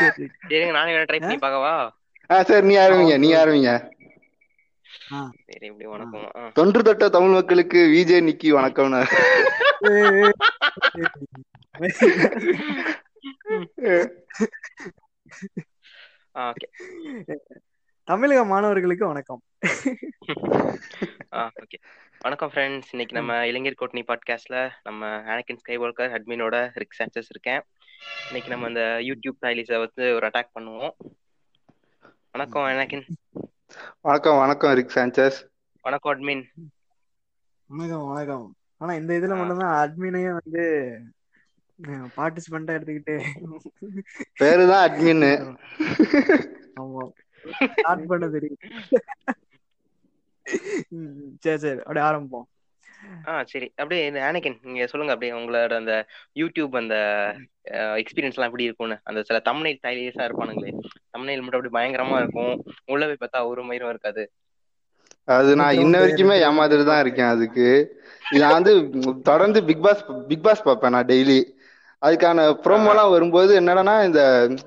சரி சரிங்க நானே வேணா ட்ரை பண்ணி பார்க்கவா? ஆ சரி நீ ஆரம்பிங்க நீ ஆரம்பிங்க. ஆ. சரி இப்படி வணக்கம். தொன்று தொட்ட தமிழ் மக்களுக்கு விஜய் நிக்கி வணக்கம்னு தமிழக மாணவர்களுக்கு வணக்கம். ஆ ஓகே. வணக்கம் ஃப்ரெண்ட்ஸ் இன்னைக்கு நம்ம இளைஞர் கோட்னி பாட்காஸ்ட்ல நம்ம ஆனக்கின் ஸ்கை வால்கர் அட்மினோட ரிக் சான்சஸ் இருக்கேன். இன்னைக்கு நம்ம அந்த யூடியூப் டைலிஸை வந்து ஒரு அட்டாக் பண்ணுவோம். வணக்கம் ஆனக்கின் வணக்கம் வணக்கம் ரிக் சாnchez வணக்கம் அட்மின். வணக்கம் வணக்கம். ஆனா இந்த இதுல ஆ. மட்டும்தான் அட்மினையும் வந்து பார்ட்டிசிபெண்டா எடுத்துக்கிட்டு. பேருதான் அட்மின் ஆமா. ஸ்டார்ட் பண்ண தெரியும். சரி சரி. அப்படியே ஆரம்பிப்போம். ஆ சரி. அப்படியே இந்த ஆனக்கின் நீங்க சொல்லுங்க அப்படியே உங்களோட அந்த யூடியூப் அந்த எக்ஸ்பீரியன்ஸ்லாம் எப்படி இருக்கும்னு. அந்த சில தம்னைல் டைலிஸா இருப்பானுங்களே. தம்னைல் மட்டும் அப்படி பயங்கரமா இருக்கும். உள்ள போய் பார்த்தா ஒரு மயிரும் இருக்காது. அது நான் இன்ன வரைக்குமே ஏமாந்துட்டு தான் இருக்கேன் அதுக்கு. நான் வந்து தொடர்ந்து பிக் பாஸ் பிக் பாஸ் பார்ப்பேன் நான் டெய்லி அதுக்கான ப்ரோமோலாம் வரும்போது என்னன்னா இந்த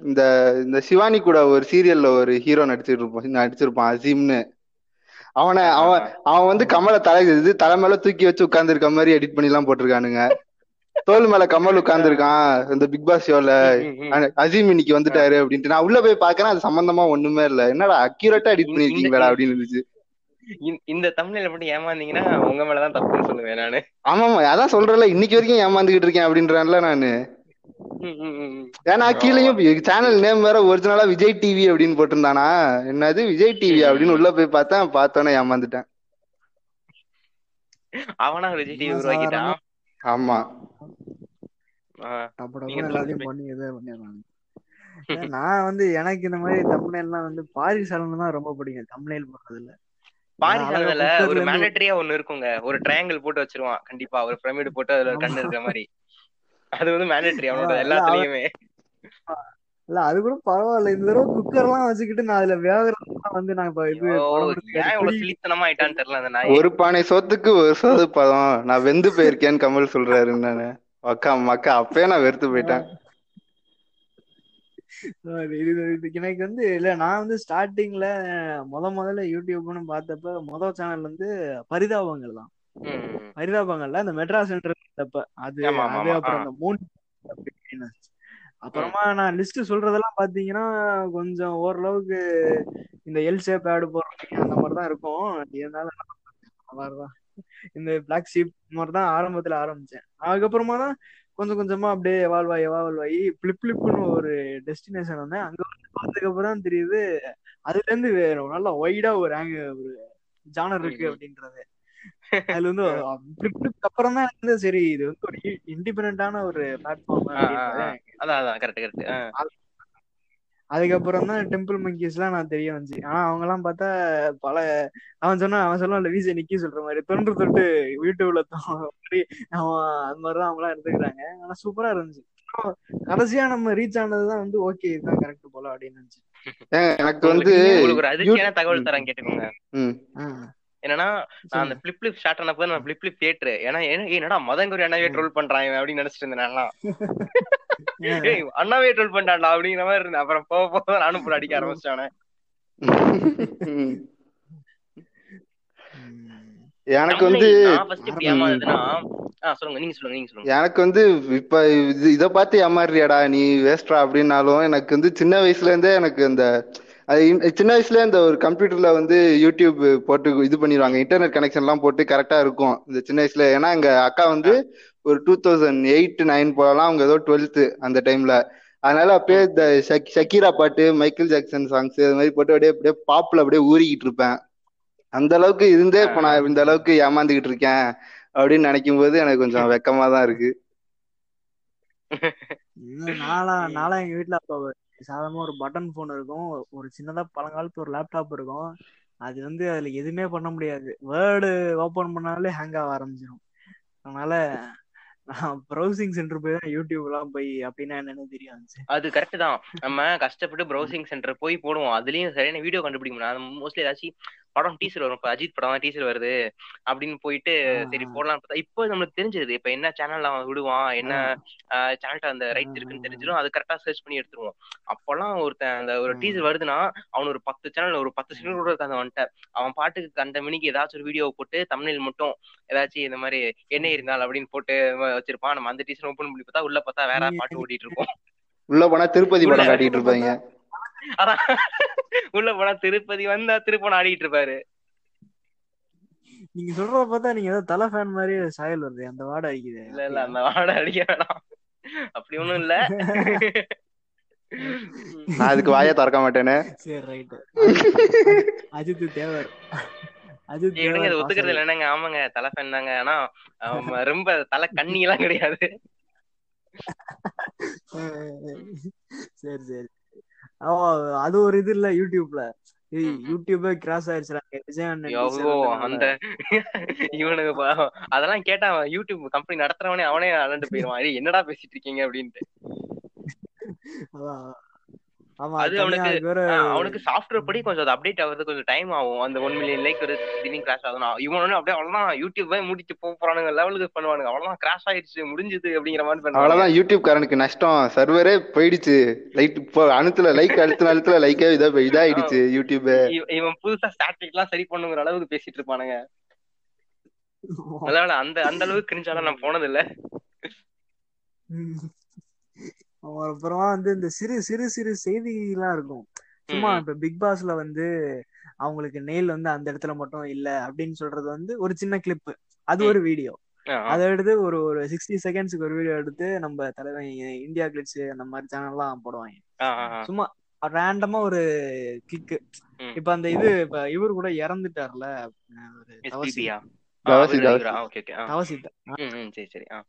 இந்த இந்த சிவானி கூட ஒரு சீரியல்ல ஒரு ஹீரோ நடிச்சிருப்பான் நடிச்சிருப்பான் அசீம்னு. அவனை அவன் அவன் வந்து கமலை தலை இது தலை மேல தூக்கி வச்சு உட்கார்ந்துருக்க மாதிரி எடிட் பண்ணி எல்லாம் போட்டிருக்கானுங்க. தோல் மேல கமல் உட்கார்ந்துருக்கான் இந்த பிக் பாஸ் ஷோல. அசீம் இன்னைக்கு வந்துட்டாரு அப்படின்ட்டு. நான் உள்ள போய் பாக்குறேன் அது சம்பந்தமா ஒண்ணுமே இல்ல. என்னடா அக்யூரேட்டா எடிட் பண்ணிருக்கீங்களா அப்படின்னு இருந்துச்சு. இந்த- தமிழ்ல மட்டும் ஏமாந்தீங்கன்னா உங்க மேலதான் தப்புன்னு சொல்லுவேன் நானு. ஆமாமா அதான் சொல்றேன்ல இன்னைக்கு வரைக்கும் ஏமாந்துகிட்டு இருக்கேன் அப்படின்றேன்ல நானு. ஏன்னா கீழேயும் சேனல் நேம் வேற ஒரிஜினலா விஜய் டிவி அப்படின்னு போட்டிருந்தானா? என்னது விஜய் டிவி அப்படின்னு உள்ள போய் பார்த்தேன் பார்த்தோன்னே ஏமாந்துட்டேன். அவனா விஜய் டிவி உருவாக்கிட்டான்? ஆமா. நான் வந்து எனக்கு இந்த மாதிரி தம்ப்நெயில்லாம் வந்து பாரிசாலன் தான் ரொம்ப பிடிக்கும் தம்ப்நெயில் போடுறதுல. பாரிசாலன்ல ஒரு மேண்டட்டரியா ஒண்ணு இருக்குங்க. ஒரு ட்ரையாங்கிள் போட்டு வச்சிருவான் கண்டிப்பா. ஒரு பிரமிடு போட்டு அதுல கண்ணு இருக்கிற மாதிரி. அது வந்து மேண்டட்டரி அவனோட எல்லாத்துலயுமே. இல்ல அது கூட பரவாயில்ல. இந்த தடவை குக்கர் எல்லாம் வச்சுக்கிட்டு நான் அதுல வேகறதுலாம் வந்து நான் இப்ப இது இவ்வளவு சிலித்தனமா ஆயிட்டான்னு தெரியல அந்த நாய். ஒரு பானை சோத்துக்கு ஒரு சோது பதம். நான் வெந்து போயிருக்கேன்னு கமல் சொல்றாரு நானு. அக்கா மக்கா அப்பயே நான் வெறுத்து போயிட்டேன். எனக்கு வந்து இல்ல நான் வந்து ஸ்டார்டிங்ல முத முதல்ல யூடியூப்னு பார்த்தப்ப முத சேனல் வந்து பரிதாபங்கள் தான் பரிதாபங்கள்ல அந்த மெட்ராஸ் சென்டர் இருந்தப்ப அது. அப்புறம். அந்த மூணு. அப்புறமா நான் லிஸ்ட் சொல்றதெல்லாம் பாத்தீங்கன்னா கொஞ்சம் ஓரளவுக்கு இந்த எல் ஷேப் ஆடு போடுறீங்க அந்த மாதிரி தான் இருக்கும் இருந்தாலும் இந்த பிளாக் ஷீப் மாதிரி தான் ஆரம்பத்துல ஆரம்பிச்சேன் அதுக்கப்புறமா தான் கொஞ்சம் கொஞ்சமா அப்படியே எவால்வ் ஆகி எவால்வ் ஆகி பிளிப் பிளிப்னு ஒரு டெஸ்டினேஷன் வந்தேன் அங்க வந்து பார்த்ததுக்கு அப்புறம் தான் தெரியுது அதுல இருந்து நல்ல ஒய்டா ஒரு ஆங்க ஒரு ஜானர் இருக்கு. அப்படின்றது அதுல வந்து அப்புறம் தான் எனக்கு வந்து சரி இது வந்து ஒரு இண்டிபெண்டான ஒரு பிளாட்ஃபார்ம். அதான் அதான். கரெக்ட் கரெக்ட் அதுக்கப்புறம் தான் டெம்பிள் மங்கிஸ் எல்லாம் நான் தெரிய வந்துச்சு. ஆனா அவங்க எல்லாம் பார்த்தா பல அவன் சொன்னா அவன் சொல்லுவான்ல விஜய் நிக்கி சொல்ற மாதிரி. தொன்று தொட்டு யூடியூப்ல மாதிரி அவன் அந்த மாதிரிதான் அவங்க எல்லாம் எடுத்துக்கிறாங்க. ஆனா சூப்பரா இருந்துச்சு. கடைசியா நம்ம ரீச் ஆனதுதான் வந்து ஓகே இதுதான் கரெக்ட் போல அப்படின்னு நினைச்சு எனக்கு வந்து ஒரு அதிர்ச்சியான தகவல் தரேன் கேட்டுக்கோங்க. என்னன்னா நான் அந்த பிளிப் பிளிப் ஸ்டார்ட் ஆனப்போ நான் பிளிப் பிளிப் தியேட்டர் ஏன்னா என்னடா மதங்கூரி அண்ணாவே ட்ரோல் பண்றான் இவன் அப்படின்னு நினைச்சிட்டு இருந்தேன் அண்ணாவே ட்ரோல் பண்றான்டா அப்படிங்கிற மாதிரி இருந்தேன். அப்புறம் போக போக நானும் போய் அடிக்க ஆரம்பிச்சிட்டானே ம். எனக்கு வந்து நான் ஃபர்ஸ்ட் இப்படி ஏமாந்ததுன்னா ஆ சொல்லுங்க நீங்க சொல்லுங்க நீங்க சொல்லுங்க. எனக்கு வந்து இப்ப இது பார்த்து ஏமாறுறியாடா நீ வேஸ்ட்ரா அப்படின்னாலும் எனக்கு வந்து சின்ன வயசுல இருந்தே எனக்கு அந்த அது இன்- சின்ன வயசுல இந்த ஒரு கம்ப்யூட்டர்ல வந்து யூடியூப் போட்டு இது பண்ணிடுவாங்க இன்டர்நெட் கனெக்ஷன் எல்லாம் போட்டு கரெக்டா இருக்கும். இந்த சின்ன வயசுல ஏன்னா எங்க அக்கா வந்து ஒரு டூ தௌசண்ட் எயிட் நைன் போலாம் அவங்க ஏதோ டுவெல்த் அந்த டைம்ல அதனால அப்படியே இந்த ஷக்- ஷக்கீரா பாட்டு மைக்கேல் ஜாக்சன் சாங்ஸ் அது மாதிரி போட்டு அப்படியே அப்படியே பாப்புல அப்படியே ஊறிக்கிட்டு இருப்பேன். அந்த அளவுக்கு இருந்தே இப்ப நான் இந்த அளவுக்கு ஏமாந்துகிட்டு இருக்கேன் அப்படின்னு நினைக்கும் போது எனக்கு கொஞ்சம் வெக்கமா தான் இருக்கு நாளா நாளா எங்க வீட்டுல அப்ப சாதாரணமா ஒரு பட்டன் போன் இருக்கும். ஒரு சின்னதா பழங்காலத்து ஒரு லேப்டாப் இருக்கும். அது வந்து அதுல எதுவுமே பண்ண முடியாது. வேர்டு ஓபன் பண்ணாலே ஹேங் ஆக ஆரம்பிச்சிடும் அதனால நான் ப்ரௌசிங் சென்டர் போய் தான் யூடியூப் எல்லாம் போய் அப்படின்னா என்னன்னு தெரியாது அது கரெக்ட் தான். நம்ம கஷ்டப்பட்டு ப்ரௌசிங் சென்டர் போய் போடுவோம். அதுலயும் சரியான வீடியோ கண்டுபிடிக்க முடியும். மோஸ்ட்லி ஏதாச்சும் படம் டீசர் வரும். இப்ப அஜித் படம் டீசர் வருது அப்படின்னு போயிட்டு சரி போடலாம். இப்போ நம்மளுக்கு தெரிஞ்சது இப்ப என்ன சேனல்ல அவன் விடுவான்? என்ன சேனல்ட்ட அந்த ரைட்ஸ் இருக்குன்னு தெரிஞ்சிடும் அது கரெக்டா சர்ச் பண்ணி எடுத்துருவோம். அப்பெல்லாம் ஒருத்தன் அந்த ஒரு டீசர் வருதுன்னா அவன் ஒரு பத்து சேனல் ஒரு பத்து சேனல் கூட இருக்காது அவன்கிட்ட. அவன் பாட்டுக்கு கண்ட மணிக்கு ஏதாச்சும் ஒரு வீடியோ போட்டு தமிழில் மட்டும் ஏதாச்சும் இந்த மாதிரி என்ன இருந்தால் அப்படின்னு போட்டு வச்சிருப்பான். நம்ம அந்த டீசர் ஓப்பன் பண்ணி பார்த்தா உள்ள பார்த்தா வேற பாட்டு ஓடிட்டு இருக்கோம். உள்ள போனா திருப்பதி படம் காட்டிட்டு இருப்பாங்க. அதான் உள்ள போனா திருப்பதி வந்தா திருப்பணம் ஆடிட்டு இருப்பாரு. நீங்க சொல்றத பார்த்தா நீங்க ஏதோ தலை ஃபேன் மாதிரி சாயல் வருது அந்த வாடை அடிக்குது. இல்ல இல்ல அந்த வாடை அடிக்க வேணாம். அப்படி ஒண்ணும் இல்ல. நான் அதுக்கு வாய திறக்க மாட்டேனே. சரி ரைட் அஜித் தேவர். அஜித் இவனுங்க இதை ஒத்துக்கிறது இல்லை என்னங்க ஆமாங்க தலை ஃபேன் தாங்க. ஆனா ரொம்ப தலை கண்ணி எல்லாம் கிடையாது. சரி சரி. ஆமா அது ஒரு இது இல்ல யூடியூப்ல. யூடியூபே கிராஸ் விஜய் அந்த இவனுக்கு அதெல்லாம் கேட்டா யூடியூப் கம்பெனி நடத்துறவனே அவனே அலண்டு போயிருவான். என்னடா பேசிட்டு இருக்கீங்க அப்படின்ட்டு. அது அவனுக்கு அவனுக்கு சாஃப்ட்வேர் படி கொஞ்சம் அது அப்டேட் ஆகுறது கொஞ்சம் டைம் ஆகும். அந்த ஒன் மில்லியன் லைக் ஒரு திடீர்னு கிராஷ் ஆகும் இவன் அப்படியே அவ்வளவுதான் யூடியூப் முடிச்சு போறானுங்க லெவலுக்கு பண்ணுவானுங்க. அவ்வளவுதான் கிராஷ் ஆயிடுச்சு முடிஞ்சது அப்படிங்கிற மாதிரி பண்ணுவாங்க அவ்வளவுதான் யூடியூப் காரனுக்கு நஷ்டம். சர்வரே போயிடுச்சு. லைட் இப்போ அணுத்துல லைக் அழுத்தின அழுத்துல லைக்கே இதா இதாயிடுச்சு யூடியூப் இவன் புதுசா ஸ்டாட்டிக் எல்லாம் சரி பண்ணுங்கிற அளவுக்கு பேசிட்டு இருப்பானுங்க. அதனால அந்த அந்த அளவுக்கு கிரிஞ்சாலும் நான் போனது இல்ல அப்புறமா வந்து இந்த சிறு சிறு சிறு செய்திலாம் இருக்கும். சும்மா இப்ப பிக் பாஸ்ல வந்து அவங்களுக்கு நெயில் வந்து அந்த இடத்துல மட்டும் இல்ல அப்படின்னு சொல்றது வந்து ஒரு சின்ன கிளிப் அது ஒரு வீடியோ அதை எடுத்து ஒரு ஒரு சிக்ஸ்டி செகண்ட்ஸ்க்கு ஒரு வீடியோ எடுத்து நம்ம தலைவன் இந்தியா கிளிட்ஸ் அந்த மாதிரி சேனல்லாம் போடுவாங்க. சும்மா ரேண்டமா ஒரு கிக்கு இப்ப அந்த இது இப்ப இவர் கூட இறந்துட்டார்ல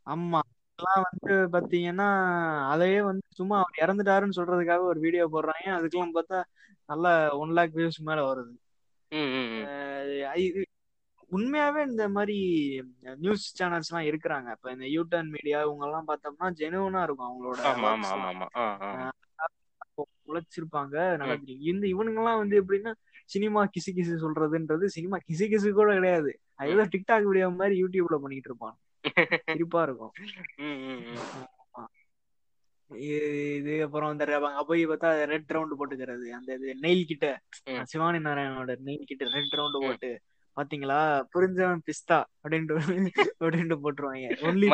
ஆமா. எல்லாம் வந்து பாத்தீங்கன்னா அதையே வந்து சும்மா அவர் இறந்துட்டாருன்னு சொல்றதுக்காக ஒரு வீடியோ போடுறாங்க. அதுக்கெல்லாம் பார்த்தா நல்ல ஒன் லேக் வியூஸ் மேல வருது. உண்மையாவே இந்த மாதிரி நியூஸ் சேனல்ஸ் எல்லாம் இருக்கிறாங்க. இப்ப இந்த யூடர்ன் மீடியா இவங்க எல்லாம் பார்த்தோம்னா ஜெனுவனா இருக்கும் அவங்களோட உழைச்சிருப்பாங்க நல்லா இந்த இவனுங்க எல்லாம் வந்து எப்படின்னா சினிமா கிசு கிசு சொல்றதுன்றது சினிமா கிசு கிசு கூட கிடையாது. ஏதோ டிக்டாக் வீடியோ மாதிரி யூடியூப்ல பண்ணிட்டு இருப்பான் சிரிப்பா இருக்கும். இது அப்புறம் அங்க போய் பார்த்தா ரெட் ரவுண்ட் போட்டுக்கிறது. அந்த இது நெயில் கிட்ட. சிவானி நாராயணோட நெயில் கிட்ட ரெட் ரவுண்ட் போட்டு பாத்தீங்களா? புரிஞ்சவன் பிஸ்தா அப்படின்ட்டு அப்படின்ட்டு போட்டுருவாங்க. ஒன்லி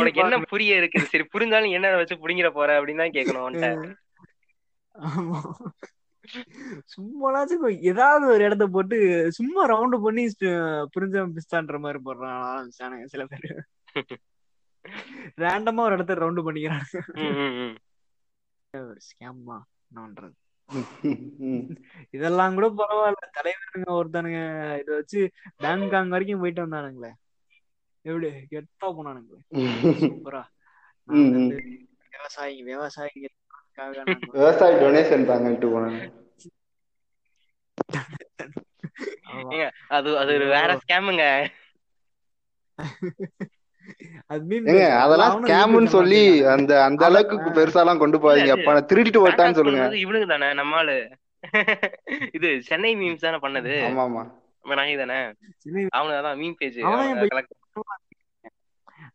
உனக்கு என்ன புரிய இருக்கு சரி புரிஞ்சாலும் என்ன வச்சு புடிங்கிற போற அப்படின்னு தான் கேட்கணும் ஆமா. சும்மாலாச்சும் ஏதாவது ஒரு இடத்த போட்டு சும்மா ரவுண்ட் பண்ணி புரிஞ்சவன் பிஸ்தான்ற மாதிரி போடுறான். சில பேர். ரேண்டமா ஒரு இடத்த ரவுண்ட் பண்ணிக்கிறாங்க. ஸ்கேம்மா என்னன்றது. இதெல்லாம் கூட பரவாயில்ல. தலைவருங்க ஒருத்தனுங்க இத வச்சு பேங்காங் வரைக்கும் போயிட்டு வந்தானுங்களே. எப்படி? கெட்டா போனானுங்களே. சூப்பரா விவசாயி விவசாயிங்க. விவசாய டொனேஷன் தாங்கட்டு போனாங்க அது அது ஒரு வேற ஸ்கேமுங்க அதெல்லாம் ஸ்கேம்னு சொல்லி அந்த அந்த அளவுக்கு பெருசாலாம் கொண்டு போவாதீங்க அப்ப திருடிட்டு ஓட்டான்னு சொல்லுங்க. இவனுக்கு தானே நம்மால இது சென்னை மீம்ஸ் தானே பண்ணது. ஆமா ஆமா. நாகி தானே. அவனுக்கு அதான் மீம் பேஜ்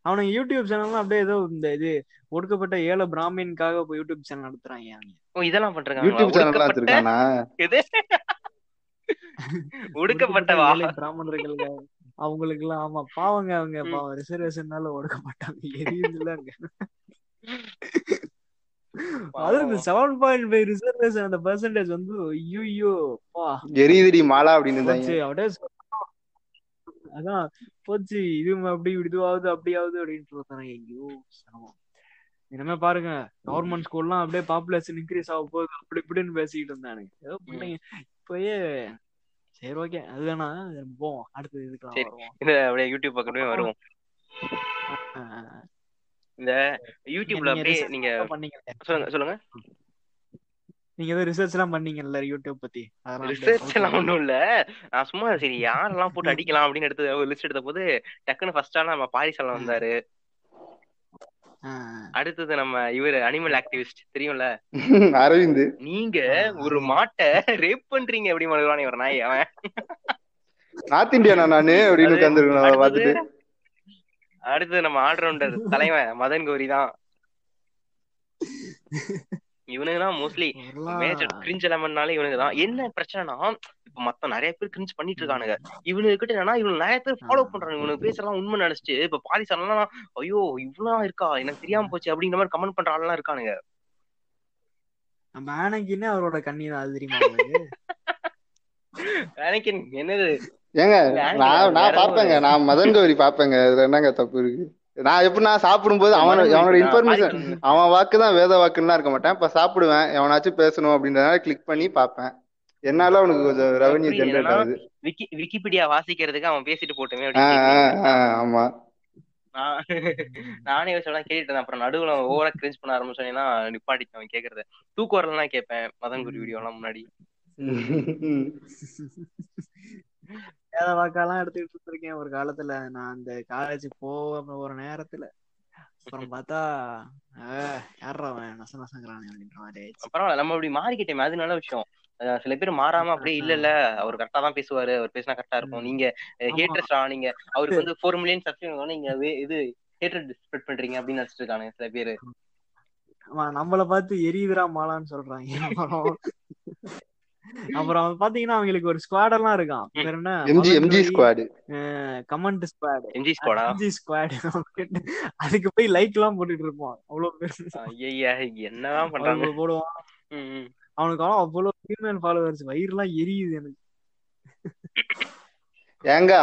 அவனுக்கு யூடியூப் சேனல்லாம் அப்படியே ஏதோ இந்த இது ஒடுக்கப்பட்ட ஏழை பிராமின்காக இப்போ யூடியூப் சேனல் நடத்துறாங்க ஓ இதெல்லாம் பண்றாங்க யூடியூப் சேனல் வச்சிருக்கானா? எது? ஒடுக்கப்பட்டவா? பிராமணர்கள் அவங்களுக்கு எல்லாம் ஆமா பாவங்க அவங்க பாவம். ரிசர்வேஷன்னால ஒடுக்கப்பட்டாங்க எரியுதுல அங்க. அது இந்த செவன் பாயிண்ட் ஃபைவ் ரிசர்வேஷன் அந்த பெர்சன்டேஜ் வந்து ஐயோ பா எரியுதுடி மாலா அப்படின்னு அப்படியே அதான் போச்சு இது அப்படி இதுவாகுது அப்படியாவது அப்படின்னு சொல்றாங்க ஐயோ சிரமம். இனிமே பாருங்க கவர்மெண்ட் ஸ்கூல்லாம் அப்படியே பாப்புலேஷன் இன்க்ரீஸ் ஆக போகுது அப்படி இப்படின்னு பேசிக்கிட்டு இருந்தானுங்க ஏதோ பிள்ளைங்க இப்பயே சரி ஓகே அது வேணா போவோம். அடுத்து இதுக்கெல்லாம் வருவோம். அப்படியே யூடியூப் பக்கமே வருவோம். இந்த யூடியூப்ல அப்படியே நீங்க சொல்லுங்க சொல்லுங்க. நீங்க ஏதோ ரிசர்ச் எல்லாம் பண்ணீங்கல்ல யூடியூப் பத்தி? ரிசர்ச் எல்லாம் ஒண்ணும் இல்ல. நான் சும்மா சரி யாரெல்லாம் போட்டு அடிக்கலாம் அப்படின்னு எடுத்து ஒரு லிஸ்ட் எடுத்த போது டக்குன்னு ஃபர்ஸ்ட் ஆனா நம்ம பாரிசாலம் வந்தாரு. அடுத்தது நம்ம இவரு அனிமல் ஆக்டிவிஸ்ட் தெரியும்ல? அரவிந்த். நீங்க ஒரு மாட்டை ரேப் பண்றீங்க எப்படி மறுவானே ஒரு நாய் அவன். நார்த் இந்தியானா நானு அப்படின்னு உட்காந்துருக்கணும் அடுத்தது பாத்துட்டு அடுத்தது நம்ம ஆல்ரவுண்டர் தலைவன் மதன் கௌரி தான். இவனுங்க தான் மோஸ்ட்லி மேஜர் கிரிஞ்ச் எலமெண்ட்னாலே இவனுங்க தான் என்ன பிரச்சனைனா இப்ப மத்த நிறைய பேர் கிரிஞ்ச் பண்ணிட்டு இருக்கானுங்க. இவனுக்கு கிட்ட என்னன்னா இவனுக்கு நிறைய பேர் ஃபாலோ பண்றாங்க இவனுக்கு பேசலாம் உண்மை நினைச்சிட்டு இப்ப பாதி சலாம் ஐயோ இவ்வளவு இருக்கா? எனக்கு தெரியாம போச்சு அப்படிங்கிற மாதிரி கமெண்ட் பண்ற ஆள்லாம் இருக்கானுங்க. நம்ம ஆனக்கின்னு அவரோட கண்ணி தான் அது தெரியுமா எனக்கு என்னது? ஏங்க நான் நான் பாப்பேங்க நான் மதன் கௌரி பாப்பேங்க இதுல என்னங்க தப்பு இருக்கு? நான் எப்படி நான் சாப்பிடும்போது அவன அவனோட இன்ஃபர்மேஷன். அவன் வாக்கு தான் வேத வாக்குலாம் இருக்க மாட்டேன். இப்ப சாப்பிடுவேன். எவனாச்சும் பேசணும் அப்படின்றதுனால கிளிக் பண்ணி பாப்பேன் என்னால அவனுக்கு கொஞ்சம் ரெவன்யூ ஜென்ரேட் ஆகுது. விக்கி விக்கிபீடியா வாசிக்கிறதுக்கு அவன் பேசிட்டு போட்டுமே ஆமா. நான் நானே சொல்ல கேட்டுட்டு அப்புறம் நடுவுல ஓவரா கிரிஞ்ச் பண்ண ஆரம்பிச்சோன்னா நிப்பாட்டிட்டு அவன் கேக்குறத. தூக்கு வரலாம் கேட்பேன். மதன் குரு வீடியோ எல்லாம் முன்னாடி வேத வாக்காலாம் எடுத்துக்கிட்டு இருக்கேன் ஒரு காலத்துல நான் அந்த காலேஜ் போக ஒரு நேரத்துல. அப்புறம் பார்த்தா அவன்? நச நசங்கிறானே அப்படின்ற மாதிரி பரவாயில்ல. நம்ம அப்படி மாறிக்கிட்டேன் அது நல்ல விஷயம். சில பேர் மாறாம அப்படியே இல்ல இல்ல அவர் கரெக்டா தான் பேசுவாரு. அவர் பேசினா கரெக்டா இருக்கும். நீங்க. ஹேட்ரஸ்டா நீங்க அவருக்கு வந்து ஃபோர் மில்லியன் சப்ஸ்கிரைபர் நீங்க இது ஹேட்ரட் ஸ்ப்ரெட் பண்றீங்க அப்படின்னு நினைச்சிட்டு இருக்காங்க சில பேரு. ஆமா. நம்மள பார்த்து எரியுதுரா மாலான்னு சொல்றாங்க. அப்புறம் பாத்தீங்கன்னா அவங்களுக்கு ஒரு ஸ்குவாட் எல்லாம் இருக்கான் பேர் என்ன? MG MG squad comment squad MG Skoda MG squad அதுக்கு போய் லைக் எல்லாம் போட்டுட்டு இருப்பான் அவ்வளவு பேர். ஐயா என்னதான் பண்றாங்க? போடுவான். அவனுக்கு ஆனா அவ்வளவு ஃபீமேல் ஃபாலோவர்ஸ் வயிறுலாம் எரியுது எனக்கு. ஏங்க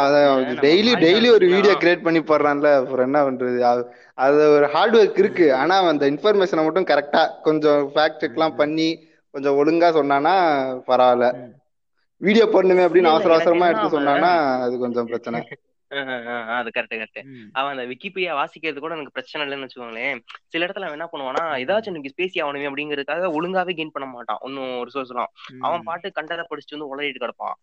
டெய்லி டெய்லி ஒரு. வீடியோ கிரியேட் பண்ணி போடுறான்ல அப்புறம் என்ன பண்றது? அது- அது ஒரு ஹார்ட் ஒர்க் இருக்கு. ஆனா அந்த இன்ஃபர்மேஷனை மட்டும் கரெக்டா கொஞ்சம் ஃபேக்ட் செக் எல்லாம் பண்ணி கொஞ்சம் ஒழுங்கா சொன்னானா பரவாயில்ல. வீடியோ போடணுமே அப்படின்னு அவசர அவசரமா எடுத்து சொன்னானா அது கொஞ்சம் பிரச்சனை அது கரெக்ட் கரெக்ட். அவன் அந்த விக்கிபீடியா வாசிக்கிறது கூட எனக்கு பிரச்சனை இல்லைன்னு வச்சுக்கோங்களேன் சில இடத்துல அவன் என்ன பண்ணுவானா ஏதாச்சும் எனக்கு பேசி ஆகணுமே அப்படிங்கறதுக்காக ஒழுங்காவே கெயின் பண்ண மாட்டான் ஒன்னும் ரிசோர்ஸ் எல்லாம் அவன். பாட்டு கண்டதை படிச்சுட்டு வந்து உளறிட்டு கிடப்பான்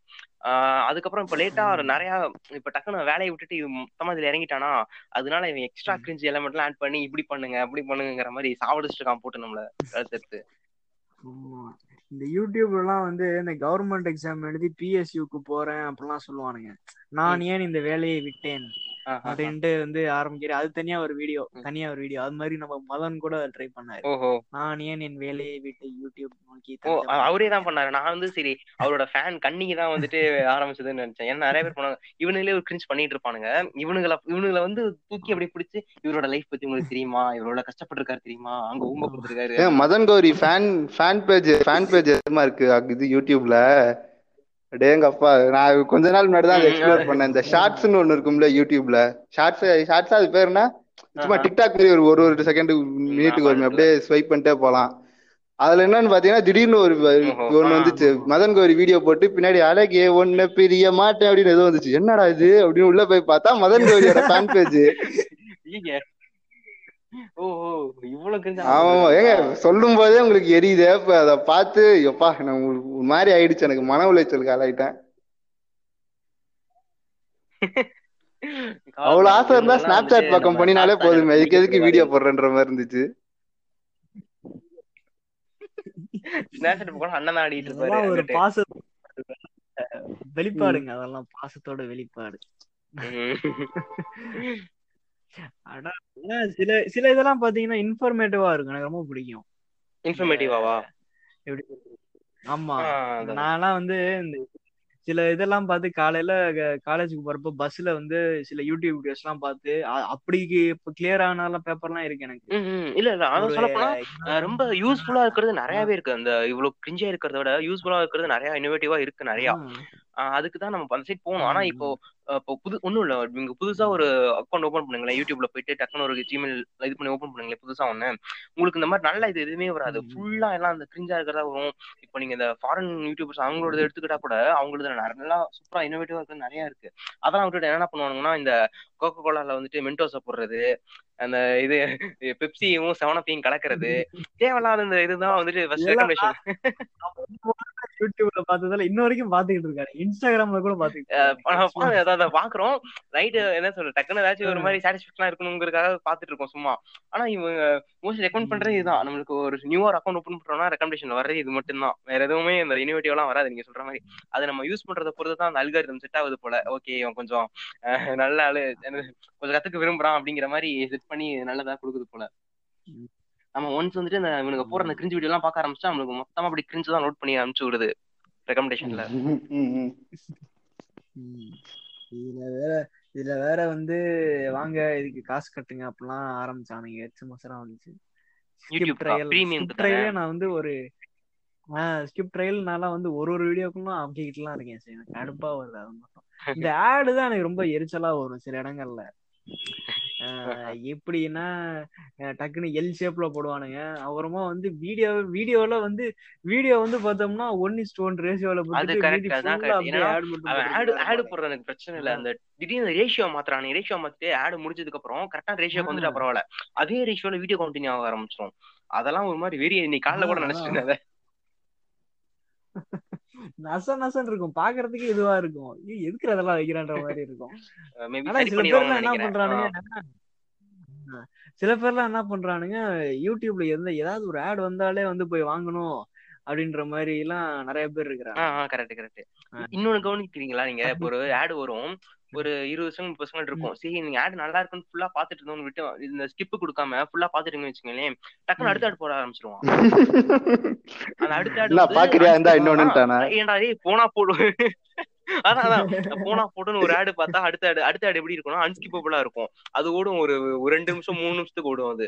அதுக்கப்புறம் இப்ப லேட்டா. நிறைய இப்ப டக்குனு வேலையை விட்டுட்டு மொத்தமா இதுல இறங்கிட்டானா அதனால இவன் எக்ஸ்ட்ரா. கிரிஞ்ச் எலமெண்ட் எல்லாம் ஆட் பண்ணி இப்படி பண்ணுங்க அப்படி பண்ணுங்கிற மாதிரி சாவடிச்சுட்டு இருக்கான் போட்டு நம்மள கழுத்து. இந்த யூடியூப்ல எல்லாம் வந்து இந்த கவர்மெண்ட் எக்ஸாம் எழுதி பிஎஸ்யூக்கு போறேன் அப்படிலாம் சொல்லுவானுங்க. நான் ஏன் இந்த வேலையை விட்டேன்? அப்படின்ட்டு வந்து ஆரம்பிக்கிறேன் அது தனியா ஒரு வீடியோ. தனியா ஒரு வீடியோ. அது மாதிரி நம்ம மதன் கூட ட்ரை பண்ணாரு. ஓஹோ. நான் ஏன் என் வேலையை விட்டு யூடியூப் நோக்கி அவரே. தான் பண்ணாரு. நான் வந்து சரி அவரோட ஃபேன் கண்ணிக்கு தான் வந்துட்டு ஆரம்பிச்சதுன்னு நினைச்சேன். ஏன்னா நிறைய பேர் பண்ணாங்க இவனுங்களே ஒரு கிரிஞ்ச் பண்ணிட்டு இருப்பானுங்க. இவனுங்கள இவனுங்கள வந்து தூக்கி அப்படியே பிடிச்சு இவரோட லைஃப் பத்தி உங்களுக்கு தெரியுமா? இவரோட கஷ்டப்பட்டிருக்காரு தெரியுமா? அங்க ஊம்ப கொடுத்துருக்காரு Madan Gowri fan fan page fan page எதுமா இருக்கு? இது யூடியூப்ல டேங்கப்பா நான் கொஞ்ச நாள் முன்னாடி தான் எக்ஸ்ப்ளோர். பண்ணேன் இந்த ஷார்ட்ஸ்னு ஒண்ணு இருக்கும்ல யூடியூப்ல ஷார்ட்ஸ் ஷார்ட்ஸ் அது பேர் என்ன சும்மா. டிக்டாக் மாதிரி ஒரு ஒரு ஒரு செகண்ட் மினிட்டுக்கு வருமே அப்படியே ஸ்வைப் பண்ணிட்டே போலாம் அதுல என்னன்னு பாத்தீங்கன்னா திடீர்னு ஒரு. ஒண்ணு வந்துச்சு ஆமா. மதன் கௌரி வீடியோ போட்டு பின்னாடி அழகே ஒண்ணு பிரிய மாட்டேன் அப்படின்னு ஏதோ வந்துச்சு என்னடா இது அப்படின்னு உள்ள போய் பார்த்தா மதன் கௌரியோட ஃபேன் பேஜ் சொல்லும் போதே உங்களுக்கு எரியுதே. அதை பார்த்து எப்பா நான் ஒரு மாதிரி ஆயிடுச்சு. எனக்கு மன உளைச்சலுக்கு ஆளாயிட்டேன். அவ்வளவு ஆசை இருந்தா ஸ்னாப் சாட் பக்கம் பண்ணினாலே போதுமே. இதுக்கு எதுக்கு வீடியோ போடுறேன்ற மாதிரி இருந்துச்சு. வெளிப்பாடுங்க. அதெல்லாம் பாசத்தோட வெளிப்பாடு. ஆனா சில சில இதெல்லாம் பாத்தீங்கன்னா இன்ஃபர்மேட்டிவா இருக்கும். எனக்கு ரொம்ப பிடிக்கும். இன்ஃபர்மேட்டிவாவா எப்படி? ஆமா. நான்லாம் வந்து இந்த சில இதெல்லாம் பார்த்து காலையில காலேஜுக்கு போறப்ப பஸ்ல வந்து சில யூடியூப் வீடியோஸ் எல்லாம் பார்த்து அ- அப்படி இப்ப கிளியர் ஆனாலும் பேப்பர்லாம் இருக்கு எனக்கு. இல்ல இல்ல அத ஒரு சொல்ல போனா ரொம்ப யூஸ்ஃபுல்லா இருக்கிறது நிறையவே இருக்கு. அந்த இவ்வளவு கிரிஞ்சா இருக்கிறத விட யூஸ்ஃபுல்லா இருக்கிறது நிறைய இன்னோவேட்டிவா இருக்கு நிறைய. அதுக்கு தான் நம்ம அந்த சைட் போகணும். ஆனா இப்போ இப்போ புது ஒண்ணும் இல்ல. நீங்க புதுசா ஒரு அக்கௌண்ட் ஓபன் பண்ணுங்களேன். யூடியூப்ல போயிட்டு டக்குனு ஒரு ஜிமெயில் இது பண்ணி ஓபன் பண்ணுங்களேன் புதுசா ஒண்ணு. உங்களுக்கு இந்த மாதிரி நல்ல இது எதுவுமே வராது. ஃபுல்லா எல்லாம் அந்த கிரிஞ்சா இருக்கிறதா வரும். இப்போ நீங்க இந்த ஃபாரின் யூடியூபர்ஸ் அவங்களோட எடுத்துக்கிட்டா கூட அவங்களது நல்லா சூப்பரா இன்னோவேட்டிவா இருக்கிறது நிறைய இருக்கு. அதெல்லாம் விட்டுட்டு என்ன பண்ணுவானுங்கன்னா இந்த கோகோ கோலால வந்துட்டு மென்டோஸ போடுறது அந்த இது பெப்சியும் செவனப்பையும் கலக்கிறது தேவையில்லாத இந்த இதுதான் வந்துட்டு யூடியூப்ல பார்த்ததால இன்ன வரைக்கும் பாத்துக்கிட்டு இருக்காரு. இன்ஸ்டாகிராம்ல கூட பாத்துக்கிட்டு அதாவது பாக்குறோம் நைட்டு என்ன சொல்ற டக்குன்னு ஏதாச்சும் ஒரு மாதிரி சாட்டிஸ்பேக்ஷனா இருக்கணுங்கிறதுக்காக பாத்துட்டு இருக்கோம் சும்மா. ஆனா இவங்க மோஸ்ட்லி ரெக்கமெண்ட் பண்றது இதுதான். நம்மளுக்கு ஒரு நியூவா அக்கௌண்ட் ஓப்பன் பண்றோம்னா ரெக்கமெண்டேஷன் வர்றது இது மட்டும் தான் வேற எதுவுமே இந்த இனோவேட்டிவ் எல்லாம் வராது நீங்க சொல்ற மாதிரி. அதை நம்ம யூஸ் பண்றத பொறுத்து தான் அந்த அல்காரிதம் செட் ஆகுது போல. ஓகே இவன் கொஞ்சம் நல்ல ஆளு கொஞ்சம் கத்துக்க விரும்புறான் அப்படிங்கிற மாதிரி செட் பண்ணி நல்லதா கொடுக்குது போல. நம்ம ஒன்ஸ் வந்துட்டு இந்த இவனுக்கு போற அந்த கிரிஞ்சு வீடியோ எல்லாம் பார்க்க ஆரம்பிச்சா நம்மளுக்கு மொத்தமா அப்படி கிரிஞ்சு தான் நோட் பண்ணி அனுப்பிச்சு விடுது ரெக்கமெண்டேஷன்ல. இதுல வேற இதுல வேற வந்து வாங்க இதுக்கு காசு கட்டுங்க அப்படிலாம் ஆரம்பிச்சானுங்க. எச்சு மசரம் வந்துச்சு. நான் வந்து ஒரு ஸ்கிப் ட்ரையல் நான்லாம் வந்து ஒரு ஒரு வீடியோக்குள்ள அமுக்கிக்கிட்டுலாம் இருக்கேன். சரி எனக்கு கடுப்பா வருது அது மட்டும். இந்த ஆடு தான் எனக்கு ரொம்ப எரிச்சலா வரும் சில இடங்கள்ல. எப்படின்னா டக்குன்னு எல் ஷேப்ல போடுவானுங்க. அப்புறமா வந்து வீடியோ வீடியோல வந்து வீடியோ வந்து பார்த்தோம்னா ஒன் இஸ் ஒன் ரேஷியோல ஆடு ஆடு போடுறது எனக்கு பிரச்சனை இல்ல. அந்த திடீர்னு ரேஷியோ மாத்துறானே ரேஷியோ மாத்திட்டு ஆடு முடிஞ்சதுக்கு அப்புறம் கரெக்டா ரேஷியோக்கு வந்துட்டா பரவாயில்ல. அதே ரேஷியோல வீடியோ கண்டினியூ ஆக ஆரம்பிச்சிடும் அதெல்லாம் ஒரு மாதிரி வெறி நீ காலைல கூட நினைச்சிட்டு நச நசன்னு இருக்கும். பாக்குறதுக்கு இதுவா இருக்கும். எதுக்கு அதெல்லாம் வைக்கிறான்ற மாதிரி இருக்கும். ஆனா சில பேர்லாம் என்ன பண்றானுங்க? சில பேர்லாம் என்ன பண்றானுங்க? யூடியூப்ல எந்த ஏதாவது ஒரு ஆட் வந்தாலே வந்து போய் வாங்கணும் அப்படின்ற மாதிரி எல்லாம் நிறைய பேர் இருக்கிறாங்க. Correct correct. இன்னொன்னு கவனிக்கிறீங்களா நீங்க? இப்போ ஒரு ஆடு வரும். ஒரு இருபது செகண்ட் முப்பது செகண்ட் இருக்கும். சரி நீங்க ஆடு நல்லா இருக்குன்னு ஃபுல்லா பாத்துட்டு இருந்தோம்னு விட்டு இந்த ஸ்கிப் கொடுக்காம ஃபுல்லா பாத்துட்டீங்கன்னு வச்சுக்கோங்களேன் டக்குன்னு அடுத்த ஆடு போட ஆரம்பிச்சிருவான். அந்த அடுத்த ஆடு பாக்குறியா? இருந்தா ஆ, ஏன்டா ஏய் போனா போடு. அதான் அதான். போனா போடுன்னு ஒரு ஆடு பார்த்தா அடுத்த ஆடு அடுத்த ஆடு எப்படி இருக்கும்னா அன்ஸ்கிப்பபிளா இருக்கும். அது ஓடும் ஒரு ஒரு ரெண்டு நிமிஷம் மூணு நிமிஷத்துக்கு ஓடும் அது.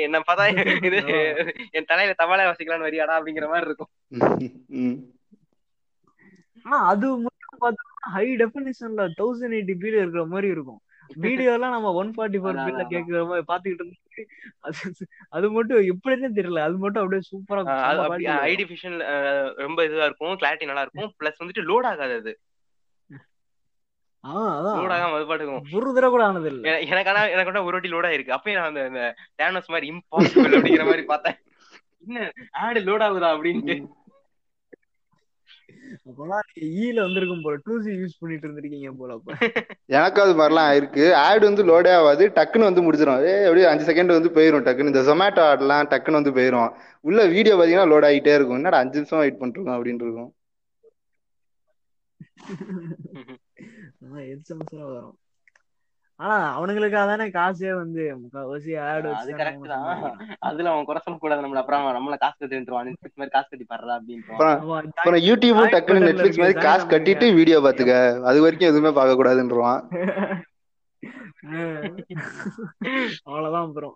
என்ன பார்த்தா இது என் தலையில தவளை வசிக்கலாம்னு வரியாடா அப்படிங்கிற மாதிரி இருக்கும். ம். ஆனா அது மட்டும் ஹை டெபினிஷன்ல தௌசண்ட் எயிட்டி பில இருக்கிற மாதிரி இருக்கும். வீடியோ எல்லாம் நம்ம ஒன் ஃபார்ட்டி ஃபோர் அதான். கேக்குற மாதிரி பாத்துக்கிட்டு இருந்து அது அது மட்டும் எப்படின்னு தெரியல. அது மட்டும் அப்படியே சூப்பரா ஐடி விஷன் ரொம்ப இதுவா இருக்கும் கிளாரிட்டி நல்லா இருக்கும் பிளஸ் வந்துட்டு லோட் ஆகாது அது. ஒரு தடவை கூட ஆனது இல்ல. என- எனக்கு ஆனா எனக்கு கூட ஒரு வாட்டி லோட் ஆயிருக்கு. அப்பயும் நான் அந்த டேனோஸ் மாதிரி இம்பாசிபிள் அப்படிங்கிற மாதிரி பார்த்தேன். என்ன ஆடு லோட் ஆகுதா அப்படின்ட்டு. அப்பெல்லாம் ஈல வந்திருக்கும் போல. டூ யூஸ் பண்ணிட்டு இருந்திருக்கீங்க போல அப்ப. எனக்கும் அது மாதிரிலாம் ஆயிருக்கு. ஆட் வந்து லோடே ஆகாது. டக்குன்னு வந்து முடிச்சிடும் ஏ அப்படியே அஞ்சு செகண்ட் வந்து போயிடும் டக்குன்னு. இந்த ஜொமேட்டோ ஆட்லாம் டக்குன்னு வந்து போயிடும் உள்ள வீடியோ பாத்தீங்கன்னா லோட் ஆகிட்டே இருக்கும். என்னடா அஞ்சு நிமிஷம் வெயிட் பண்ணிருக்கோம் அப்படின்னு இருக்கும். வரும். ஆனா அவனுங்களுக்காக தானே காசே வந்து முக்காவாசி ஆடு அது கரெக்ட் தான். அதுல அவன் குறை சொல்லக்கூடாது நம்மள. அப்புறம் நம்மள காசு கட்டிட்டுருவான் நெட்ஃபிளிக்ஸ் மாதிரி காசு கட்டி பாடுறா அப்படின்ட்டு. அப்புறம் யூடியூபும் டக்குன்னு நெட்ஃபிளிக்ஸ் மாதிரி காசு கட்டிட்டு வீடியோ பாத்துக்க அது வரைக்கும் எதுவுமே பார்க்க கூடாதுன்றான் அவ்வளவுதான் அப்புறம்.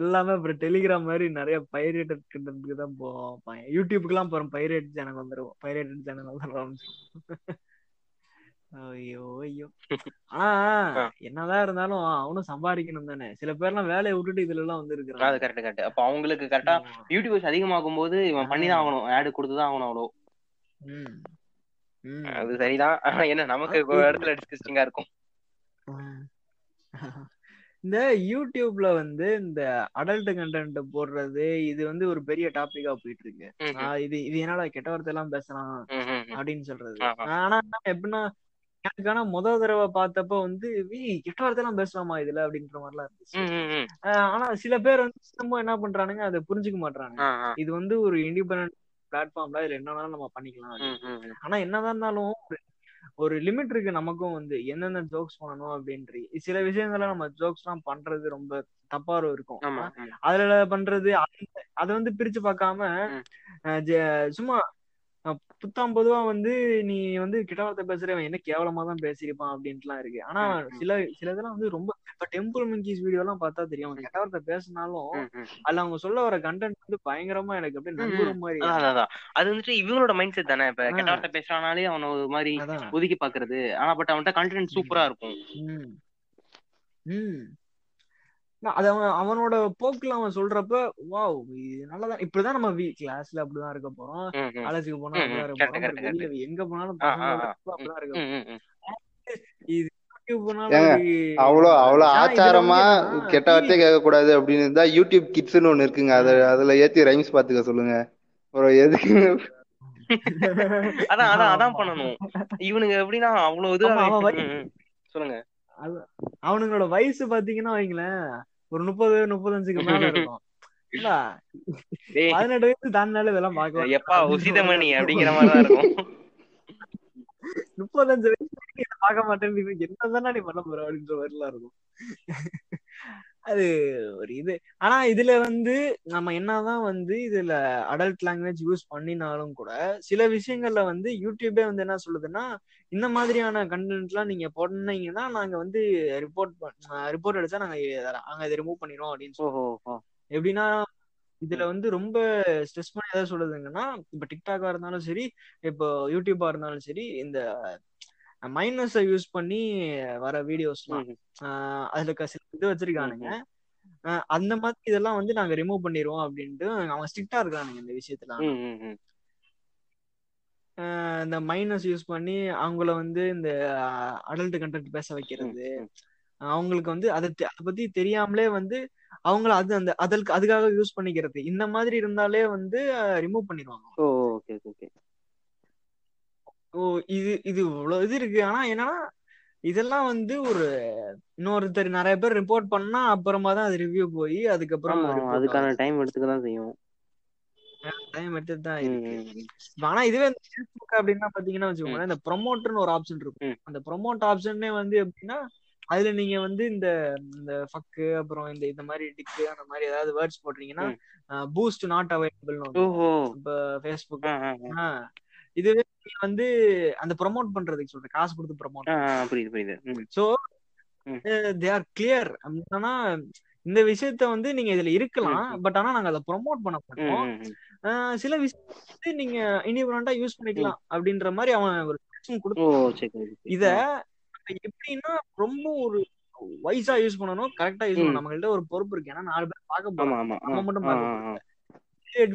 எல்லாமே அப்புறம் டெலிகிராம் மாதிரி நிறைய பைரேட்டட் கிட்டத்துக்கு தான் போவோம். யூடியூபுக்கு எல்லாம் அப்புறம் பைரேட் சேனல் வந்துரும் பைரேட்டட் சேனல் வந்துடும் ஐயோ ஐயோ. ஆனா என்னதான் இருந்தாலும் அவனும் சம்பாதிக்கணும் தானே. சில பேர்லாம் வேலையை விட்டுட்டு இதுல எல்லாம் வந்து அது இருக்கிறாங்க கரெக்ட் கரெக்ட் அப்ப அவங்களுக்கு கரெக்டா யூடியூபர்ஸ் அதிகமாகும் போது இவன் பண்ணிதான் ஆகணும். ஆடு கொடுத்துதான் ஆகணும் அவ்வளோ. அது சரிதான். ஆனா என்ன நமக்கு ஒரு இடத்துல டிஸ்கஸ்டிங்கா இருக்கும். இந்த யூடியூப்ல வந்து இந்த அடல்ட் கண்டென்ட் போடுறது இது வந்து ஒரு பெரிய டாபிக்கா போயிட்டு இருக்கு இது இது என்னடா கெட்ட வார்த்தை எல்லாம் பேசலாம். அப்படின்னு சொல்றது. ஆனா எப்படின்னா எனக்கு ஆனா முத தடவை பார்த்தப்ப வந்து "ஏய், கெட்ட வார்த்தை எல்லாம் பேசலாமா இதுல? அப்படின்ற மாதிரிலாம் இருந்துச்சு. ஆனா சில பேர் வந்து சுத்தமா என்ன பண்றானுங்க அதை புரிஞ்சுக்க ஆ. இது வந்து ஒரு இண்டிபெண்டன்ட் பிளாட்ஃபார்ம்ல இதுல என்ன நம்ம பண்ணிக்கலாம். ஆனா என்னதான் இருந்தாலும் ஒரு- லிமிட் இருக்கு நமக்கும் வந்து எந்தெந்த ஜோக்ஸ் பண்ணணும் அப்படின்ற. சில விஷயங்கள நம்ம ஜோக்ஸ் எல்லாம் பண்றது ரொம்ப தப்பா இருக்கும். அதுல பண்றது அத வந்து பிரிச்சு பார்க்காம சும்மா புத்தாம் பொதுவா வந்து நீ வந்து கிட்ட வார்த்தை பேசுறவன் என்ன கேவலமா தான் பேசியிருப்பான் அப்படின்ட்டுலாம் இருக்கு. ஆனா. சில சில இதெல்லாம் வந்து ரொம்ப இப்ப டெம்பிள் மங்கிஸ் வீடியோ எல்லாம் பார்த்தா தெரியும். அவன் கெட்ட வார்த்தை பேசினாலும். அதுல அவங்க சொல்ல வர கண்டென்ட் வந்து பயங்கரமா எனக்கு அப்படியே நம்புற மாதிரி அதான். அது வந்துட்டு இவங்களோட மைண்ட் செட் தானே. இப்ப. கெட்ட வார்த்தை பேசுறானாலே அவன ஒரு மாதிரி ஒதுக்கி பாக்குறது ஆனா பட் அவன்கிட்ட கண்டென்ட் சூப்பரா இருக்கும். அது அவன் அவனோட போக்குல அவன் சொல்றப்ப வாவ் இது நல்லதான் இப்படிதான் நம்ம வீ கிளாஸ்ல அப்படிதான் இருக்க போறோம். காலேஜுக்கு போனா. அப்படிதான் இருக்க போறோம் எங்க போனாலும் அப்படிதான் இருக்க. இது அவ்வளோ அவ்வளோ ஆச்சாரமா கெட்ட வார்த்தையே கேட்க கூடாது அப்படின்னு இருந்தா யூடியூப் கிட்ஸ்னு ஒண்ணு இருக்குங்க அத அதுல ஏத்தி ரைம்ஸ் பாத்துக்க சொல்லுங்க அப்புறம் எதுக்கு அதான் அதான் அதான். பண்ணணும் இவனுங்க எப்படின்னா அவ்வளவு ம். சொல்லுங்க அவனுங்களோட வயசு பாத்தீங்கன்னா வைங்களேன் ஒரு முப்பது முப்பத்தஞ்சுக்கு மேல இருக்கும். பதினெட்டு வயசு தாண்டினாலே இதெல்லாம் எப்பா உசிதமணி அப்படிங்கிற மாதிரிதான் இருக்கும். முப்பத்தஞ்சு வயசு பார்க்க மாட்டேன் என்னதானே நீ பண்ண போற அப்படின்ற மாதிரிலாம் இருக்கும். அது ஒரு இது. ஆனா இதுல வந்து நம்ம என்னதான் வந்து இதுல அடல்ட் லாங்குவேஜ் யூஸ் பண்ணினாலும் கூட சில விஷயங்கள்ல வந்து யூடியூபே வந்து என்ன சொல்லுதுன்னா இந்த மாதிரியான கண்டென்ட் எல்லாம் நீங்க போட்டீங்கன்னா நாங்க வந்து ரிப்போர்ட் ரிப்போர்ட் அடிச்சா நாங்க நாங்க இதை ரிமூவ் பண்ணிடுவோம் அப்படின்னு. எப்படின்னா இதுல வந்து ரொம்ப ஸ்ட்ரெஸ் பண்ணி எதாவது சொல்லுதுங்கன்னா இப்ப டிக்டாக்கா இருந்தாலும் சரி இப்போ யூடியூபா இருந்தாலும் சரி இந்த மைனஸை யூஸ் பண்ணி வர வீடியோஸ்லாம் அதுல சில இது வச்சிருக்கானுங்க. அந்த மாதிரி இதெல்லாம் வந்து நாங்க ரிமூவ் பண்ணிடுவோம் அப்படின்ட்டு அவங்க ஸ்ட்ரிக்டா இருக்கானுங்க இந்த விஷயத்துல. இந்த மைனஸ் யூஸ் பண்ணி அவங்கள வந்து இந்த அடல்ட் கண்டென்ட் பேச வைக்கிறது. அவங்களுக்கு வந்து அதை அதை பத்தி தெரியாமலே வந்து அவங்கள அது அந்த அதற்கு அதுக்காக யூஸ் பண்ணிக்கிறது. இந்த மாதிரி இருந்தாலே வந்து ரிமூவ் பண்ணிடுவாங்க ஓகே ஓகே. ஓ இது இது இவ்வளவு இது இருக்கு. ஆனா என்னன்னா இதெல்லாம் வந்து ஒரு இன்னொருத்தர் நிறைய பேர் ரிப்போர்ட் பண்ணா அப்புறமா தான் அது ரிவ்யூ போய் அதுக்கப்புறம் அதுக்கான. டைம் எடுத்துக்க தான் செய்யும். டைம் எடுத்து தான் ம், இருக்கு. ம், ம். இப்ப ஆனா இதுவே Facebook அப்படின்னா பாத்தீங்கன்னா வச்சுக்கோங்களேன் இந்த ப்ரொமோட்னு ஒரு ஆப்ஷன் இருக்கும். அந்த ப்ரொமோட் ஆப்ஷனே வந்து எப்படின்னா அதுல நீங்க வந்து இந்த இந்த ஃபக்கு அப்புறம் இந்த இந்த மாதிரி டிக்கு அந்த மாதிரி ஏதாவது வேர்ட்ஸ் போடுறீங்கன்னா பூஸ்ட் நாட் அவைலபிள் இப்ப ஃபேஸ்புக் ஆ, ஆ, ஆ. இதுவே வந்து அந்த ப்ரொமோட் பண்றதுக்கு சொல்றேன் காசு கொடுத்து ப்ரொமோட் புரியுது புரியுது. சோ. தே ஆர் கிளியர் அப்படின்னா இந்த விஷயத்த வந்து நீங்க இதுல இருக்கலாம். பட் ஆனா நாங்க அதை ப்ரொமோட் பண்ண மாட்டோம். சில விஷயம் வந்து நீங்க இண்டிபெண்டா யூஸ் பண்ணிக்கலாம் அப்படின்ற மாதிரி அவன் ஒரு. இத. எப்படின்னா ரொம்ப ஒரு வைஸா யூஸ் பண்ணணும் கரெக்டா யூஸ் பண்ணணும். நம்மகிட்ட ஒரு பொறுப்பு இருக்கு. ஏன்னா நாலு பேர் பார்க்க போறோம் நம்ம மட்டும் பார்க்க.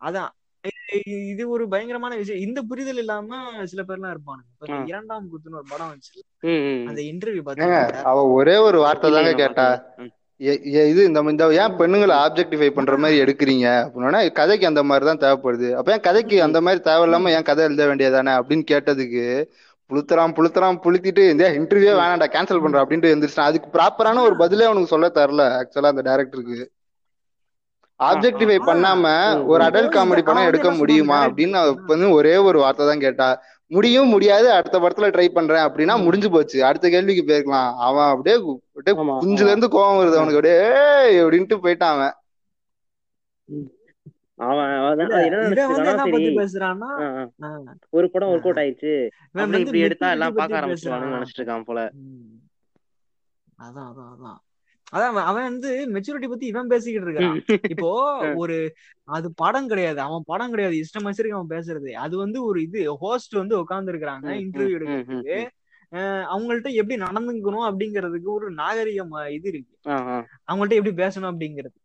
அதான். இது- ஒரு பயங்கரமான விஷயம். இந்த புரிதல் இல்லாம சில பேர்லாம் இருப்பானுங்க. இப்ப இந்த ஆ. இரண்டாம் குத்துன்னு ஒரு படம் வந்துச்சு. அந்த. இன்டர்வியூ ஏங்க பாத்தீங்களா அவ ஒரே ஒரு வார்த்தை தாங்க கேட்டா இது இந்த இந்த ஏன் பெண்ணுங்களை ஆப்ஜெக்டிஃபை பண்ற மாதிரி எடுக்கிறீங்க? அப்படின்னா கதைக்கு அந்த மாதிரி தான் தேவைப்படுது. அப்ப ஏன் கதைக்கு அந்த மாதிரி தேவையில்லாம ஏன் கதை எழுத வேண்டியதானே அப்படின்னு கேட்டதுக்கு புளுத்துறான் புளுத்துறான் புளுத்திட்டு இந்த இன்டர்வியூ வேணாம்டா கேன்சல் பண்ற அப்படின்ட்டு எந்திரிச்சான் அதுக்கு ப்ராப்பரான ஒரு பதிலே அவனுக்கு சொல்ல தரல ஆக்சுவலா அந்த டைரக்டருக்கு ஆப்ஜெக்டிஃபை. பண்ணாம ஒரு. அடல்ட் காமெடி படம் எடுக்க முடியுமா அப்படின்னு வந்து ஒரே ஒரு வார்த்தை தான் கேட்டா முடியும் முடியாது அடுத்த படத்துல ட்ரை பண்றேன் அப்படின்னா. முடிஞ்சு போச்சு. அடுத்த கேள்விக்கு போயிருக்கலாம். அவன் அப்படியே அப்படியே குஞ்சுல. இருந்து கோவம் வருது அவனுக்கு. அப்படியே "ஏய்" அப்படின்ட்டு போயிட்டான் அவன். ஒரு படம் ஒர்க் அவுட் ஆயிடுச்சு. இப்படி எடுத்தா எல்லாம் ஆரம்பிச்சிருவானுன்னு பேசுறான். நினைச்சிட்டு இருக்கான் போல. அதான் அதான் அதான். அதான் அவன் வந்து மெச்சூரிட்டி பத்தி இவன் பேசிக்கிட்டு இருக்கான் இப்போ ஒரு அது படம் கிடையாது. அவன் படம் கிடையாது. இஷ்டம் வச்சிருக்கு அவன் பேசுறது. அது வந்து ஒரு இது ஹோஸ்ட் வந்து உட்கார்ந்து இருக்கிறாங்க இன்டர்வியூ எடுக்கிறதுக்கு. அவங்கள்ட்ட எப்படி நடந்துக்கணும் அப்படிங்கிறதுக்கு ஒரு நாகரிகம் இது இருக்கு. அவங்கள்ட்ட எப்படி பேசணும் அப்படிங்கிறது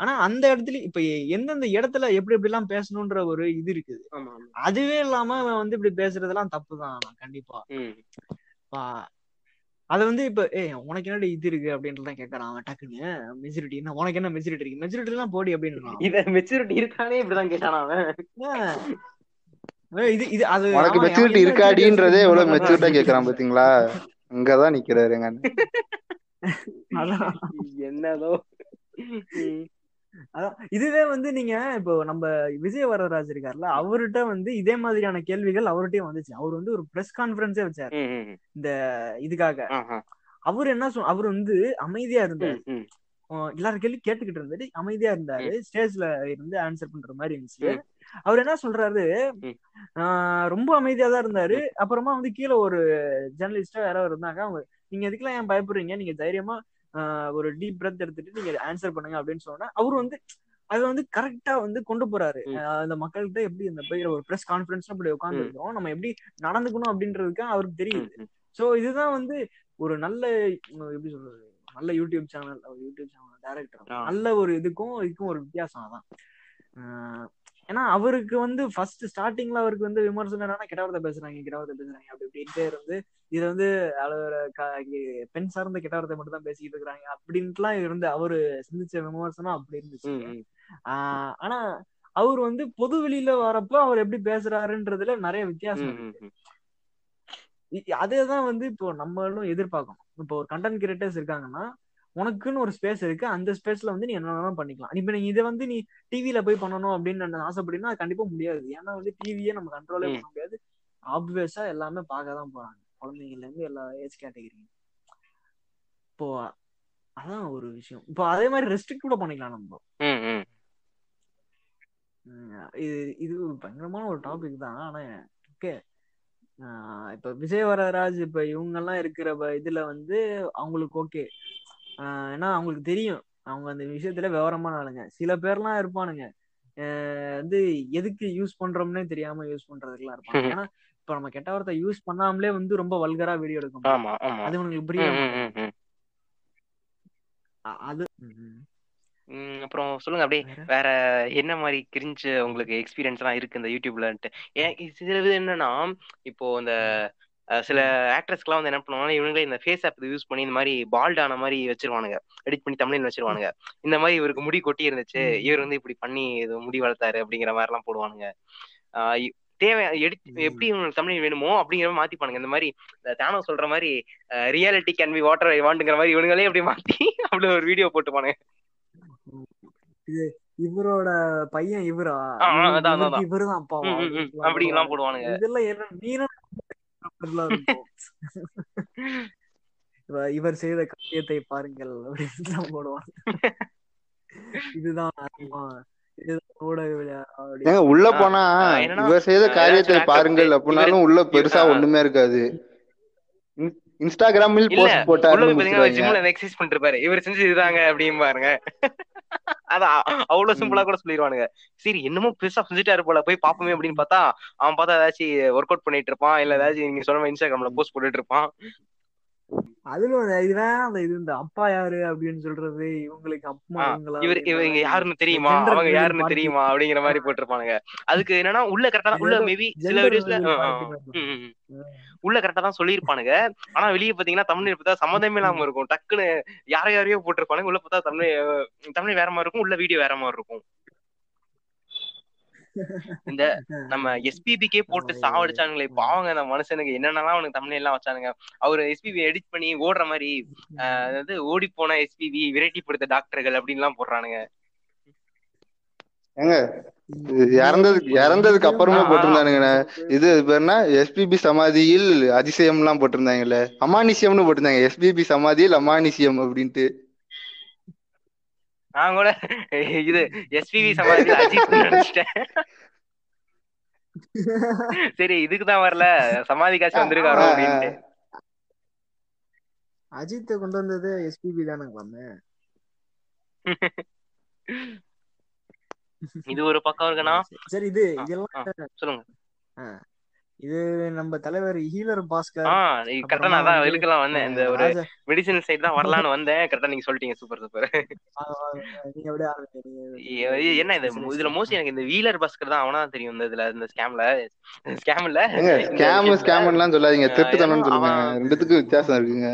ஆனா அந்த இடத்துல இப்ப எந்தெந்த இடத்துல எப்படி எப்படி எல்லாம் பேசணும்ன்ற ஒரு இது இருக்குது. அதுவே இல்லாம அவன் வந்து இப்படி பேசுறதெல்லாம் தப்புதான் கண்டிப்பா. அது வந்து இப்ப ஏய் உனக்கு என்னடி இது இருக்கு? அப்படின்ட்டு கேட்கறான் அவன் டக்குன்னு. மெச்சூரிட்டி என்ன? உனக்கு என்ன மெச்சூரிட்டி இருக்கு? மெச்சூரிட்டி எல்லாம் போடி அப்படின்னு இத மெச்சூரிட்டி இருக்கானே இப்படிதான் கேட்டானா அவன். இது இது அது உனக்கு மெச்சூரிட்டி இருக்காடின்றதே எவ்வளவு மெச்சூரிட்டா கேக்குறான் பாத்தீங்களா? அங்கதான் நிக்கிறாரு என்னதோ. அதான் இதுவே வந்து நீங்க இப்போ நம்ம விஜய் வரதராஜ் இருக்காருல்ல அவர்கிட்ட வந்து இதே மாதிரியான கேள்விகள் அவர்கிட்டயும் வந்துச்சு. அவர் வந்து ஒரு பிரஸ் கான்ஃபரன்ஸே வச்சாரு. ம். இதுக்காக. அவர் என்ன சொல் அவர் வந்து அமைதியா இருந்தாரு. எல்லாரும் கேள்வி கேட்டுக்கிட்டு இருந்தாரு. அமைதியா இருந்தாரு. ஸ்டேஜ்ல இருந்து ஆன்சர் பண்ற மாதிரி இருந்துச்சு. அவர் என்ன சொல்றாரு? ரொம்ப அமைதியா தான் இருந்தாரு. அப்புறமா வந்து கீழே ஒரு ஜெர்னலிஸ்டா யாரோ இருந்தாங்க. அவங்க நீங்க எதுக்கெல்லாம் ஏன் பயப்படுறீங்க? நீங்க தைரியமா ஒரு டீப் பிரெத் எடுத்துட்டு நீங்க ஆன்சர் பண்ணுங்க அப்படின்னு சொன்னா அவர் வந்து அது வந்து கரெக்டா வந்து கொண்டு போறாரு. அந்த மக்கள்கிட்ட எப்படி இந்த போய் ஒரு பிரஸ் கான்ஃபரன்ஸ் அப்படி உட்கார்ந்து இருக்கிறோம் நம்ம எப்படி நடந்துக்கணும் அப்படின்றதுக்கு அவருக்கு தெரியுது. சோ இதுதான் வந்து ஒரு நல்ல எப்படி சொல்றது நல்ல YouTube channel YouTube channel. Director நல்ல ஒரு இதுக்கும் இதுக்கும் ஒரு வித்தியாசம் அதான். ஏன்னா அவருக்கு வந்து ஃபர்ஸ்ட் ஸ்டார்டிங்ல அவருக்கு வந்து விமர்சனம் என்னன்னா கெட்டவரத்தை பேசுறாங்க கெட்டவரத்தை பேசுறாங்க அப்படி இப்படின்ட்டு இருந்து இது வந்து அவர் பெண் சார்ந்த கெட்டவரத்தை மட்டும் தான் பேசிக்கிட்டு இருக்கிறாங்க அப்படின்ட்டுலாம் இருந்து அவரு சிந்திச்ச விமர்சனம் அப்படி இருந்துச்சு. ஆஹ் ஆனா அவர் வந்து பொது வெளியில வரப்போ அவர் எப்படி பேசுறாருன்றதுல நிறைய வித்தியாசம் இருக்கு. அதேதான் வந்து இப்போ நம்மளும் எதிர்பார்க்கணும். இப்போ ஒரு கண்டென்ட் கிரியேட்டர்ஸ் இருக்காங்கன்னா உனக்குன்னு ஒரு ஸ்பேஸ் இருக்கு. அந்த ஸ்பேஸ்ல வந்து நீ என்ன பண்ணிக்கலாம். இப்ப நீ இதை வந்து நீ டிவில போய் பண்ணணும் அப்படின்னு ஆசைப்படினா அது கண்டிப்பா முடியாது. ஏன்னா வந்து டிவியே நம்ம கண்ட்ரோலே. பண்ண முடியாது. ஆப்வியஸா எல்லாமே பார்க்க தான் போறாங்க. குழந்தைங்கள்ல இருந்து எல்லா ஏஜ் கேட்டகரி இப்போ அதான் ஒரு விஷயம். இப்போ அதே மாதிரி ரெஸ்ட்ரிக்ட் கூட பண்ணிக்கலாம் நம்ம. இது இது ஒரு பயங்கரமான ஒரு டாபிக் தான். ஆனா ஓகே இப்ப விஜய் வரராஜ் இப்ப இவங்க எல்லாம் இருக்கிற இதுல வந்து அவங்களுக்கு ஓகே ஏன்னா அவங்களுக்கு தெரியும். அவங்க அந்த விஷயத்துல விவரமான ஆளுங்க. சில பேர்லாம் இருப்பானுங்க. வந்து எதுக்கு யூஸ் பண்றோம்னே தெரியாம யூஸ் பண்றதுக்கெல்லாம் இருப்பாங்க. ஏன்னா இப்ப நம்ம கெட்ட வார்த்தை யூஸ் பண்ணாமலே வந்து ரொம்ப வல்கரா வீடியோ எடுக்க முடியும். ஆமா ஆமா. அது உனக்கு புரியவே ம், ம், மாட்டேங்குது. ம், ம். அ- அது அப்புறம் சொல்லுங்க. அப்படியே வேற? என்ன மாதிரி கிரிஞ்சு உங்களுக்கு எக்ஸ்பீரியன்ஸ் எல்லாம் இருக்கு இந்த யூடியூப்லன்ட்டு சில இது என்னன்னா இப்போ இந்த சில ஆக்ட்ரஸ்க்குலாம் வந்து என்ன பண்ணுவாங்கன்னா இவங்களே இந்த ஃபேஸ் ஆப் யூஸ் பண்ணி இந்த மாதிரி பால்ட் ஆன மாதிரி வச்சிருவானுங்க. எடிட் பண்ணி தமிழ்ல வச்சிருவானுங்க. இந்த மாதிரி இவருக்கு முடி கொட்டி இருந்துச்சு. இவர் வந்து இப்படி பண்ணி இது முடி வளர்த்தாரு அப்படிங்கிற மாதிரி எல்லாம் போடுவானுங்க தேவை எடிட் எப்படி இவங்களுக்கு தமிழ் வேணுமோ அப்படிங்கிற மாதிரி மாத்திப்பானுங்க. இந்த மாதிரி தானோ சொல்ற மாதிரி ரியாலிட்டி கேன் பி வாட்டர் வாண்டுங்கிற மாதிரி இவனுங்களே அப்படி மாத்தி அப்படி ஒரு வீடியோ போட்டுப்பானுங்க. இவரோட பையன் இவரா? இவருதான். அப்படின்ட்டுலாம் அப்படிங்கலாம் போடுவானுங்க. இதெல்லாம் என்ன நீனா மாதிரிலாம் இவர் செய்த காரியத்தை பாருங்கள் அப்படின்னு போடுவாங்க. இதுதான் உள்ள போனா இவர் செய்த காரியத்தை பாருங்கள் அப்படின்னாலும் உள்ள பெருசா ஒண்ணுமே இருக்காது. இன்- இன்ஸ்டாகிராமில் போஸ்ட் முடிச்சிருவாங்க ஜிம்ல எக்ஸசைஸ் பண்ணிட்டு இருப்பாரு இவர் செஞ்சு இதுதாங்க அப்படின்னு பாருங்க அதான் அவ்வளவு சிம்பிளா. கூட சொல்லிடுவானுங்க சரி என்னமோ பெருசா செஞ்சுட்டாரு போல போய் பாப்போமே அப்படின்னு பார்த்தா அவன் பார்த்தா ஏதாச்சும் ஒர்க் அவுட் பண்ணிட்டு இருப்பான் இல்ல ஏதாச்சும் நீங்க சொன்ன மாதிரி இன்ஸ்டாகிராம்ல. போஸ்ட் போட்டுட்டு இருப்பான் அதுல ஒரு இதுதான் அந்த இது இந்த அப்பா யாரு அப்படின்னு சொல்றது இவங்களுக்கு இவங்களா இவர் இவங்க யாருன்னு தெரியுமா? அவங்க யாருன்னு தெரியுமா? அப்படிங்கிற மாதிரி போட்டிருப்பானுங்க. அதுக்கு என்னன்னா உள்ள கரெக்டா உள்ள மேபி சில வீடியோஸ்ல. உள்ள கரெக்டா தான் சொல்லியிருப்பானுங்க. ஆனா வெளியே பாத்தீங்கன்னா தமிழ் பார்த்தா சம்மந்தமே இல்லாம இருக்கும். டக்குன்னு யார யாரையோ போட்டிருப்பானுங்க. உள்ள பார்த்தா தமிழ் தமிழ் வேற மாதிரி இருக்கும். உள்ள வீடியோ வேற மாதிரி இருக்கும். இந்த நம்ம எஸ்பிபிக்கே போட்டு சாவடிச்சானுங்களே. பாவங்க அந்த மனுஷனுக்கு என்னென்னலாம் அவனுக்கு தமிழ் எல்லாம் வச்சானுங்க. அவர் எஸ்பிபி எடிட் பண்ணி ஓடுற மாதிரி அதாவது ஓடி போன எஸ்பிபி விரட்டி படுத்த டாக்டர்கள் அப்படின்லாம் போடுறானுங்க. ஏங்க இறந்ததுக்கு இறந்ததுக்கு அப்புறமே. போட்டிருந்தானுங்கண்ணே. இது பேருனா எஸ்பிபி சமாதியில் அதிசயம் எல்லாம் போட்டிருந்தாங்கல்ல. அமானிசியம்னு போட்டிருந்தாங்க. எஸ்பிபி சமாதியில் அமானிசியம் அப்படின்ட்டு. நான் கூட இது எஸ்பிபி சமாதியில் அஜித் நினைச்சிட்டேன் சரி இதுக்குதான் வரல. சமாதி காசு வந்திருக்காரோ அப்படின்ட்டு. அஜித்தை கொண்டு வந்தது எஸ்பிபி தானே இது ஒரு பக்கம் இருக்குன்னா சரி இது இதெல்லாம் சொல்லுங்க. இது நம்ம தலைவர் ஹீலர் பாஸ்கர் ஆ கரெக்டா நான் தான் இழுக்கலாம் வந்தேன். இந்த ஒரு மெடிசன் சைடு தான் வரலான்னு வந்தேன். கரெக்டா நீங்க சொல்லிட்டீங்க. Super super. நீங்க அப்படியே ஆரம்பிங்க நீங்க என்ன இது? இதுல மோஸ்ட்லி எனக்கு இந்த வீலர் பஸ்கர் தான் அவனா தெரியும். இந்த இதுல இந்த ஸ்கேம்ல ஸ்கேம் இல்ல? ஸ்கேம். ஸ்கேம்லாம் சொல்லாதீங்க. ஆ, திருட்டுத்தனம்னு ஏன்னா சொல்லுங்க. ரெண்டுத்துக்கும் வித்தியாசம் இருக்குங்க.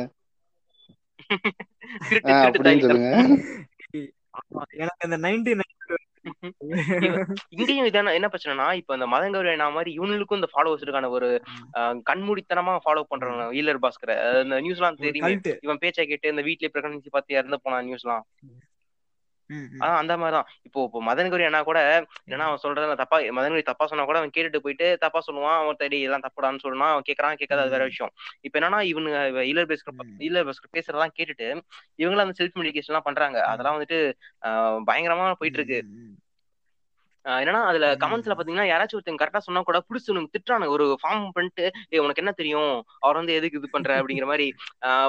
திருட்டு திருட்டு அப்படின்னு சொல்லுங்க. எனக்கு இந்த நைன்டி இங்கேயும் இதான என்ன பிரச்சனைனா இப்ப இந்த மதங்கௌரி நான் மாதிரி இவனுக்கும் இந்த ஃபாலோவர்ஸ் இருக்கான ஒரு கண்மூடித்தனமா ஃபாலோ பண்றவங்க வீலர் பாஸ்கர். இந்த நியூஸ்லாம் தெரியுமே இவன் பேச்சை கேட்டு இந்த வீட்லயே பிரெக்னன்சி பார்த்து இறந்து போனான் நியூஸ்லாம் ஆனா அந்த மாதிரிதான் இப்போ இப்போ மதன்கௌரி அண்ணா கூட என்னன்னா அவன் சொல்றத தப்பா மதன்கௌரி தப்பா சொன்னா கூட அவன் கேட்டுட்டு போயிட்டு தப்பா சொல்லுவான். அவன் தேடி எல்லாம் தப்புடான்னு சொல்லுவான் அவன் கேட்கறான் கேட்காத அது வேற விஷயம். இப்ப என்னன்னா இவனுங்க இலர் பேசுற இலர் பேசுற பேசுறதெல்லாம் கேட்டுட்டு இவங்களும் அந்த செல்ஃப் மெடிக்கேஷன் எல்லாம் பண்றாங்க. அதெல்லாம் வந்துட்டு பயங்கரமா போயிட்டு இருக்கு. என்னன்னா அதுல. கமெண்ட்ஸ்ல பாத்தீங்கன்னா யாராச்சும் ஒருத்தங்க கரெக்டா சொன்னா கூட புடிச்சு உனக்கு திட்டுறானுங்க ஒரு ஃபார்ம் பண்ணிட்டு உனக்கு என்ன தெரியும்? அவர் வந்து எதுக்கு இது பண்ற? அப்படிங்கிற மாதிரி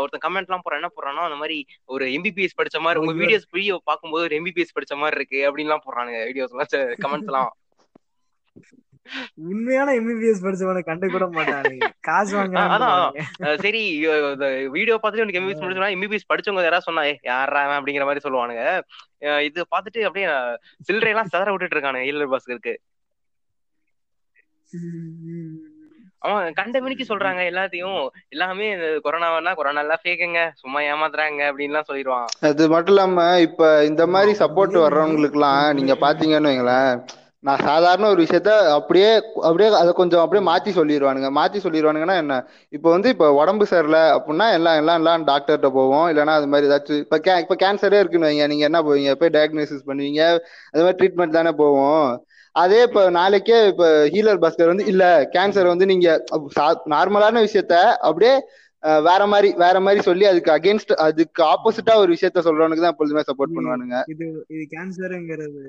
ஒருத்தன் கமெண்ட் எல்லாம் போறான் என்ன போறானோ அந்த மாதிரி ஒரு எம்பிபிஎஸ் படிச்ச மாதிரி உங்க வீடியோஸ் வீடியோ பார்க்கும்போது ஒரு எம்பிபிஎஸ் படிச்ச மாதிரி இருக்கு அப்படின்லாம் போடுறானுங்க வீடியோஸ் எல்லாம் கமெண்ட்ஸ் எல்லாம் உண்மையான எம்பிபிஎஸ் படிச்சவனை கண்டு கூட மாட்டானுங்க காசு அஹ் சரி வீடியோ பார்த்துட்டு உனக்கு எம்பிபிஎஸ் முடிச்சுனா எம்பிபிஎஸ் படிச்சவங்க யாராவது சொன்னா "ஏய், யார்ரா அவன் அப்படிங்கிற மாதிரி சொல்லுவானுங்க. இது பார்த்துட்டு அப்படியே சில்லறை எல்லாம் செதற விட்டுட்டு இருக்கானுங்க ஈழர் பாஸ்கருக்கு அவன் கண்ட மணிக்கு சொல்றாங்க எல்லாத்தையும். எல்லாமே இந்த கொரோனாவா கொரோனா எல்லாம் ஃபேக்குங்க சும்மா ஏமாத்துறாங்க அப்படின்லாம் சொல்லிடுவான். அது மட்டும் இல்லாம இப்ப இந்த மாதிரி சப்போர்ட் வர்றவங்களுக்குலாம் நீங்க பாத்தீங்கன்னு வைங்களேன் நான் சாதாரண ஒரு விஷயத்த அப்படியே அப்படியே அதை கொஞ்சம் அப்படியே மாத்தி சொல்லிடுவானுங்க மாத்தி சொல்லிடுவானுங்கன்னா என்ன? இப்போ வந்து இப்போ உடம்பு சரியில்லை அப்படின்னா எல்லாம் எல்லாம் எல்லாம் டாக்டர்கிட்ட போவோம். இல்லைன்னா அது மாதிரி ஏதாச்சும் இப்போ கே இப்போ கேன்சரே இருக்குன்னு வைங்க. நீங்க என்ன போவீங்க போய் டயக்னோசிஸ் பண்ணுவீங்க. அது மாதிரி ட்ரீட்மெண்ட் தானே போவோம். அதே இப்போ நாளைக்கே இப்போ ஹீலர் பாஸ்கர் வந்து இல்ல கேன்சர் வந்து நீங்க நார்மலான விஷயத்த அப்படியே வேற மாதிரி வேற மாதிரி சொல்லி அதுக்கு அகேன்ஸ்ட் அதுக்கு ஆப்போசிட்டா ஒரு விஷயத்த சொல்றவனுக்கு தான் எப்பொழுதுமே சப்போர்ட் பண்ணுவானுங்க. இது இது கேன்சருங்கிறது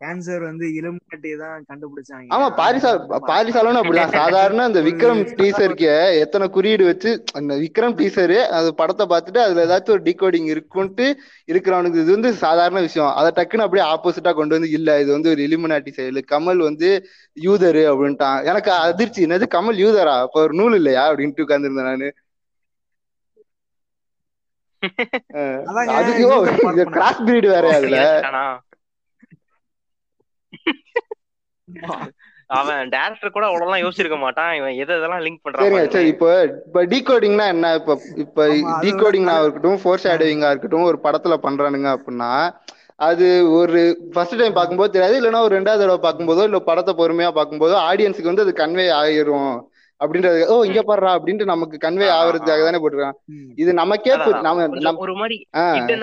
கேன்சர் வந்து இலுமினாட்டி தான் கண்டுபிடிச்சாங்க. ஆமா பாரிசால் பாரிசாலும் அப்படிதான் சாதாரண அந்த விக்ரம் டீசருக்கு எத்தனை குறியீடு வச்சு அந்த விக்ரம் டீசரு அது படத்தை பார்த்துட்டு அதுல ஏதாச்சும் ஒரு டிகோடிங் இருக்குன்ட்டு இருக்கிறவனுக்கு இது வந்து சாதாரண விஷயம். அதை டக்குன்னு அப்படியே ஆப்போசிட்டா கொண்டு வந்து இல்ல இது வந்து ஒரு இலிமினாட்டி செயல். கமல் வந்து யூதரு அப்படின்ட்டான். எனக்கு அதிர்ச்சி. என்னது கமல் யூதரா? அப்ப ஒரு நூல் இல்லையா? அப்படின்ட்டு உட்கார்ந்துருந்தேன் நானு. கிராஸ் பிரீடு வேற அதுல? அவன் டேரக்டர் கூட அவ்வளவு யோசிச்சிருக்க மாட்டான். இவன் எதை எதெல்லாம் லிங்க் பண்றான். சரி இப்போ இப்போ டீகோடிங்னா என்ன? இப்போ இப்போ வந்து- இருக்கட்டும் ஃபோர் ஷேடோவிங்கா இருக்கட்டும் ஒரு படத்துல பண்றானுங்க அப்படின்னா அது ஒரு ஃபர்ஸ்ட் டைம் பார்க்கும்போது தெரியாது இல்லைன்னா ஒரு ரெண்டாவது தடவை பார்க்கும்போதோ இல்ல படத்தை பொறுமையா பார்க்கும்போதோ ஆடியன்ஸுக்கு வந்து அது கன்வே ஆயிரும். அப்படின்றது ஓ இங்க பாடுறா அப்படின்ட்டு நமக்கு கன்வே ஆகுறதுக்காக. தானே போட்டுருக்கான். இது நமக்கே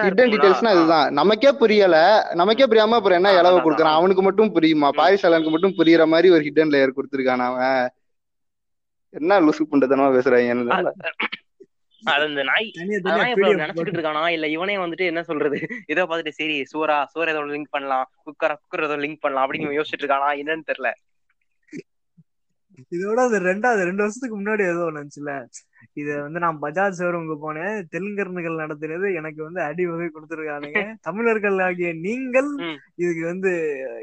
ஹிடன்? டீடைல்ஸ்னா. இதுதான். நமக்கே புரியல. நமக்கே புரியாம அப்புறம் என்ன அதான், கொடுக்குறான். அவனுக்கு மட்டும் புரியுமா? ம். பாரிசாலனுக்கு மட்டும் புரியுற மாதிரி ஒரு ஹிடன் லேயர் கொடுத்துருக்கான் அவன். என்ன லுசு புண்டத்தனமா பேசுறாங்க அது அந்த நாய் நினைச்சுக்கிட்டு இருக்கானா? இல்ல இவனே வந்துட்டு என்ன சொல்றது? இதை பார்த்துட்டு சரி சூரா சூரா ஏதோ லிங்க் பண்ணலாம். குக்கரா குக்கர் ஏதோ லிங்க் பண்ணலாம். அப்படின்னு யோசிச்சுட்டு இருக்கானா? என்னன்னு தெரியல. இதோட அது ரெண்டாவது ரெண்டு வருஷத்துக்கு முன்னாடி ஏதோ நினைச்சுல. இத வந்து நான் பஜாஜ் ஷோரூமுக்கு போனேன். தெலுங்கர்னுகள் நடத்தினது எனக்கு வந்து அடி வகை கொடுத்துருக்கானுங்க. தமிழர்கள் ஆகிய நீங்கள். இதுக்கு வந்து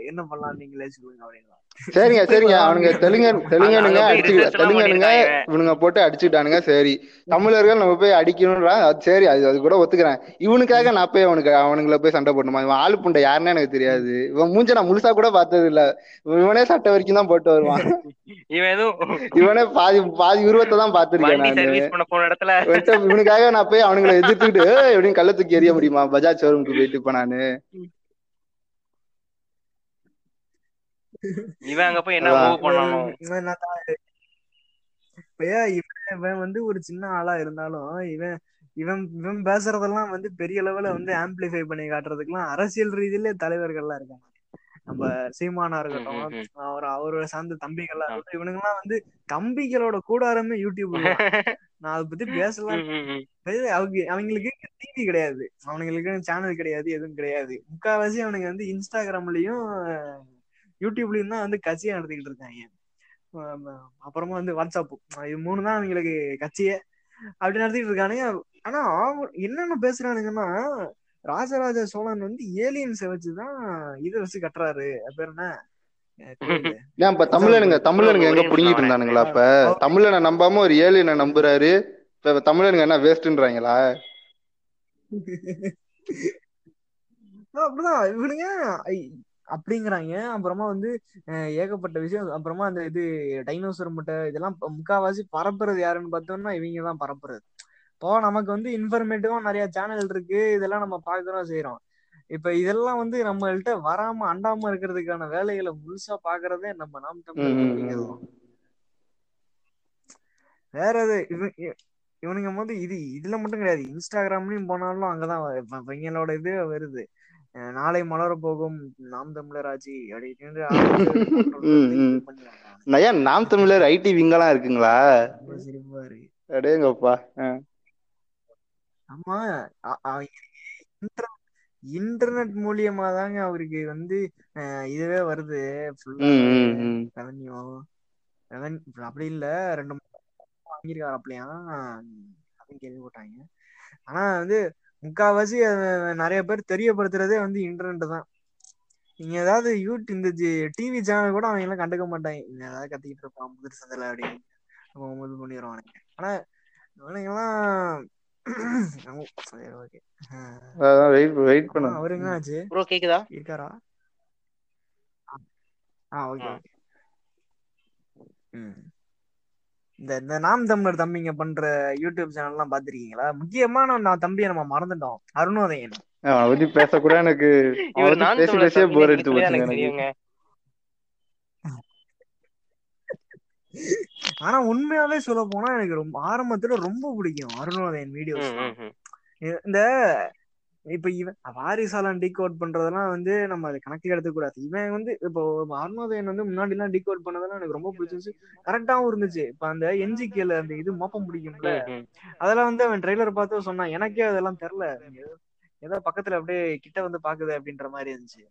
என்ன பண்ணலாம் நீங்களே சொல்லுங்க அப்படின்னா. சரிங்க சரிங்க. அவனுங்க தெலுங்கன் தெலுங்கனுங்க அடிச்சு தெலுங்கனுங்க. இவனுங்க போட்டு அடிச்சுட்டானுங்க சரி. தமிழர்கள் நம்ம போய் அடிக்கணும்ன்றா அது சரி அது அது கூட ஒத்துக்கிறேன். இவனுக்காக நான் போய் அவனுக்கு அவனுங்கள போய் சண்டை போடணுமா? இவன் ஆளு புண்டை யாருன்னு எனக்கு தெரியாது. இவன் மூஞ்ச நான் முழுசா கூட பார்த்தது இல்ல இவனே சட்டை வரைக்கும் தான் போட்டு வருவான். இவன் பாதி பாதி உருவத்தை தான் பார்த்திருக்கேன் வண்டி நானு. இவனுக்காக நான் போய் அவனுங்களை எதிர்த்துக்கிட்டு "ஏய்" அப்படின்னு கள்ள தூக்கி எறிய முடியுமா? பஜாஜ் ஷோரூமுக்கு போயிட்டு இப்ப நானு. இவன் அங்க போய் என்ன. மூவ் பண்ணணும்? இவன் நான் தான் இப்ப ஏன் இவன் இவன் வந்து ஒரு சின்ன ஆளா இருந்தாலும் இவன் இவன் இவன் பேசுறதெல்லாம் வந்து பெரிய லெவல்ல வந்து ஆம்பிளிஃபை பண்ணி காட்டுறதுக்குலாம் அரசியல் ரீதியிலே தலைவர்கள்லாம் இருக்காங்க. நம்ம சீமானா இருக்கட்டும் அவர் அவரோட சார்ந்த தம்பிகளா இருக்கட்டும் இவனுங்கெல்லாம் வந்து தம்பிகளோட கூடாரமே யூடியூப்ல. நான் அதை பத்தி பேசலாம். அவங்க அவங்களுக்கு டிவி கிடையாது. அவனுங்களுக்கு சேனல் கிடையாது எதுவும் கிடையாது. முக்காவாசி அவனுங்க வந்து இன்ஸ்டாகிராம்லயும் யூடியூப்லயும் தான் வந்து கட்சியை நடத்திக்கிட்டு இருக்காங்க. அப்புறமா வந்து வாட்ஸ்அப். இது மூணு தான் அவங்களுக்கு கட்சியே அப்படி நடத்திட்டு இருக்கானுங்க. ஆனா அவன் என்னென்ன பேசுறானுங்கன்னா ராஜராஜ சோழன் வந்து ஏலியன்ஸை வச்சுதான் இதை வச்சு கட்டுறாரு. பேர் என்ன? இப்ப தமிழனுங்க தமிழனுங்க எங்க புடுங்கிட்டு இருந்தானுங்களா இப்ப? தமிழனை நம்பாம ஒரு ஏழியனை நம்புறாரு. இப்ப தமிழனுங்க என்ன வேஸ்ட்ன்றாங்களா அப்படிதான். இவனுங்க ஐ- அப்படிங்கிறாங்க. அப்புறமா வந்து ஏகப்பட்ட விஷயம். அப்புறமா அந்த இது டைனோசர் முட்டை இதெல்லாம் முக்காவாசி பரப்புறது யாருன்னு பார்த்தோம்னா இவங்க தான் பரப்புறது. இப்போ நமக்கு வந்து இன்ஃபர்மேட்டிவா நிறைய சேனல் இருக்கு. இதெல்லாம் நம்ம பார்க்கறோம் செய்யறோம் இப்ப இதெல்லாம் வந்து நம்மள்ட்ட வராம அண்டாம இருக்கிறதுக்கான வேலைகளை முழுசா பாக்குறதே நம்ம நாம். தான். வேற எது இவனுங்க வந்து இது இதுல மட்டும் கிடையாது. இன்ஸ்டாகிராம்லயும் போனாலும் அங்கதான் இவங்களோட இது வருது. நாளை மலர போகும் நாம் தமிழர் ஆட்சி அப்படின்னு நாம் தமிழர் ஐடி விங்கெல்லாம் இருக்குங்களா? அடேங்கப்பா. ஆமா இன்டர்நெட் மூலியமா தாங்க அவருக்கு வந்து இதுவே வருது. ரெவன்யூ அப்படி இல்ல ரெண்டு மூணு வாங்கியிருக்காரு அப்படியா? அப்படின்னு கேள்விப்பட்டாங்க. ஆனா வந்து முக்காவாசி நிறைய பேர் தெரியப்படுத்துறதே வந்து இன்டர்நெட் தான். நீங்க ஏதாவது யூட் இந்த டிவி சேனல் கூட அவங்க எல்லாம் கண்டுக்க மாட்டாங்க. இவன் ஏதாவது கத்திக்கிட்டு இருப்பான் புதிர் சந்தையில அப்படின்னு. இது பண்ணிடுவானுங்க ஆனா இவனுங்கெல்லாம் அவரு என்ன ஆச்சு ப்ரோ கேக்குதா? இருக்காரா? ஆ ஓகே ஆ. ஓகே ம். இந்த இந்த நாம் தமிழர் தம்பிங்க பண்ற யூடியூப் சேனல்லாம் பாத்திருக்கீங்களா? முக்கியமான நான் தம்பியை நம்ம மறந்துட்டோம். அருணோதயன். அவனை பத்தி பேசக்கூட எனக்கு பேசி பேசியே போர் எடுத்து போச்சுங்க ஆனா உண்மையாவே சொல்ல போனா எனக்கு ரொம்ப ஆரம்பத்துல ரொம்ப பிடிக்கும் அருணோதயன் வீடியோஸ். இந்த இப்ப இவன் வாரிசாலம் டீகோட் பண்றதெல்லாம் வந்து நம்ம அதை கணக்கில் எடுத்துக்க கூடாது இவன் வந்து இப்போ அருணோதயன் வந்து முன்னாடி எல்லாம் டீகோட் பண்ணதெல்லாம் எனக்கு ரொம்ப பிடிச்சிருந்துச்சு. கரெக்டாவும் இருந்துச்சு. இப்ப அந்த என்ஜிகேல அந்த இது மோப்பம் பிடிக்கும்ல. அதெல்லாம் வந்து அவன் ட்ரெய்லர் பார்த்து சொன்னான். எனக்கே அதெல்லாம் தெரியல. ஏதோ- பக்கத்துல அப்படியே கிட்ட வந்து பாக்குது அப்படின்ற மாதிரி இருந்துச்சு.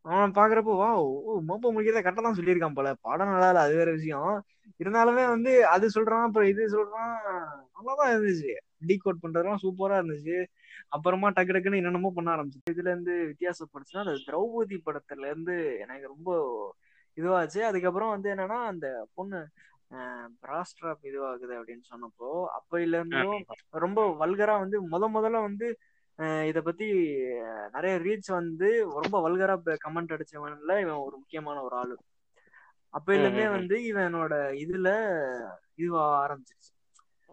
அவன் பாக்குறப்போ வா ஓ மோப்பம் முடிக்கிறத கரெக்டா தான் சொல்லியிருக்கான் போல. படம் நல்லா இல்ல அது வேற விஷயம். இருந்தாலுமே வந்து அது சொல்றான் அப்புறம் இது சொல்றான். நல்லாதான் இருந்துச்சு. டீகோட் பண்றதெல்லாம் சூப்பரா இருந்துச்சு. அப்புறமா டக்கு டக்குன்னு என்னென்னமோ பண்ண ஆரம்பிச்சு இதுல இருந்து வித்தியாசப்படுச்சுன்னா அந்த திரௌபதி படத்துல இருந்து எனக்கு ரொம்ப இதுவாச்சு. அதுக்கப்புறம் வந்து என்னன்னா அந்த பொண்ணு பிராஸ்ட்ராப் இதுவாகுது அப்படின்னு சொன்னப்போ அப்பையில இருந்தும் ரொம்ப வல்கரா வந்து முத முதல்ல வந்து அஹ் இத பத்தி நிறைய ரீச் வந்து ரொம்ப வல்கரா கமெண்ட் அடிச்சவன்ல இவன் ஒரு முக்கியமான ஒரு ஆளு. அப்பையில இருந்தே. வந்து இவனோட இதுல இதுவா ஆரம்பிச்சிருச்சு.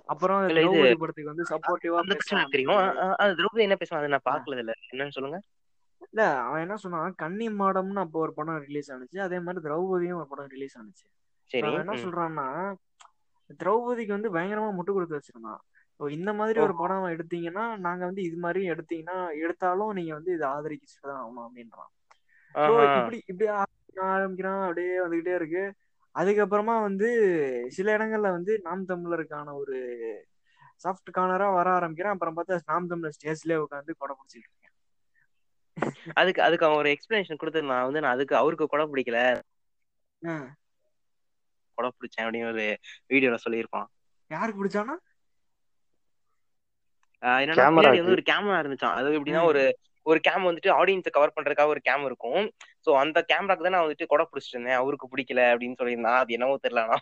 அப்புறம் இது- படத்துக்கு வந்து சப்போர்ட்டிவா அந்த எனக்கு தெரியும். அது திரௌபதி என்ன பேசுவாங்க அதை நான் பாக்கல இல்ல என்னன்னு சொல்லுங்க. இல்ல அவன் என்ன சொன்னான்? கன்னி மாடம்னு அப்போ ஒரு படம் ரிலீஸ் ஆனிச்சு. அதே மாதிரி திரௌபதியும் ஒரு படம் ரிலீஸ் ஆனிச்சு. சரி என்ன. சொல்றான்னா திரௌபதிக்கு வந்து பயங்கரமா முட்டு கொடுத்து வச்சிருந்தான். இப்போ இந்த மாதிரி ஒரு படம் எடுத்தீங்கன்னா நாங்க வந்து இது மாதிரி எடுத்தீங்கன்னா எடுத்தாலும் நீங்க வந்து இதை ஆதரிச்சுட்டு தான் ஆகணும் அப்படின்றான். இப்படி இப்படி ஆரம்பிக்கிறான் அப்படியே வந்துகிட்டே இருக்கு. அதுக்கப்புறமா வந்து சில இடங்கள்ல வந்து நாம் தமிழருக்கான ஒரு சாஃப்ட் கார்னரா வர ஆரம்பிக்கிறான். அப்புறம் பார்த்தா நாம் தமிழர் ஸ்டேஜ்லயே உட்காந்து கொடை பிடிச்சிட்டு இருக்கேன். அதுக்கு அதுக்கு அவன் ஒரு எக்ஸ்பிளனேஷன் கொடுத்து நான் வந்து நான் அதுக்கு அவருக்கு கூட பிடிக்கல. கூட பிடிச்சேன் அப்படின்னு ஒரு வீடியோல சொல்லியிருப்பான். யாருக்கு பிடிச்சானா? என்னன்னா ஒரு கேமரா இருந்துச்சான் அது எப்படின்னா. ஒரு ஒரு கேம் வந்துட்டு ஆடியன்ஸை கவர் பண்றதுக்காக ஒரு கேம் இருக்கும். சோ அந்த கேமராக்கு தான் நான் வந்துட்டு கொடை பிடிச்சிட்டு இருந்தேன். அவருக்கு பிடிக்கல அப்படின்னு சொல்லியிருந்தான் அது என்னவோ தெரியல ஆனா.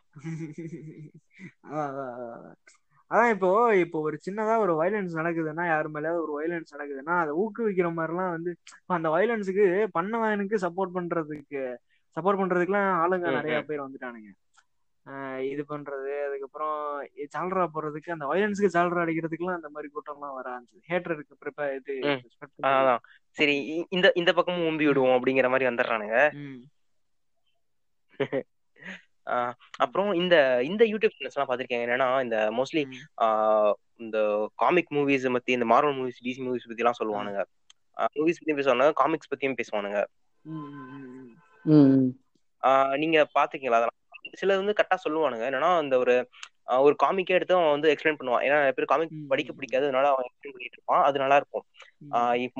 அதான், இப்போ இப்போ ஒரு சின்னதா ஒரு வயலன்ஸ் நடக்குதுன்னா யார் மேலயாவது ஒரு வயலன்ஸ் நடக்குதுன்னா அதை ஊக்குவிக்கிற மாதிரிலாம் வந்து அந்த வயலன்ஸுக்கு பண்ணவனுக்கு சப்போர்ட் பண்றதுக்கு சப்போர்ட் பண்றதுக்குலாம் ஆளுங்க நிறைய. பேர் வந்துட்டானுங்க. இது பண்றது. அதுக்கப்புறம் சால்ரா போடுறதுக்கு அந்த வயலன்ஸுக்கு சால்ரா அடிக்கிறதுக்குலாம் அந்த மாதிரி கூட்டம்லாம் வர ஆரம்பிச்சு ஹேட்டருக்கு ப்ரிப்பேர் இது. அதான். சரி இந்த இந்த பக்கமும் உம்பி விடுவோம் அப்படிங்கிற மாதிரி வந்துடுறானுங்க. அப்புறம் இந்த இந்த யூடியூப் சேனல்ஸ் எல்லாம் பாத்திருக்கேன் என்னன்னா இந்த மோஸ்ட்லி. இந்த காமிக் மூவிஸ் பத்தி இந்த மார்வல் மூவிஸ் டிசி மூவிஸ் பத்தி எல்லாம் சொல்லுவானுங்க மூவிஸ் பத்தியும் பேசுவானுங்க. காமிக்ஸ் பத்தியும் பேசுவானுங்க நீங்க பாத்துக்கீங்களா அதெல்லாம்? சில வந்து கரெக்டா சொல்லுவானுங்க. என்னன்னா அந்த ஒரு ஒரு காமிக்கே எடுத்து அவன் வந்து எக்ஸ்பிளைன் பண்ணுவான். ஏன்னா நிறைய பேர் காமிக் படிக்க பிடிக்காது. அதனால அவன் எக்ஸ்பிளைன் பண்ணிட்டு இருப்பான். அது நல்லா இருக்கும்.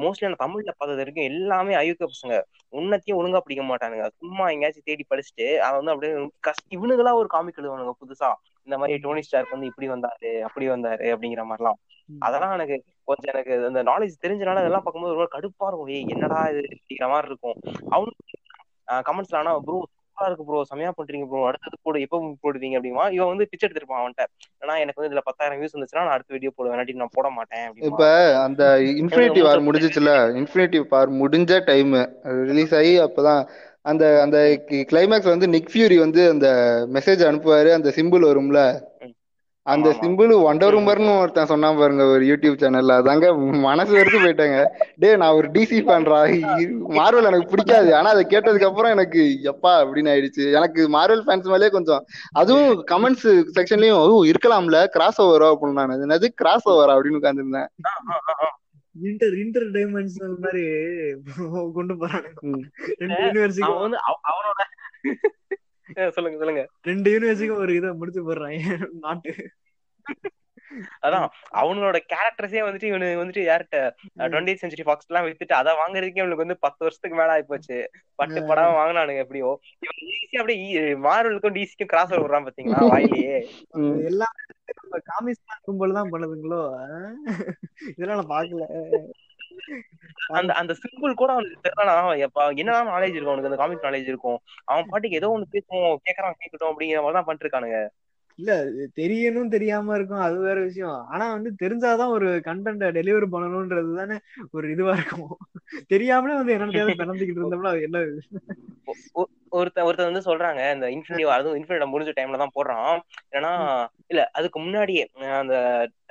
மோஸ்ட்லி நான் தமிழ்ல பார்த்தது வரைக்கும் எல்லாமே அயோக்கிய பசங்க. உன்னத்தையும் ஒழுங்கா பிடிக்க மாட்டானுங்க. சும்மா எங்கேயாச்சும் தேடி படிச்சுட்டு அவன் வந்து அப்படியே கஷ்ட இவனுங்களா ஒரு காமிக் எழுதுவானுங்க புதுசா. இந்த மாதிரி டோனி ஸ்டார்க் வந்து இப்படி வந்தாரு அப்படி வந்தாரு அப்படிங்கிற மாதிரிலாம். அதெல்லாம் எனக்கு கொஞ்சம் எனக்கு அந்த நாலேஜ் தெரிஞ்சனால அதெல்லாம் பார்க்கும்போது ரொம்ப கடுப்பா இருக்கும். ஏய் என்னடா இது அப்படிங்கிற மாதிரி இருக்கும். அவனுக்கு கமெண்ட்ஸ்ல ஆனா ப்ரோ சூப்பரா இருக்கு ப்ரோ செமையா பண்றீங்க ப்ரோ அடுத்தது போடு. எப்போ போடுவீங்க அப்படிமா? இவன் வந்து பிச்சை எடுத்திருப்பான் அவன்கிட்ட. ஏன்னா எனக்கு வந்து இதுல பத்தாயிரம் வியூஸ் வந்துச்சுன்னா நான் அடுத்த வீடியோ போடுவேன். இல்லாட்டி நான் போட மாட்டேன் இப்ப அந்த இன்ஃபினிட்டி வார். முடிஞ்சிச்சுல? இன்ஃபினிட்டி வார் முடிஞ்ச டைம் ரிலீஸ் ஆகி அப்பதான் அந்த அந்த கிளைமேக்ஸ் வந்து நிக் ஃபியூரி வந்து அந்த மெசேஜ் அனுப்புவாரு. அந்த சிம்பிள் வரும்ல. அந்த. சிம்பிள் வண்டர் உமர்னு ஒருத்தன் சொன்னான் பாருங்க ஒரு யூடியூப் சேனல்ல அதாங்க மனசு வெறுத்து போயிட்டாங்க. டேய் நான் ஒரு டிசி ஃபேன்ரா மார்வல் எனக்கு பிடிக்காது. ஆனா அதை கேட்டதுக்கு அப்புறம் எனக்கு எப்பா அப்படின்னு ஆயிடுச்சு. எனக்கு மார்வல் ஃபேன்ஸ் மேலே கொஞ்சம் அதுவும் கமெண்ட்ஸ் செக்ஷன்லயும் ஓ இருக்கலாம்ல கிராஸ் ஓவரா அப்படின்னு நான் என்னது? கிராஸ் ஓவரா அப்படின்னு உட்காந்துருந்தேன் இன்டர் இன்டர் டைமென்ஷனல் மாதிரி கொண்டு அவ- அவனோட சொல்லுங்க சொல்லுங்க. ரெண்டு யூனிவர்சிட்டிக்கும் ஒரு இதை முடிச்சு போடுறாங்க நாட்டு அதான் அவனோட கேரக்டர்ஸே வந்துட்டு இவனுக்கு வந்துட்டு யார்கிட்ட டுவெண்ட்டி சென்ச்சுரி ஃபாக்ஸ் எல்லாம் வித்துட்டு அதை வாங்குறதுக்கே இவனுக்கு வந்து பத்து வருஷத்துக்கு மேல ஆயி போச்சு பட்டு படம் வாங்கினானுங்க எப்படியோ. இவன் ஈஸியா அப்படியே மார்வலுக்கும் டிசிக்கும் கிராஸ் விடுறான் பாத்தீங்களா வாயிலேயே. எல்லாமே காமிக்ஸ் கும்பல் தான் பண்ணுதுங்களோ? இதெல்லாம் நான் பாக்கல அந்த அந்த சிம்பிள் கூட அவனுக்கு தெரியலனா என்னதான் நாலேஜ் இருக்கும் அவனுக்கு? அந்த காமிக் நாலேஜ் இருக்கும். அவன் பாட்டுக்கு ஏதோ ஒண்ணு பேசுவோம். கேக்குறான் கேட்கட்டும் அப்படிங்கிற மாதிரிதான் பண்ணிட்டு இருக்கானுங்க. இல்ல தெரியணும் தெரியாம இருக்கும். அது வேற விஷயம். ஆனா வந்து தெரிஞ்சாதான் ஒரு கண்டென்ட டெலிவரி பண்ணணும்ன்றது தானே ஒரு இதுவா இருக்கும். தெரியாமலே வந்து என்னன்னு பிறந்துகிட்டு இருந்தோம்னா அது என்ன ஒ- ஒ- ஒருத்தன் ஒருத்தன் வந்து சொல்றாங்க இந்த இன்ஃபினிட்டி அதுவும் இன்ஃபினிட்டி முடிஞ்ச டைம்ல தான் போடுறான். ஏன்னா இல்ல அதுக்கு முன்னாடியே அந்த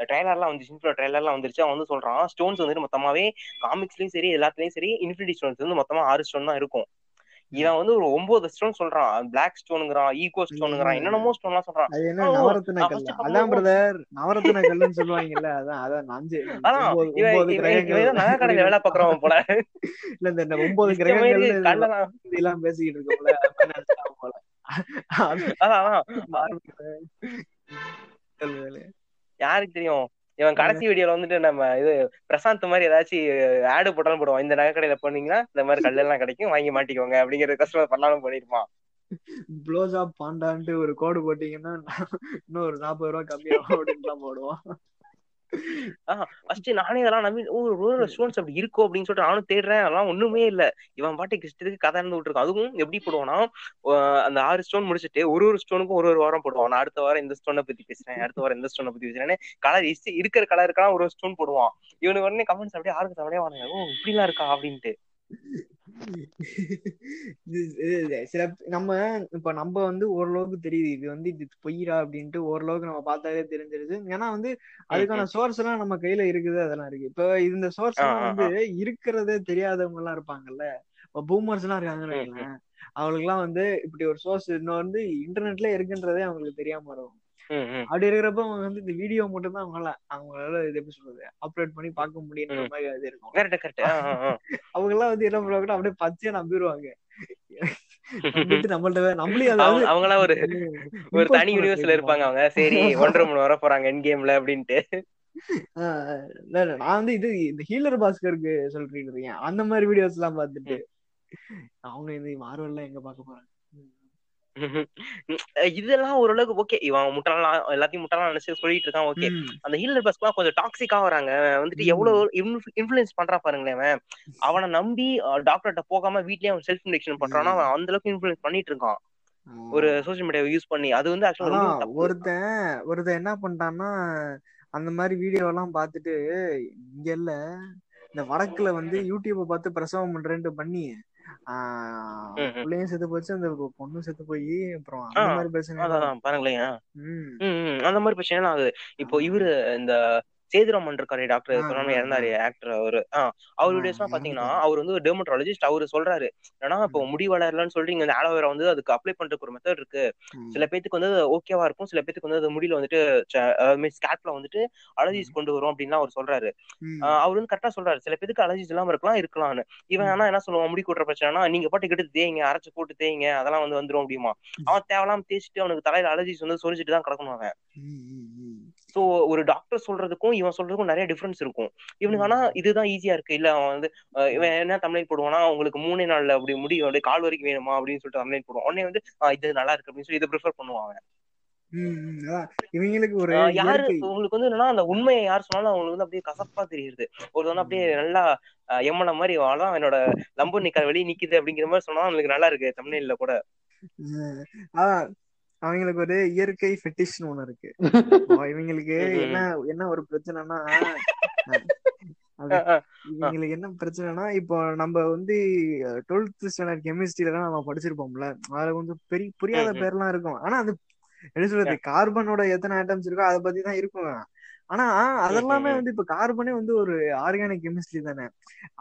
ட்ரைலர்லாம் வந்துச்சு இன்ஃபினிட்டி ட்ரைலர்லாம் வந்துருச்சு. அவன் வந்து சொல்றான் ஸ்டோன்ஸ் வந்துட்டு மொத்தமாவே காமிக்ஸ்லயும் சரி எல்லாத்துலயும் சரி இன்ஃபினிட்டி ஸ்டோன்ஸ் வந்து மொத்தமா ஆறு ஸ்டோன் தான் இருக்கும். இவன் வந்து ஒரு ஒன்பது ஸ்டோன் சொல்றான். பிளாக் ஸ்டோனுங்கிறான் ஈகோ ஸ்டோனுங்கிறான் என்னென்னமோ ஸ்டோன்லாம் சொல்றான். அது என்ன நான் கல் அதான் பிரதர் நவரத்தின கல்லுன்னு சொல்லுவாங்கல்ல அதான் அதான் அஞ்சு அதான் ஒன்பது கிரகங்கள். நகை கடையில வேலை பாக்குறவன் போல. இல்ல இந்த ஒன்பது கிரகங்கள் எல்லாம் பேசிக்கிட்டு இருக்கோம்ல போல அது அதான். யாருக்கு தெரியும்? இவன் கடைசி வீடியோல வந்துட்டு நம்ம இது பிரசாந்த் மாதிரி ஏதாச்சும் ஆடு போட்டாலும் போடுவான். இந்த நகை கடையில போனீங்கன்னா இந்த மாதிரி கல்லெல்லாம் கிடைக்கும் வாங்கி மாட்டிக்கோங்க அப்படிங்கிற கஸ்டமர் பண்ணாலும் பண்ணிருப்பான் ப்ளோஜாப் பாண்டான்ட்டு ஒரு கோடு போட்டீங்கன்னா இன்னும் ஒரு நாற்பது ரூபா கம்மியாகும் அப்படின்னு போடுவோம் ஃபர்ஸ்ட் நானே இதெல்லாம் நம்பி ஓ ஒரு ஸ்டோன்ஸ் அப்படி இருக்கும் அப்படின்னு சொல்லிட்டு நானும் தேடுறேன். அதெல்லாம் ஒண்ணுமே இல்ல. இவன் பாட்டுக்கு இஷ்டத்துக்கு கதை இருந்து விட்டுருக்கான் அதுவும் எப்படி போடுவானா ஆஹ் அந்த ஆறு ஸ்டோன் முடிச்சுட்டு ஒரு ஒரு ஸ்டோனுக்கும் ஒரு ஒரு வாரம் போடுவான். நான் அடுத்த வாரம் இந்த ஸ்டோனை பத்தி பேசுறேன். அடுத்த வாரம் இந்த ஸ்டோனை பத்தி பேசுறேன்னு கலர் இருக்கிற கலருக்கெல்லாம் ஒரு ஸ்டோன் போடுவான். இவனுக்கு உடனே கமெண்ட்ஸ் அப்படியே ஆருக்கு அப்படியே வாங்க. ஓ இப்படிலாம் இருக்கா? அப்படின்ட்டு. சில நம்ம இப்ப நம்ம வந்து ஓரளவுக்கு தெரியுது. இது வந்து இது பொய்யரா அப்படின்ட்டு ஓரளவுக்கு நம்ம பார்த்தாலே தெரிஞ்சிருது. ஏன்னா வந்து அதுக்கான சோர்ஸ் எல்லாம் நம்ம கையில இருக்குது அதெல்லாம் இருக்கு. இப்ப இந்த சோர்ஸ் எல்லாம் வந்து இருக்கிறதே தெரியாதவங்க எல்லாம் இருப்பாங்கல்ல. இப்ப பூமர்ஸ் எல்லாம் இருக்காங்கன்னு அவங்களுக்கு எல்லாம் வந்து இப்படி ஒரு சோர்ஸ் இன்னும் வந்து இன்டர்நெட்ல இருக்குன்றதே அவங்களுக்கு தெரியாம இருக்கும். அப்படி இருக்கிறப்ப அவங்க வந்து இந்த வீடியோ மட்டும் தான் அவங்களால அவங்களால இது எப்படி சொல்றது அப்லோட் பண்ணி பார்க்க முடியுன்ற. மாதிரி அது இருக்கும். கரெக்ட் கரெக்ட் அவங்க எல்லாம் வந்து என்ன பண்ணுவாங்கன்னா அப்படியே பச்சையா நம்பிடுவாங்க அவங்களாம் ஒரு ஒரு தனி யூனிவர்ஸ்ல இருப்பாங்க அவங்க. சரி ஒன்றரை மணி வர போறாங்க என் கேம்ல அப்படின்ட்டு நான் வந்து இது இந்த ஹீலர் பாஸ்கருக்கு இருக்கேன் அந்த மாதிரி வீடியோஸ் எல்லாம் பார்த்துட்டு அவங்க இந்த மார்வெல்லாம் எங்க பார்க்க போறாங்க? இதெல்லாம் ஓரளவுக்கு ஓகே இவன் முட்டாளா எல்லாத்தையும் முட்டாளா நினைச்சு சொல்லிட்டு இருக்கான் ஓகே அந்த ஹீலர் பஸ்க்குலாம் கொஞ்சம் டாக்ஸிக்கா வராங்க. வந்துட்டு. எவ்வளவு இன்ஃபுளுன்ஸ் பண்றா பாருங்களேன் அவன். நம்பி டாக்டர்கிட்ட போகாம வீட்லயே அவன் செல்ஃப் இன்ஜெக்ஷன் பண்றான்னா அவன் அந்த அளவுக்கு இன்ஃபுளுன்ஸ் பண்ணிட்டு இருக்கான். ஒரு சோஷியல் மீடியாவை யூஸ் பண்ணி. அது வந்து ஆக்சுவலா ஒருத்தன் ஒருத்தன் என்ன பண்ணிட்டான்னா அந்த மாதிரி வீடியோ எல்லாம் பார்த்துட்டு இங்க இல்ல. இந்த வடக்குல வந்து யூடியூப பார்த்து பிரசவம் பண்றேன்ட்டு பண்ணி. பிள்ளையும் செத்து போச்சு அந்த பொண்ணும் செத்து போய் அப்புறம் அந்த மாதிரி பிரச்சனை பாருங்களேன். அந்த மாதிரி பிரச்சனை ஆகுது. இப்போ இவரு இந்த சேதுராமன் இருக்காரு டாக்டர். ஆ. இறந்தாரு ஆக்டர் அவரு. அவர் ஆ, வீடியோஸ் எல்லாம் எனக்கு பாத்தீங்கன்னா. அவர் வந்து ஒரு டெர்மட்டாலஜிஸ்ட் அவரு சொல்றாரு. ஏன்னா இப்போ முடி வளரலன்னு சொல்லிட்டு இங்க ஆலோவேரா வந்து அதுக்கு அப்ளை பண்றதுக்கு ஒரு மெத்தட் இருக்கு. சில பேத்துக்கு வந்து ஓகேவா இருக்கும். சில பேத்துக்கு வந்து அது முடியல வந்துட்டு ஸ்கேட்ல வந்துட்டு அலர்ஜிஸ் கொண்டு வரும் அப்படின்னு அவர் சொல்றாரு. அவர் வந்து கரெக்டா சொல்றாரு. சில பேத்துக்கு அலர்ஜிஸ் இல்லாம இருக்கலாம் இருக்கலாம்னு. இவன் ஆனா என்ன சொல்லுவான்? முடி கூட்டுற பிரச்சனைனா நீங்க பாட்டு கிட்ட தேய்ங்க அரைச்சு போட்டு தேய்ங்க அதெல்லாம் வந்து வந்துரும் அப்படிமா அவன் தேவலாம் தேய்ச்சிட்டு அவனுக்கு தலையில அலர்ஜிஸ் வந்து சொரிஞ்சிட்டு தான் கிடக்கணும் அவன். சோ ஒரு டாக்டர் சொல்றதுக்கும் இவன் சொல்றதுக்கும் நிறைய டிஃபரன்ஸ் இருக்கும். இவனுக்கு ஆனா இதுதான் ஈஸியா இருக்கு. இல்ல அவன் வந்து இவன் என்ன தமிழ் போடுவானா உங்களுக்கு மூணே நாள்ல அப்படி முடி அப்படியே கால் வரைக்கும் வேணுமா? அப்படின்னு சொல்லிட்டு தமிழ் போடுவான். உடனே வந்து இது நல்லா இருக்கு. அப்படின்னு சொல்லி இதை ப்ரிஃபர். அதான் இவங்களுக்கு ஒரு யாரு உங்களுக்கு வந்து என்னன்னா அந்த உண்மையை யார் சொன்னாலும் அவங்களுக்கு வந்து அப்படியே கசப்பா தெரியுது. ஒரு வந்து அப்படியே நல்லா எம்மன மாதிரி அவ்வளவுதான் என்னோட லம்பு நிக்க வெளியே நிக்குது அப்படிங்கிற மாதிரி சொன்னா அவங்களுக்கு நல்லா இருக்கு தமிழ்ல கூட. அவங்களுக்கு ஒரு இயற்கை ஃபெட்டிஷ்னு ஒண்ணு இருக்கு. இவங்களுக்கு. என்ன என்ன ஒரு பிரச்சனைனா இவங்களுக்கு என்ன பிரச்சனைனா இப்போ நம்ம வந்து டுவெல்த் ஸ்டாண்டர்ட் கெமிஸ்ட்ரியில தான் நம்ம படிச்சிருப்போம்ல. அதுல கொஞ்சம் பெரிய புரியாத ம், ம். பேர்லாம் இருக்கும். ஆனா அது என்ன சொல்றது கார்பனோட எத்தனை ஐட்டம்ஸ் இருக்கோ அதை பத்தி தான் இருக்கும். ஆனா அதெல்லாமே. வந்து இப்ப கார்பனே வந்து ஒரு ஆர்கானிக் கெமிஸ்ட்ரி தானே.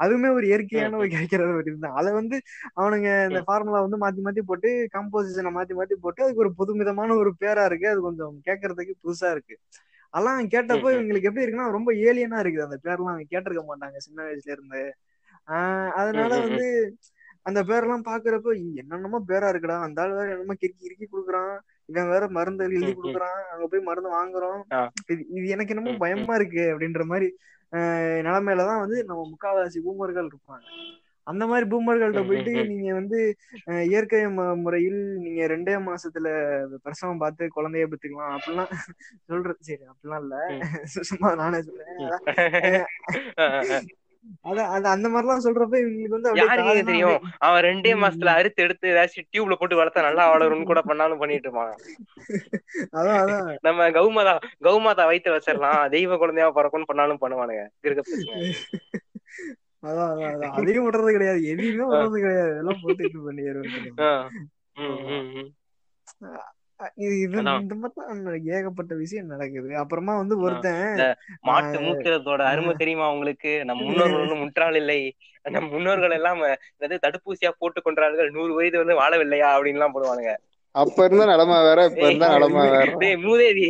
அதுவுமே ஒரு இயற்கையான ஒரு கிடைக்கிறது ஒரு இதுதான் அதை வந்து அவனுங்க இந்த ஃபார்முலா வந்து மாத்தி மாத்தி போட்டு கம்போசிஷனை மாத்தி மாத்தி போட்டு அதுக்கு ஒரு புதுமிதமான ஒரு பேரா இருக்கு. அது கொஞ்சம் கேட்கறதுக்கு புதுசா இருக்கு. அதெல்லாம் கேட்டப்போ. இவங்களுக்கு எப்படி இருக்குன்னா ரொம்ப ஏலியனா இருக்குது. அந்த பேர்லாம் அவங்க கேட்டிருக்க மாட்டாங்க சின்ன வயசுல இருந்து. ஆஹ் அதனால. வந்து அந்த பேரெல்லாம் பாக்குறப்போ "இ, என்னென்னமோ பேரா இருக்குடா. அந்த ஆள் வேற என்னமோ கிறுக்கி இறுக்கி கொடுக்குறான். இவன் வேற மருந்து எழுதி. கொடுக்குறான் அங்க போய் மருந்து வாங்குறோம். இது எனக்கு என்னமோ. பயமா இருக்கு அப்படின்ற மாதிரி நிலைமையிலதான் வந்து நம்ம முக்காவாசி பூமர்கள் இருப்பாங்க அந்த மாதிரி பூமர்கள்ட்ட போயிட்டு. நீங்க வந்து இயற்கை முறையில் நீங்க ரெண்டே மாசத்துல பிரசவம் பார்த்து குழந்தைய பெற்றுக்கலாம் அப்படிலாம் சொல்றது சரி அப்படிலாம் இல்ல. சும்மா நானே சொல்றேன் அந்த மாதிரிலாம் சொல்றப்ப இவங்களுக்கு வந்து யாருக்கு தெரியும்? அவன் ரெண்டே மாசத்துல அறுத்து எடுத்து ஏதாச்சும் டியூப்ல போட்டு வளர்த்தா நல்லா வளரும்னு கூட பண்ணாலும் பண்ணிட்டு இருப்பான் அதான் நம்ம கௌமாதா கௌமாதா வயிற்று வச்சிடலாம் தெய்வ குழந்தையா பிறக்கும்னு பண்ணாலும் பண்ணுவானுங்க. இருக்க அதான் அதான் அதையும் விடுறது கிடையாது. எதையுமே விடுறது கிடையாது. எல்லாம் போட்டு இது பண்ணிடுறது ஏகப்பட்ட விஷயம் நடக்குது. அப்புறமா வந்து. ஒருத்தன் மாட்டு மூக்கிறதோட அருமை தெரியுமா உங்களுக்கு? நம் முன்னோர்கள் ஒன்றும் முற்றாள் இல்லை. நம் முன்னோர்கள் எல்லாம் தடுப்பூசியா போட்டு கொண்டார்கள். நூறு வயது வந்து வாழவில்லையா? அப்படின்னு எல்லாம் போடுவானுங்க. அப்ப இருந்த நிலைமை வேற இப்ப இருந்தா நிலைமை வேற. மூதேவி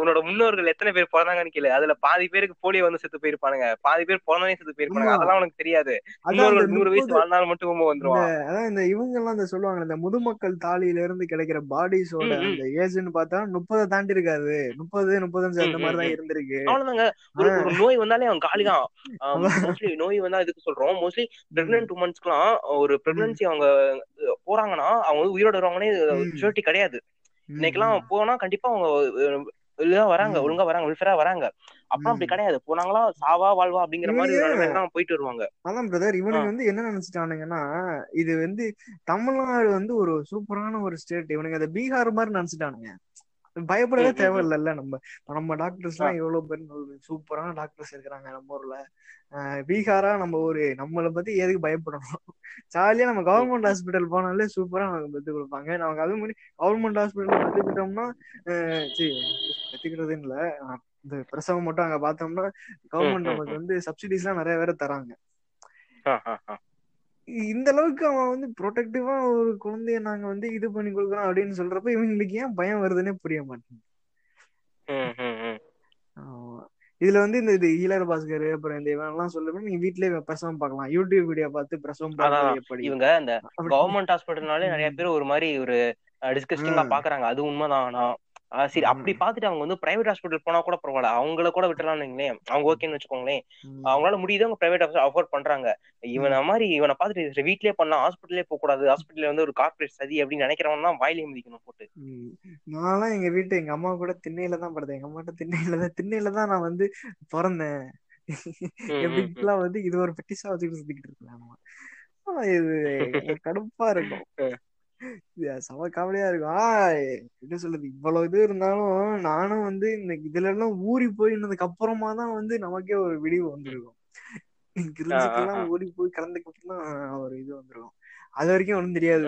உன்னோட முன்னோர்கள் எத்தனை பேர் பிறந்தாங்கன்னு கேளு. அதுல பாதி பேருக்கு போலியோ வந்து செத்து போயிருப்பானுங்க. பாதி பேர் பிறந்தவனே செத்து போயிருப்பானுங்க. ஆமா. அதெல்லாம் உனக்கு தெரியாது. முன்னோர்கள் நூறு வயசு வாழ்ந்தாலும் மட்டும் உண்மை வந்துருவான் அதான் இந்த இவங்க எல்லாம் இந்த சொல்லுவாங்க இந்த முதுமக்கள் தாலியில இருந்து கிடைக்கிற பாடிஸோட. அந்த ஏஜ்னு பார்த்தா முப்பதை தாண்டி இருக்காது. முப்பது முப்பத்தஞ்சு அந்த ம், மாதிரி ம், தான் ம். இருந்திருக்கு. அவ்வளவுதாங்க. ஒரு நோய் வந்தாலே அவன் காலிதான். மோஸ்ட்லி நோய் வந்தா இதுக்கு சொல்றோம். மோஸ்ட்லி பிரெக்னென்ட் உமன்ஸ்க்குலாம் ஒரு பிரெக்னன்சி அவங்க போறாங்கன்னா அவங்க வந்து உயிரோட வருவாங்கன்னே. ஷூரிட்டி கிடையாது இன்னைக்கெல்லாம். போனா கண்டிப்பா அவங்க அஹ், இதா வராங்க. ஒழுங்கா வராங்க வெல்ஃபேரா வராங்க அப்புறம் அப்படி. கிடையாது போனாங்களா சாவா வாழ்வா அப்படிங்கிற மாதிரி போயிட்டு வருவாங்க அதான் பிரதர் இவனுக்கு வந்து என்ன நினைச்சிட்டானுங்கன்னா இது வந்து தமிழ்நாடு வந்து ஒரு சூப்பரான ஒரு ஸ்டேட் இவனுக்கு அதை பீகார் மாதிரி நினைச்சிட்டானுங்க பயப்படவே. தேவையில்லைல்ல நம்ம இப்ப நம்ம டாக்டர்ஸ். எல்லாம் எவ்வளவு பேர் சூப்பரான டாக்டர்ஸ் இருக்கிறாங்க நம்ம ஊர்ல பீகாரா நம்ம ஊரு நம்மளை பத்தி எதுக்கு பயப்படணும் ஜாலியா நம்ம கவர்மெண்ட் ஹாஸ்பிட்டல் போனாலே சூப்பரா நமக்கு பெத்து கொடுப்பாங்க நமக்கு அதுவும் முன்னாடி கவர்மெண்ட் ஹாஸ்பிட்டல் பெத்துக்கிட்டோம்னா சரி பெத்துக்கிறதுன்னு இல்ல இந்த பிரசவம் மட்டும் அங்க பார்த்தோம்னா கவர்மெண்ட் நமக்கு. வந்து சப்சிடிஸ் எல்லாம் நிறைய பேர் தராங்க. இந்த அளவுக்கு அவன் வந்து ப்ரொடெக்டிவா ஒரு குழந்தைய நாங்க வந்து இது பண்ணி கொடுக்குறோம் அப்படின்னு சொல்றப்ப இவங்களுக்கு ஏன் பயம் வருதுன்னே புரிய மாட்டேங்குது. இதுல வந்து இந்த இது ஈலர் பாஸ்கர் அப்புறம் இந்த இவன் எல்லாம் சொல்லுவேன் நீங்க வீட்லயே பிரசவம் பார்க்கலாம் யூடியூப் வீடியோ பார்த்து பிரசவம் எப்படி இவங்க அப்படி கவர்மெண்ட் ஹாஸ்பிட்டல்னாலே நிறைய. பேர் ஒரு மாதிரி ஒரு டிஸ்கஸ்டிங்கா. பாக்குறாங்க அது உண்மைதான் ஆனா சரி அப்படி. பாத்துட்டு அவங்க வந்து பிரைவேட் ஹாஸ்பிட்டல் போனா கூட பரவாயில்ல. அவங்கள கூட விட்டுலாம்னு அவங்க ஓகேன்னு வச்சுக்கோங்களேன். அவங்களால முடியுது அவங்க பிரைவேட் அஃபோர்ட் பண்றாங்க. இவன மாதிரி இவனை பார்த்துட்டு சரி, வீட்லயே பண்ணலாம். ஹாஸ்பிட்டலே போக கூடாது ஹாஸ்பிட்டல்ல வந்து ஒரு கார்பரேட் சதி அப்படின்னு நினைக்கிறவன் தான் வாயிலே மிதிக்கணும் போட்டு. நான்லாம் எங்க வீட்டு எங்க அம்மா கூட திண்ணையில தான் படுத்தேன். எங்க அம்மாட்ட திண்ணையில தான் திண்ணையில தான் நான் வந்து பிறந்தேன். ம், என் ம், ம். வீட்டுலாம் வந்து இது ஒரு பெட்டிஸா வச்சுக்கிட்டு சுத்திக்கிட்டு இது கடுப்பா இருக்கும். செம காமெடியா இருக்கும். ஆ என்ன சொல்றது? இவ்வளவு இது இருந்தாலும் நானும் வந்து இந்த இதுல எல்லாம் ஊறி போயினதுக்கு அப்புறமா தான் வந்து நமக்கே ஒரு விடிவு வந்திருக்கும். கிரிஞ்சுக்கெல்லாம். ஓடி போய் கலந்துக்கு அப்புறம் ஒரு இது வந்திருக்கும் அது வரைக்கும் ஒண்ணும் தெரியாது.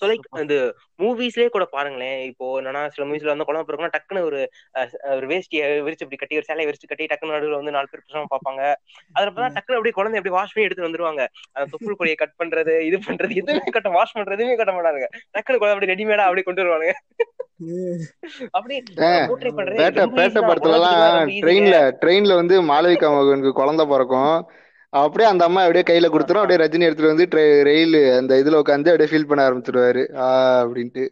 ஸோ லைக் இந்த மூவிஸ்லயே கூட பாருங்களேன். இப்போ என்னன்னா சில மூவிஸ்ல வந்து குழந்தை பிறகுனா டக்குன்னு ஒரு அஹ், ஒரு வேஷ்டியை விரிச்சு இப்படி கட்டி ஒரு சேலையை விரிச்சு கட்டி டக்குன்னு நடுவில் வந்து நாலு பேர் பிரசவம் பார்ப்பாங்க. அதுல பார்த்தா டக்குன்னு அப்படியே குழந்தை அப்படியே வாஷ் பண்ணி எடுத்து வந்துருவாங்க. அந்த தொப்புள் கொடியை கட் பண்றது இது பண்றது எதுவுமே கட்ட வாஷ் பண்றது எதுவுமே கட்ட மாட்டாங்க டக்குன்னு குழந்தை அப்படியே ரெடிமேடா அப்படியே கொண்டு வருவாங்க பேட்ட. படத்துல எல்லாம் ட்ரெயின்ல ட்ரெயின்ல வந்து மாளவிகா மகனுக்கு குழந்தை பிறக்கும். அப்படியே அந்த அம்மா அப்படியே கையில கொடுத்துரும். அப்படியே ரஜினி எடுத்துட்டு வந்து ரயில் அந்த இதுல உட்காந்து அப்படியே ஃபீல் பண்ண ஆரம்பிச்சிருவாரு. அப்படின்ட்டு.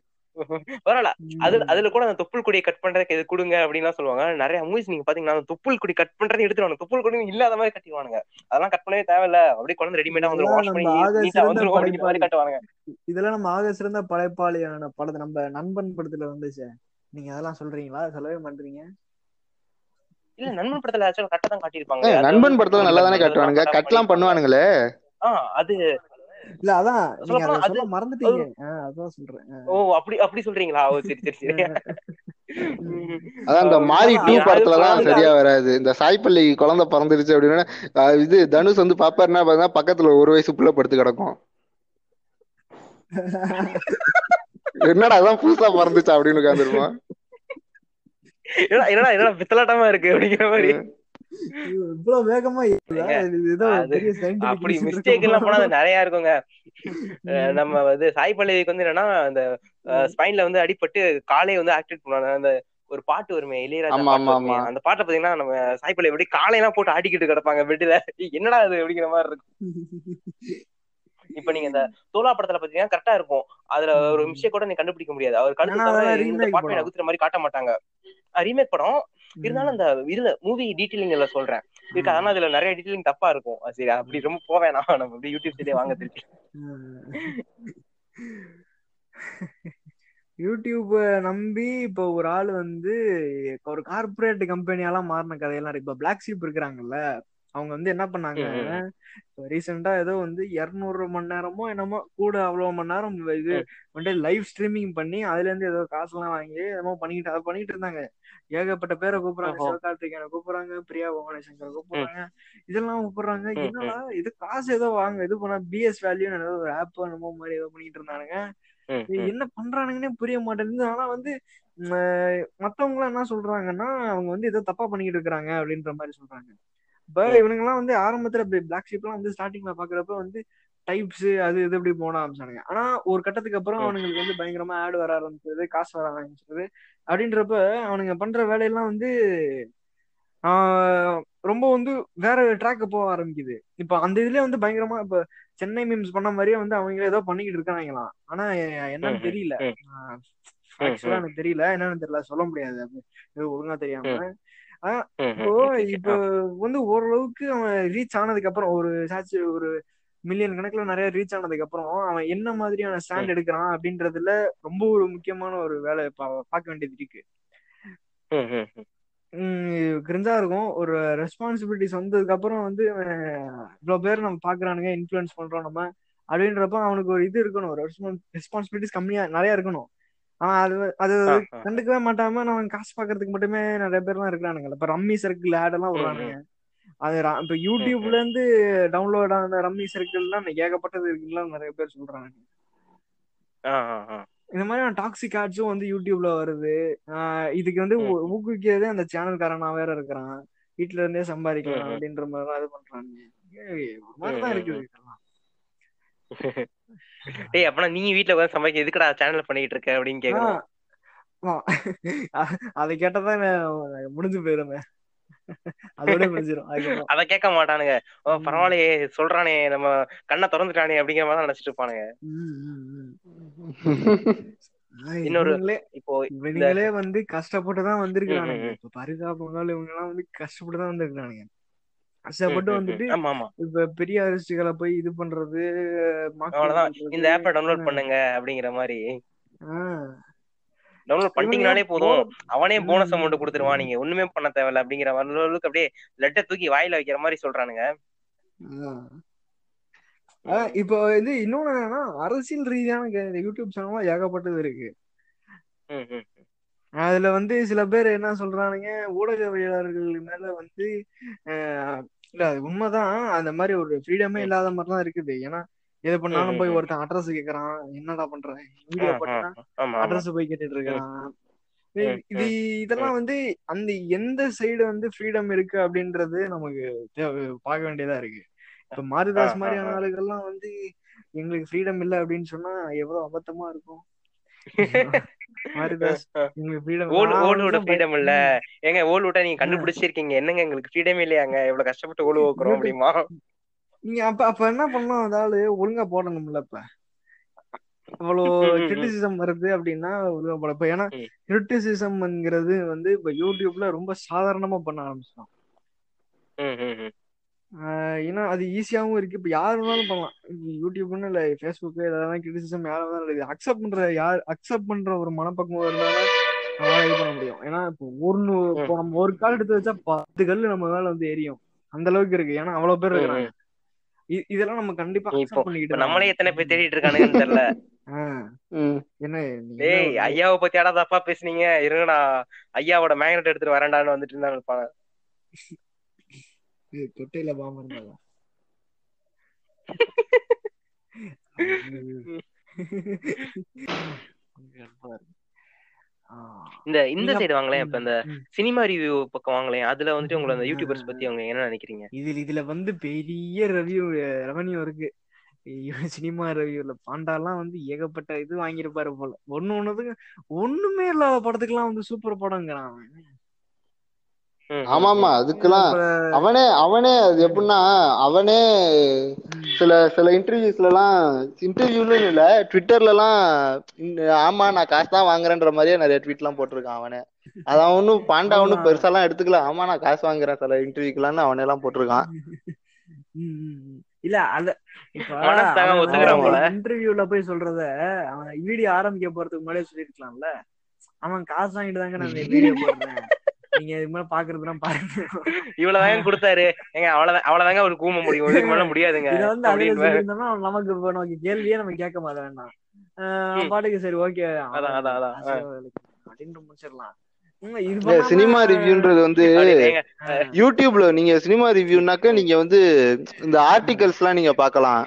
பரவாயில்ல. அது அதுல கூட அந்த தொப்புள் கொடியை கட் பண்றதுக்கு இது கொடுங்க அப்படின்னு சொல்லுவாங்க. நிறைய மூவிஸ் நீங்க பாத்தீங்கன்னா அந்த தொப்புள் கொடி கட் பண்றதை எடுத்துருவாங்க தொப்புள் கொடி இல்லாத மாதிரி கட்டிடுவானுங்க. அதெல்லாம் கட் பண்ணவே தேவையில்ல. அப்படியே குழந்தை ரெடிமேடா வந்துரும். வாஷ் பண்ணி நீட்டா மாதிரி. கட்டுவாங்க இதெல்லாம் நம்ம ஆக சிறந்த படைப்பாளியான படத்தை நம்ம நண்பன் படத்துல வந்துச்சு. நீங்க அதெல்லாம் சொல்றீங்களா? சொல்லவே மாட்டீங்க. இல்ல நண்பன் படத்துல ஆக்சுவலா கட்ட தான் காட்டியிருப்பாங்க நண்பன் படத்துல நல்லா தானே கட் காட்டுவானுங்க? கட்லாம் பண்ணுவானுங்களே. ஆஹ் அது இல்ல அதான் நீங்க அதை மறந்துட்டீங்க. அதான் சொல்றேன். ஓ அப்படி அப்படி சொல்றீங்களா? ஓ சரி சரி சரி. அதான் இந்த மாரி டூ படத்துல தான் சரியா வராது. இந்த சாய்ப்பள்ளி குழந்தை பிறந்துருச்சு அப்படின்னா இது தனுஷ் வந்து பாப்பாருன்னா பார்த்தா பக்கத்துல ஒரு வயசு புள்ள படுத்து கிடக்கும். என்னடா அதான் புதுசா பிறந்துச்சா அப்படின்னு உட்காந்துருப்பான் என்னடா என்னடா என்னடா பித்தலாட்டமா இருக்கு அப்படிங்கிற மாதிரி. இவ்வளவு வேகமா அப்படி மிஸ்டேக் எல்லாம் போனா நிறைய இருக்குங்க. நம்ம வந்து சாய் பல்லவிக்கு வந்து என்னன்னா அந்த ஸ்பைன்ல வந்து அடிபட்டு காலே வந்து ஆக்டிவேட் பண்ணுவாங்க. அந்த ஒரு பாட்டு வருமே இளையராஜா. அந்த பாட்டை பாத்தீங்கன்னா நம்ம சாய் பல்லவி எப்படி காலையெல்லாம் போட்டு ஆடிக்கிட்டு கிடப்பாங்க பெட்ல என்னடா அது அப்படிங்கிற மாதிரி இருக்கும். இப்ப நீங்க இந்த தோலா படத்துல பாத்தீங்கன்னா கரெக்டா இருக்கும். அதுல ஒரு மிஸ்டேக் கூட நீ கண்டுபிடிக்க முடியாது. அவர் கழுத்து இந்த பாட்டு. நகுத்துற மாதிரி காட்ட மாட்டாங்க. ரீமேக் படம். இருந்தாலும் அந்த இதுல மூவி டீட்டெயிலிங்ல சொல்றேன். இருக்கு. ஆனா அதுல நிறைய டீட்டெயிலிங் தப்பா இருக்கும். சரி அப்படி ரொம்ப போவேணாம் நம்ம அப்படியே யூடியூப் சைடே வாங்க திருப்பி. யூடியூப் நம்பி இப்போ ஒரு ஆள் வந்து ஒரு கார்ப்பரேட் கம்பெனியெல்லாம் மாறின கதையெல்லாம் இருக்கு. இப்போ பிளாக் ஷீப் இருக்கிறாங்கல்ல. அவங்க வந்து என்ன பண்ணாங்க? ரீசெண்டா ஏதோ வந்து இருநூறு மணி நேரமோ என்னமோ கூட அவ்வளவு மணி நேரம் இது ம். வந்துட்டு லைவ் ஸ்ட்ரீமிங் பண்ணி அதுல இருந்து ஏதோ காசுலாம் வாங்கி என்னமோ பண்ணிட்டு அதை பண்ணிட்டு இருந்தாங்க. ஏகப்பட்ட பேரை கூப்பிடுறாங்க. சிவகார்த்திகேயனை கூப்பிடுறாங்க. பிரியா புவனேஸ்வரன் சங்கரை கூப்பிடுறாங்க. இதெல்லாம் கூப்பிடுறாங்க. என்னடா இது காசு ஏதோ வாங்க இது பண்ண பிஎஸ் வேல்யூ ஏதோ ஒரு ஆப் என்னமோ மாதிரி ஏதோ பண்ணிட்டு இருந்தானுங்க. என்ன பண்றானுங்கன்னே புரிய மாட்டேங்குது. ஆனா வந்து மத்தவங்க எல்லாம் என்ன சொல்றாங்கன்னா அவங்க வந்து ஏதோ தப்பா பண்ணிட்டு இருக்காங்க அப்படின்ற மாதிரி சொல்றாங்க. இப்ப ம். இவனுங்க எல்லாம் வந்து ஆரம்பத்துல பிளாக் ஷீப் எல்லாம் வந்து ஸ்டார்டிங்ல பாக்குறப்ப வந்து டைப்ஸ் அது இது இப்படி போன ஆரம்பிச்சானுங்க. ஆனா ஒரு கட்டத்துக்கு அப்புறம். அவனுங்களுக்கு வந்து பயங்கரமா ஆட் வர ஆரம்பிச்சது காசு வர ஆரம்பிச்சது. அப்படின்றப்ப அவனுங்க பண்ற வேலையெல்லாம் வந்து ஆஹ் ரொம்ப வந்து வேற ட்ராக் போக ஆரம்பிக்குது. இப்ப அந்த இதுலயே வந்து பயங்கரமா இப்ப சென்னை மீம்ஸ் பண்ண மாதிரியே வந்து அவங்க ஏதோ பண்ணிக்கிட்டு இருக்காங்களாம் ஆனா என்னன்னு தெரியல. ஆக்சுவலா. எனக்கு தெரியல. என்னன்னு தெரியல. சொல்ல முடியாது. ஒழுங்கா தெரியாம. இப்போ வந்து ஓரளவுக்கு அவன் ரீச் ஆனதுக்கு அப்புறம் ஒரு சாச்சு ஒரு மில்லியன் கணக்குல நிறைய ரீச் ஆனதுக்கு அப்புறம் அவன் என்ன மாதிரியான ஸ்டாண்ட் எடுக்கிறான் அப்படின்றதுல ரொம்ப ஒரு முக்கியமான ஒரு வேலை பார்க்க வேண்டியது இருக்கு. கிரிஞ்சா இருக்கும். ஒரு ரெஸ்பான்சிபிலிட்டிஸ் வந்ததுக்கு அப்புறம் வந்து இவ்வளவு பேர் நம்ம பாக்குறானுங்க இன்ஃபுளுன்ஸ் பண்றோம் நம்ம அப்படின்றப்ப அவனுக்கு ஒரு இது இருக்கணும். ஒரு ரெஸ்பான்சிபிலிட்டிஸ் கம்மியா நிறைய இருக்கணும். அவன் அது அது. கண்டுக்கவே மாட்டாம அவன் காசு பாக்குறதுக்கு மட்டுமே நிறைய பேர்லாம் இருக்கிறானுங்க இப்ப ரம்மி சர்க்கிள் ஆட் எல்லாம் விடுறானுங்க அது இப்ப யூடியூப்ல இருந்து டவுன்லோட் ஆன ரம்மி சர்க்கிள்லாம் ஏகப்பட்டது இருக்குல்ல நிறைய பேர் சொல்றாங்க. இந்த மாதிரியான டாக்ஸிக் ஆட்ஸும் வந்து யூடியூப்ல வருது இதுக்கு வந்து. ஊக்குவிக்கிறதே அந்த சேனல்காரனா வேற இருக்கிறான் வீட்டுல இருந்தே சம்பாதிக்கலாம். அப்படின்ற மாதிரி இது பண்றாங்க மாதிரிதான் இருக்குது. டேய் அப்பனா நீ வீட்ல உட்கார்ந்து சமைக்க எதுக்குடா சேனல் பண்ணிட்டு இருக்க அப்படின்னு கேக்குறோம். அதை கேட்டதான் முடிஞ்சு போயிருமே. அதோட அதுக்கப்புறம். அத கேட்க மாட்டானுங்க. ஓ. பரவாயில்லையே சொல்றானே நம்ம கண்ணை திறந்துட்டானே அப்படிங்கிற மாதிரி நினைச்சிட்டு இருப்பானுங்க. இன்னொரு இப்போ இந்த இவனுங்களே வந்து கஷ்டப்பட்டு தான் ம், ம், வந்திருக்கிறானுங்க ம். இப்ப பரிதா பொங்கல் இவங்க எல்லாம் வந்து கஷ்டப்பட்டு தான் வந்திருக்கிறானுங்க. ம், கஷ்டப்பட்டு ம், ம். வந்துட்டு இப்ப பெரிய அரிசிகளை போய் இது பண்றது இந்த ஆப்பை டவுன்லோட் பண்ணுங்க அப்படிங்கிற மாதிரி. டவுன்லோட் பண்ணிட்டீங்கனாலே போதும். அவனே போனஸ் அமௌண்ட் கொடுத்துருவான். நீங்க ஒண்ணுமே பண்ண தேவையில்ல அப்படிங்கிற அளவுக்கு அப்படியே லெட்டை தூக்கி வாயில வைக்கிற மாதிரி சொல்றானுங்க. இப்போ இது இன்னொன்னு என்னன்னா அரசியல் ரீதியான யூடியூப் சேனல்லாம் ஏகப்பட்டது இருக்கு. அதுல வந்து சில பேர் என்ன சொல்றானுங்க ஊடகவியலாளர்கள் மேல வந்து இல்ல அது உண்மைதான். அந்த மாதிரி ஒரு ஃப்ரீடமே இல்லாத மாதிரி தான் இருக்குது. ஏன்னா எது பண்ணாலும் போய். ஒருத்தன் அட்ரஸ் கேக்குறான் என்னடா பண்ற? ஆ, வீடியோ ஆமா அட்ரஸ் போய் கேட்டுட்டு இருக்கிறான் இது இதெல்லாம் வந்து அந்த எந்த சைடு வந்து ஃப்ரீடம் இருக்கு அப்படின்றது நமக்கு பார்க்க வேண்டியதா இருக்கு. இப்ப மாரிதாஸ் மாதிரியான. ஆளுகள்லாம் வந்து எங்களுக்கு ஃப்ரீடம் இல்ல அப்படின்னு சொன்னா எவ்வளவு அபத்தமா இருக்கும். ஓலோட ஃப்ரீடம் இல்ல. ஏங்க ஓல் விட்டா நீங்க கண்டுபிடிச்சிருக்கீங்க. என்னங்க எங்களுக்கு ஃப்ரீடமே இல்லையாங்க? எவ்வளவு கஷ்டப்பட்டு ஓலு யூடியூப் அப்படிமா நீங்க அப்ப அப்ப என்ன பண்ணலாம் அதாவது ஒழுங்கா போடணும்ல இப்ப. கிரிட்டிசிசம் வருது அப்படின்னா ஒழுங்கா போட இப்ப ஏன்னா கிரிட்டிசிசம்ங்கிறது வந்து இப்ப யூடியூப்ல ரொம்ப சாதாரணமா பண்ண ஆரம்பிச்சிட்டோம். ம், ம், ம். ஆஹ் ஏன்னா அது ஈஸியாவும் இருக்கு. இப்ப யார் வேணாலும் பண்ணலாம். யூடியூப்னு இல்ல ஃபேஸ்புக் இதெல்லாம் கிரிட்டிசிசம் யார் வேணாலும் இருக்குது அக்செப்ட் பண்ற யார் அக்செப்ட் பண்ற ஒரு மனப்பக்குவம் இருந்தாலும் நம்மளால இது பண்ண முடியும். ஏன்னா இப்போ ம், இப்போ நம்ம ஒரு கால் எடுத்து வச்சா பத்து கல்லு நம்ம மேல வந்து எரியும். அந்த அளவுக்கு இருக்கு. ஏன்னா அவ்வளவு பேர் ம், இருக்கிறாங்க. ம். இ- இதெல்லாம் நம்ம கண்டிப்பா அக்செப்ட் பண்ணிக்கிட்டு நம்மளே தான் எத்தனை பேர் தேடிட்டு இருக்கானுங்கன்னு தெரியல. என்ன டேய் ஐயாவை பத்தி யாராவது தப்பா பேசுனீங்க. இருங்க நான் ஐயாவோட மேக்னெட் எடுத்துட்டு வரேன்டான்னு வந்துட்டு இருந்தாங்க இது தொட்டையில பாம்பு இருந்தாலும் இந்த இந்த சைடு வாங்களேன் இப்ப இந்த சினிமா ரிவ்யூ பக்கம் வாங்களேன் அதுல வந்துட்டு உங்களை அந்த யூடியூபர்ஸ் பத்தி. அவங்க என்ன நினைக்கிறீங்க? இதுல இதுல வந்து பெரிய ரெவ்யூ ரெவன்யூ இருக்கு. சினிமா ரிவ்யூல பாண்டாலாம் வந்து ஏகப்பட்ட இது வாங்கியிருப்பாரு போல. ஒண்ணு ஒண்ணுதுக்கு ஒண்ணுமே இல்லாத படத்துக்குலாம் வந்து சூப்பர் படங்கிறான். ம், ஆமாமா ம். அதுக்கெல்லாம் அவனே அவனே அது எப்படின்னா அவனே சில சில இன்டர்வியூஸ்ல எல்லாம் இன்டர்வியூல இல்ல ட்விட்டர்ல எல்லாம் ஆமா நான் காசு தான் வாங்குறேன்ற மாதிரியே நிறைய ட்வீட் எல்லாம் போட்டிருக்கான் அவனே. அதான் ஒன்னும் பாண்டா ஒன்னும் அதான் பெருசாலாம் எடுத்துக்கல. ஆமா நான் காசு வாங்குறேன் சில இன்டர்வியூக்கெல்லாம் அவனே எல்லாம் போட்டிருக்கான். இல்ல அத இன்டர்வியூல போய் சொல்றத அவன் வீடியோ ஆரம்பிக்க போறதுக்கு முன்னாடியே சொல்லிருக்கலாம்ல அவன் காசு வாங்கிட்டு தாங்க நான் வீடியோ போடுறேன். நீங்க இது மாதிரி பாக்குறதுனா பாருங்க. இவ்வளவுதாங்க கொடுத்தாரு. ஏங்க அவ்வளவுதான் அவ்வளவுதாங்க ஒரு கூம முடியும். இதுக்கு மேல முடியாதுங்க. இத வந்து அப்படின்னு நமக்கு இப்ப நமக்கு கேள்வியே நம்ம கேட்க மாட்டோம் வேண்டாம். பாட்டுக்கு சரி ஓகே. அதான், அதான், அதான். அப்படின்னு முடிச்சிடலாம். சினிமா ரிவ்யூன்றது வந்து யூடியூப்ல நீங்க சினிமா ரிவ்யூனாக்க நீங்க வந்து இந்த ஆர்டிகல்ஸ் எல்லாம் நீங்க பார்க்கலாம்.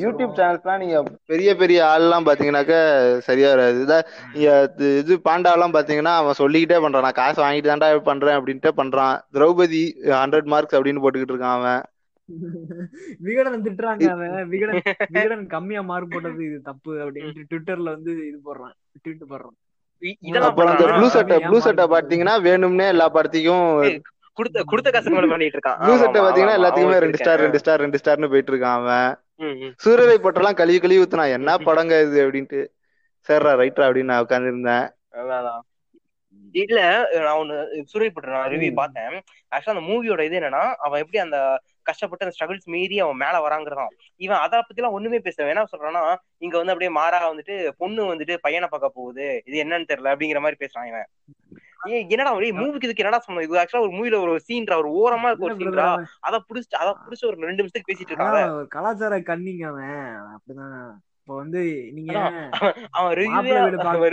யூடியூப் சேனல்ஸ்லாம் நீங்க பெரிய பெரிய ஆள்லாம் பாத்தீங்கன்னாக்க சரியா வராது. இதா நீங்க இது- இது பாண்டாலாம் பாத்தீங்கன்னா அவன் சொல்லிக்கிட்டே பண்றான். நான் காசு வாங்கிட்டு தான்டா பண்றேன் அப்படின்ட்டு பண்றான். திரௌபதி ஹண்ட்ரட் மார்க்ஸ் அப்படின்னு போட்டுக்கிட்டு இருக்கான் அவன். விகடன் திட்டுறாங்க அவன். விகடன் விகடன் கம்மியா மார்க் போட்டது இது தப்பு அப்படின்ட்டு ட்விட்டர்ல வந்து இது போடுறான். ட்வீட் போடுறான். இதெல்லாம்? ப்ளூ சட்டை ப்ளூ சட்டை பாத்தீங்கன்னா வேணும்னே எல்லா படத்தையும் கொடுத்த கொடுத்த காசு மேல பண்ணிட்டு இருக்கான் ப்ளூ சட்டை பாத்தீங்கன்னா எல்லாத்துக்குமே அவன் ரெண்டு ஸ்டார். ரெண்டு ஸ்டார் ரெண்டு ஸ்டார்னு போயிட்டு இருக்கான் அவன் ம், ம். சூரரை பட்டெல்லாம் கழுவி கழுவி ஊத்துனா என்ன படங்க இது அப்படின்ட்டு சரிடா ரைட்ரா அப்படின்னு நான் உட்கார்ந்து இருந்தேன் அதான், அதான். இல்ல நான் ஒண்ணு சூரியப்பட்டு நான் ரிவ்யூ. பார்த்தேன் ஆக்சுவலா அந்த மூவியோட இது என்னன்னா அவன் எப்படி அந்த கஷ்டப்பட்டு அந்த ஸ்ட்ரகிள்ஸ் மீறி அவன் மேல வராங்கிறதான் இவன் அதை பத்தி எல்லாம் ஒண்ணுமே பேசல என்ன சொல்றான்னா இங்க வந்து அப்படியே மாறா வந்துட்டு பொண்ணு வந்துட்டு பையனை பார்க்க போகுது இது என்னன்னு தெரியல அப்படிங்கிற மாதிரி பேசுறான் இவன் ஏய் என்னடா மூவிக்கு இதுக்கு என்னடா சொன்னோம் இது ஆக்சுவலா ஒரு மூவில ஒரு சீன்ரா ஒரு ஓரமா இருக்க ஒரு சீன்ரா அத புடிச்சு அத புடிச்சு ஒரு ரெண்டு நிமிஷத்துக்கு பேசிட்டு இருக்காங்க ஒரு கலாச்சார கண்ணிங்க அவன். அப்படிதான். இப்ப வந்து நீங்க அவன் அவன்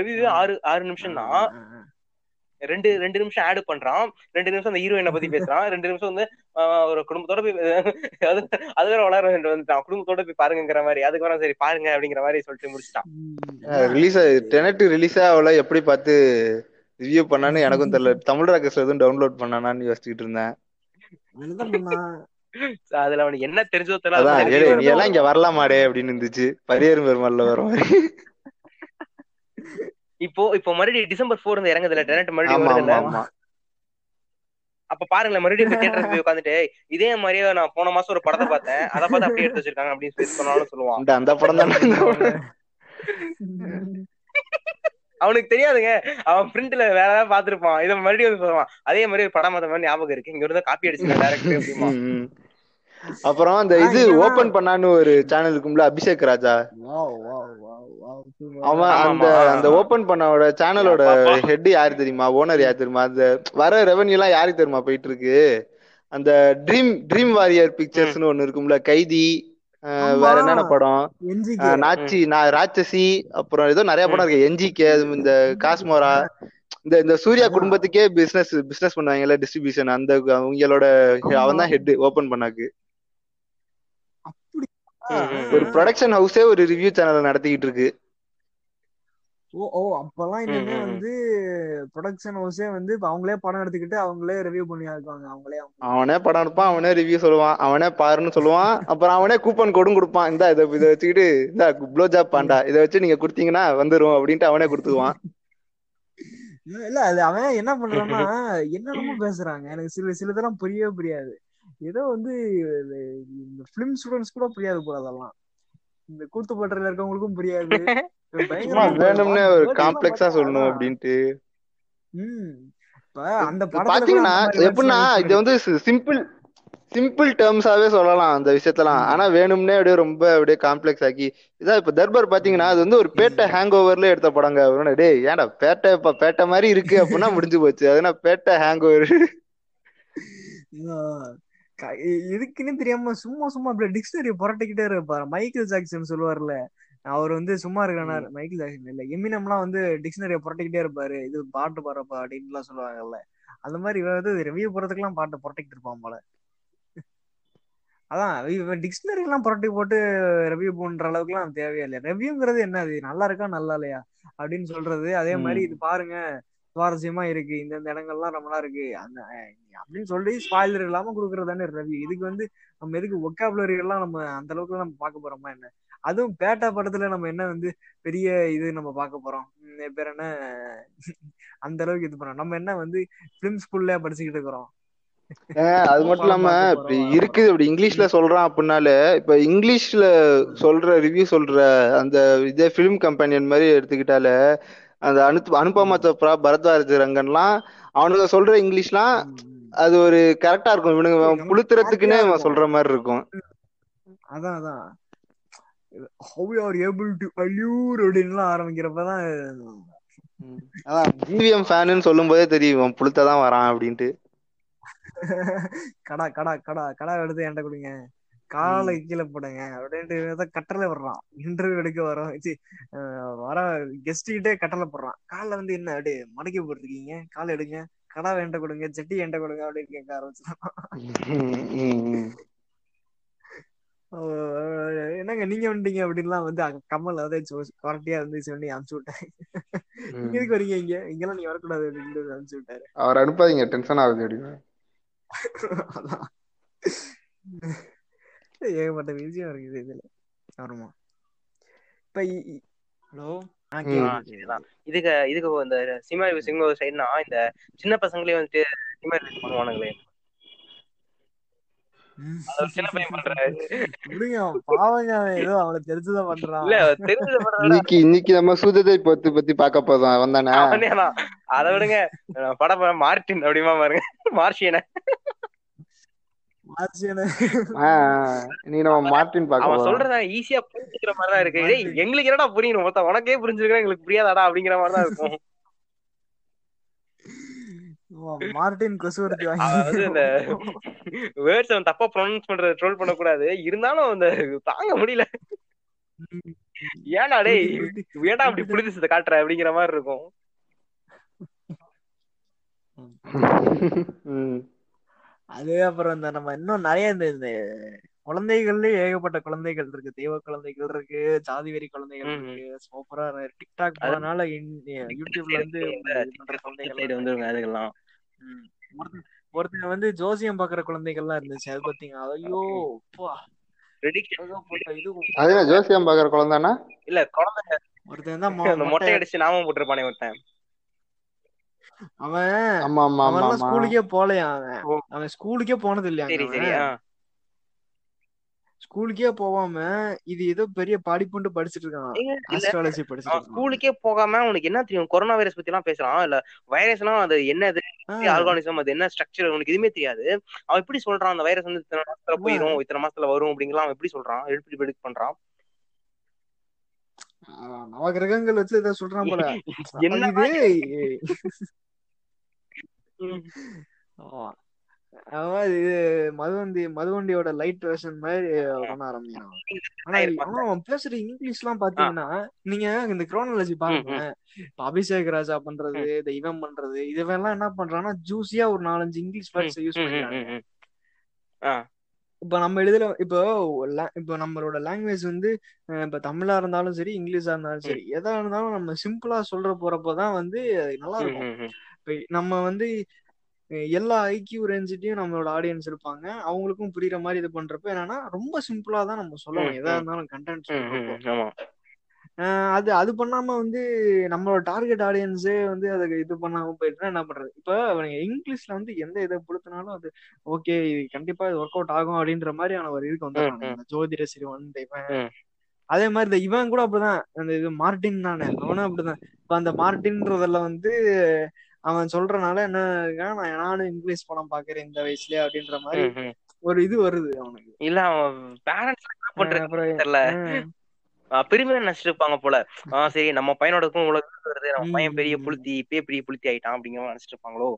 ரிவ்யூவே ஆறு ஆறு நிமிஷம் தான். ரெண்டு ரெண்டு நிமிஷம் ஆட் பண்றான். ரெண்டு நிமிஷம் அந்த ஹீரோயினை பத்தி பேசுறான். ரெண்டு நிமிஷம் வந்து ஆஹ், ஒரு குடும்பத்தோட போய் அது அது வேற வளர வந்துட்டான் குடும்பத்தோட போய் பாருங்கிற மாதிரி. அதுக்கு வர சரி பாருங்க அப்படிங்கிற மாதிரி சொல்லிட்டு முடிச்சிட்டான். ரிலீஸ் டெனட் ரிலீஸ் ஆகல. எப்படி பார்த்து ரிவ்யூ பண்ணான்னு எனக்கும் தெரியல. தமிழ் ராக்கர்ஸ்ல எதுவும் டவுன்லோட் பண்ணானான்னு யோசிச்சுட்டு இருந்தேன். அதுல அவனுக்கு என்ன தெரிஞ்சதோ தெரியல. நீ எல்லாம் இங்க வரலாமாடே அப்படின்னு இருந்துச்சு. பரியரும் பெருமாள்ல வர மாதிரி. இப்போ இப்போ மறுபடியும் டிசம்பர் ஃபோர் இந்த இறங்குதுல டெனட் மறுபடியும் ஆமா அப்ப பாருங்களேன் மறுபடியும் தியேட்டர் போய் உட்காந்துட்டு இதே மாதிரியே நான் போன மாசம் ஒரு படத்தை பார்த்தேன். அதை பார்த்து அப்படியே எடுத்து வச்சிருக்காங்க அப்படின்னு சொல்லி சொன்னாலும் சொல்லுவான். அந்த படம் தானே அவனுக்கு தெரியாதுங்க அவன் பிரிண்ட்ல வேற ஏதாவது பாத்துருப்பான் இதை மறுபடியும் வந்து சொல்லுவான் அதே மாதிரி ஒரு படம் பார்த்த மாதிரி ஞாபகம் இருக்கு இங்க இருந்து காப்பி அடிச்சு டேரக்ட் அப்படிமா. அப்புறம் அந்த இது ஓபன் பண்ணான்னு ஒரு சேனல் இருக்கும்ல அபிஷேக் ராஜா Wow, wow, wow, wow, super. அவன் அந்த. அந்த ஓபன் பண்ணோட சேனலோட. ஹெட் யாரு தெரியுமா ஓனர் யார் தெரியுமா அந்த வர ரெவன்யூ எல்லாம் யாருக்கு தெரியுமா போயிட்டு இருக்கு அந்த ட்ரீம் ட்ரீம் வாரியர் பிக்சர்ஸ்னு ஒண்ணு இருக்கும்ல கைதி. வேற என்னென்ன படம்? நாச்சி ராட்சசி அப்புறம் ஏதோ நிறைய படம் இருக்கு. என்ஜிகே இந்த காஸ்மோரா இந்த இந்த சூர்யா. குடும்பத்துக்கே பிசினஸ் பிசினஸ் பண்ணுவாங்கல்ல டிஸ்ட்ரிபியூஷன் அந்த அவங்களோட அவன் தான் ஹெட் ஓபன் பண்ணாக்கு. ஒரு ப்ரொடக்ஷன் ஹவுஸே ஒரு ரிவ்யூ சேனல் நடத்திக்கிட்டு இருக்கு. ஓ ஓ அப்பெல்லாம் ம். வந்து ப்ரொடக்ஷன் ஹவுஸே வந்து அவங்களே படம் எடுத்துக்கிட்டு அவங்களே ரிவ்யூ பண்ணி இருக்காங்க. அவங்களே அவனே படம் எடுப்பான் அவனே ரிவ்யூ சொல்லுவான் அவனே பாருன்னு சொல்லுவான். அப்புறம் அவனே கூப்பன் கோடும் கொடுப்பான். இந்த இதை இதை வச்சுக்கிட்டு இந்த ப்ளோ ஜாப் பாண்டா இதை வச்சு நீங்க கொடுத்தீங்கன்னா வந்துரும் அப்படின்ட்டு அவனே கொடுத்துக்குவான். இல்ல அது அவன் என்ன பண்றான்னா என்னென்னமோ பேசுறாங்க. எனக்கு சில சிலதெல்லாம் புரியவே புரியாது. ஏதோ வந்து இந்த பிலிம் ஸ்டூடெண்ட்ஸ் கூட புரியாது போல அதெல்லாம். இந்த கூத்துப்பட்டறையில இருக்கவங்களுக்கும் புரியாது. வேணும்னே ஒரு காம்ப்ளெக்ஸா சொல்லணும். அப்படின்ட்டு. அந்த பாத்தீங்கன்னா எப்படின்னா இது வந்து சிம்பிள் சிம்பிள் டேர்ம்ஸாவே சொல்லலாம் அந்த விஷயத்தெல்லாம். ம். ஆனா வேணும்னே அப்படியே ரொம்ப அப்படியே காம்ப்ளெக்ஸ் ஆக்கி இதான் இப்ப தர்பார் பாத்தீங்கன்னா அது வந்து ஒரு பேட்டை ஹேங் ஓவர்ல எடுத்த படங்க. டேய் ஏன்டா பேட்டை இப்ப பேட்டை மாதிரி இருக்கு அப்படின்னா முடிஞ்சு போச்சு. அதுனா பேட்டை ஹேங் ஓவர் இதுக்குன்னு தெரியாம சும்மா சும்மா அப்படியே டிக்ஷனரி புரட்டிக்கிட்டே இருப்பாரு மைக்கேல் ஜாக்சன் சொல்லுவார்ல. அவர் வந்து சும்மா இருக்கானார் மைக்கேல் ஜாக்சன் இல்ல. எமினம்லாம் வந்து டிக்ஷனரியை புரட்டிக்கிட்டே இருப்பாரு. இது பாட்டு பாடுறப்பா அப்படின்லாம் சொல்லுவாங்கல்ல. அந்த மாதிரி இவன் வந்து ரிவ்யூ போறதுக்கெல்லாம் பாட்டை புரட்டிக்கிட்டு இருப்பான் போல. அதான் இவன் டிக்ஷனரி எல்லாம் புரட்டி போட்டு ரிவ்யூ பண்ற அளவுக்குலாம் தேவையே இல்லை. ரிவ்யூங்கிறது என்ன? அது நல்லா இருக்கா? நல்லா இல்லையா? அப்படின்னு சொல்றது. அதே மாதிரி இது பாருங்க. சுவாரஸ்யமா இருக்கு. இந்த இந்த இடங்கள்லாம் ரொம்ப நல்லா இருக்கு. அந்த அப்படின்னு சொல்லி ஸ்பாயிலர் இல்லாம கொடுக்கறது தானே ரிவ்யூ இதுக்கு வந்து நம்ம எதுக்கு ஒக்காபுலரி எல்லாம் நம்ம அந்த அளவுக்கு நம்ம பார்க்க போறோமா என்ன? அதுவும் பேட்டா படத்துல நம்ம என்ன வந்து பெரிய இது நம்ம பார்க்க போறோம். பேர் என்ன? அந்த அளவுக்கு இது பண்ணோம். நம்ம என்ன வந்து பிலிம் ஸ்கூல்ல படிச்சுக்கிட்டு இருக்கிறோம். அது மட்டும் இல்லாம பார்க்க இப்ப போறோம், இருக்குது. இப்படி இங்கிலீஷ்ல சொல்றான் அப்படின்னாலே இப்ப இங்கிலீஷ்ல சொல்ற ரிவ்யூ சொல்ற அந்த இதே பிலிம் கம்பெனியன் மாதிரி எடுத்துக்கிட்டாலே அந்த அனு அனுபமா சோப்ரா பரத்வாஜ் ரங்கன்லாம் அவனுங்க சொல்ற இங்கிலீஷ்லாம். அது ஒரு கரெக்டா இருக்கும் இவனுங்க புளுத்துறதுக்குன்னே இருக்கும். சொல்ற மாதிரி இருக்கும் அதான் அதான் how you are able to allure அப்படின்லாம் ஆரம்பிக்கிறப்பதான். அதான் ஜிவிஎம் ஃபேனுன்னு சொல்லும் போதே தெரியும் புளுத்ததான் வரான் அப்படின்ட்டு கடா கடா கடா கடா எடுத்து என்கிட்ட கொடுங்க காலை. கீழே போடுங்க அப்படின்ட்டு கட்டளை வர்றான் இன்டர்வியூ எடுக்க வரோம் வர கெஸ்ட் கிட்டே கட்டளை போடுறான். காலில் வந்து என்ன அப்படியே மடக்கி போட்டிருக்கீங்க. காலை எடுங்க. கடா வேண்ட கொடுங்க. செட்டி என்கிட்ட கொடுங்க. அப்படின்னு கேட்க. அஹ் என்னங்க நீங்க வந்துட்டீங்க அப்படின்லாம் வந்து கமல் அதாவது குவாரண்டியா இருந்து சொல்லி அனுப்பிச்சு விட்டேன். நீங்க ம். எதுக்கு வரீங்க இங்க? இங்கெல்லாம் நீ வரக்கூடாது அப்படின்னு அனுப்பிச்சு விட்டாரு. அவர் அனுப்பாதீங்க. டென்ஷன் ஆகுது அப்படின்னு ஏகப்பட்ட விஷயம் இருக்குது இதுல. ஆமா. இப்ப ஹலோ. இதுக்கு இதுக்கு இந்த சினிமா சினிமா சைடுனா இந்த சின்ன பசங்களே வந்துட்டு சினிமா ரிலீஸ் பண்ணுவானுங்களே. சின்ன பையன் பாவங்க ஏதோ அவனுக்கு தெரிஞ்சுதான் பண்றான். இல்ல தெரிஞ்ச பண்றா இன்னைக்கு இன்னைக்கு நம்ம சூதத்தை பத்தி பத்தி பார்க்க போதும் வந்தானே அவனே தான். அதை விடுங்க படம் மார்டின் அப்படிமா பாருங்க. மார்ஷியன. நீ நம்ம மார்டின் அவன் சொல்றத ஈஸியா புரிஞ்சுக்கிற மாதிரி தான் இருக்கு டேய். எங்களுக்கு என்னடா புரியணும்? மொத்தம் உனக்கே புரிஞ்சிருக்கா எங்களுக்கு புரியாதாடா அப்படிங்கிற மாதிரி தான் இருக்கும் கொசுவர்த்தி இந்த வேர்ட்ஸ் அவன் தப்பா ப்ரொனவுன்ஸ் பண்றத ட்ரோல் பண்ணக்கூடாது. இருந்தாலும் அந்த தாங்க முடியல. ஏன்டா டேய் ஏன்டா அப்படி புளிதிசத்தை காட்டுற அப்படிங்கிற மாதிரி இருக்கும். அது அப்புறம் இந்த நம்ம இன்னும் நிறைய இந்த இந்த குழந்தைகள்லயே ஏகப்பட்ட குழந்தைகள் இருக்கு. தெய்வ குழந்தைகள் இருக்கு ஜாதி வெறி குழந்தைகள். இருக்கு. சூப்பரா டிக்டாக் அது- போறதுனால யூடியூப்ல பண்ற குழந்தைகள் வந்துருங்க அதுக்கெல்லாம் ம். ஒருத்தன் வந்து ஜோசியம் பாக்குற குழந்தைகள்லாம் இருந்துச்சு. அது பாத்தீங்க ஐயோ அப்பா ஜோசியம் பாக்குற குழந்தைனா இல்ல குழந்தை ஒருத்தன் தான் அந்த மொட்டை அடிச்சு நாமம் போட்டிருப்பானே ஒருத்தன். அவன் ஆமா ஸ்கூலுக்கே போலையா அவன். அவன் ஸ்கூலுக்கே போனது இல்லையா. ஸ்கூலுக்கே போகாம இது ஏதோ பெரிய படிப்புண்டு படிச்சிட்டு இருக்கான். அவன் ஸ்கூலுக்கே போகாம உனக்கு என்ன தெரியும்? கொரோனா வைரஸ் பத்தி எல்லாம் பேசுறான் இல்ல வைரஸ்னா அது என்னது? ஆர்கானிசம் அது என்ன ஸ்ட்ரக்சர் உனக்கு எதுவுமே தெரியாது. அவன் எப்படி சொல்றான்? அந்த வைரஸ் வந்து இத்தனை மாசத்துல போயிரும் இத்தனை மாசத்துல வரும் அப்படிங்கலாம் அவன் எப்படி சொல்றான்? எப்படி ப்ரெடிக்ட் பண்றான். அவன் நவகிரகங்கள் வச்சு இதை சொல்றான் போல. என்ன இது ஆமா. அவன் இது மதுவண்டி மதுவண்டியோட லைட் வெர்ஷன் மாதிரி பண்ண ஆரம்பிக்கிறான் ஆனா அவன் பேசுற இங்கிலீஷ் எல்லாம் பாத்தீங்கன்னா நீங்க இந்த குரோனாலஜி பாருங்க. இப்ப அபிஷேக் ராஜா பண்றது இந்த இவன் பண்றது இதுவெல்லாம் என்ன பண்றான்னா ஜூசியா ஒரு நாலஞ்சு இங்கிலீஷ் வேர்ட்ஸ் யூஸ் பண்ணிக்கிறாங்க. இப்ப நம்ம எழுதுற இப்போ இப்போ நம்மளோட லாங்குவேஜ் வந்து இப்ப தமிழா இருந்தாலும் சரி இங்கிலீஷா இருந்தாலும் சரி எதா இருந்தாலும் நம்ம சிம்பிளா சொல்ற போறப்பதான் வந்து நல்லா இருக்கும். நம்ம வந்து எல்லா ஐக்கியூ ரேஞ்சிட்டையும் நம்மளோட ஆடியன்ஸ் இருப்பாங்க. அவங்களுக்கும் புரியுற மாதிரி இது பண்றப்ப என்னன்னா ரொம்ப சிம்பிளா தான் நம்ம சொல்லணும். எதா. இருந்தாலும் கண்டென்ட் அது அது பண்ணாம வந்து நம்மளோட டார்கெட் ஆடியன்ஸே வந்து அதுக்கு இது பண்ணாம போயிட்டுனா என்ன பண்றது? இப்ப அவனுங்க இங்கிலீஷ்ல வந்து எந்த இதை புடுத்தினாலும் அது ஓகே இது கண்டிப்பா இது ஒர்க் அவுட் ஆகும் அப்படின்ற மாதிரியான ஒரு இதுக்கு. இந்த ஜோதிட சிறுவன் இவன். அதே மாதிரி இந்த இவன் கூட அப்படிதான். அந்த இது மார்டின் தானே. அவனும் அப்படிதான். இப்ப அந்த மார்டின்றதுல வந்து அவன் சொல்றனால என்ன இருக்கான், நான் நானும் இங்கிலீஷ் படம் பாக்குறேன் இந்த வயசுலயே அப்படின்ற மாதிரி. ஒரு இது வருது அவனுக்கு. இல்ல அவன் பேரண்ட்ஸ் அப்புறம் தெரியல. பெருமையா நினைச்சிட்டு இருப்பாங்க போல? ஆஹ் சரி நம்ம பையனோடக்கும் உலகம் வருது நம்ம பையன் பெரிய. புளுத்தி இப்பயே பெரிய புளுத்தி ஆயிட்டான் அப்படிங்கிற நினைச்சிட்டு இருப்பாங்களோ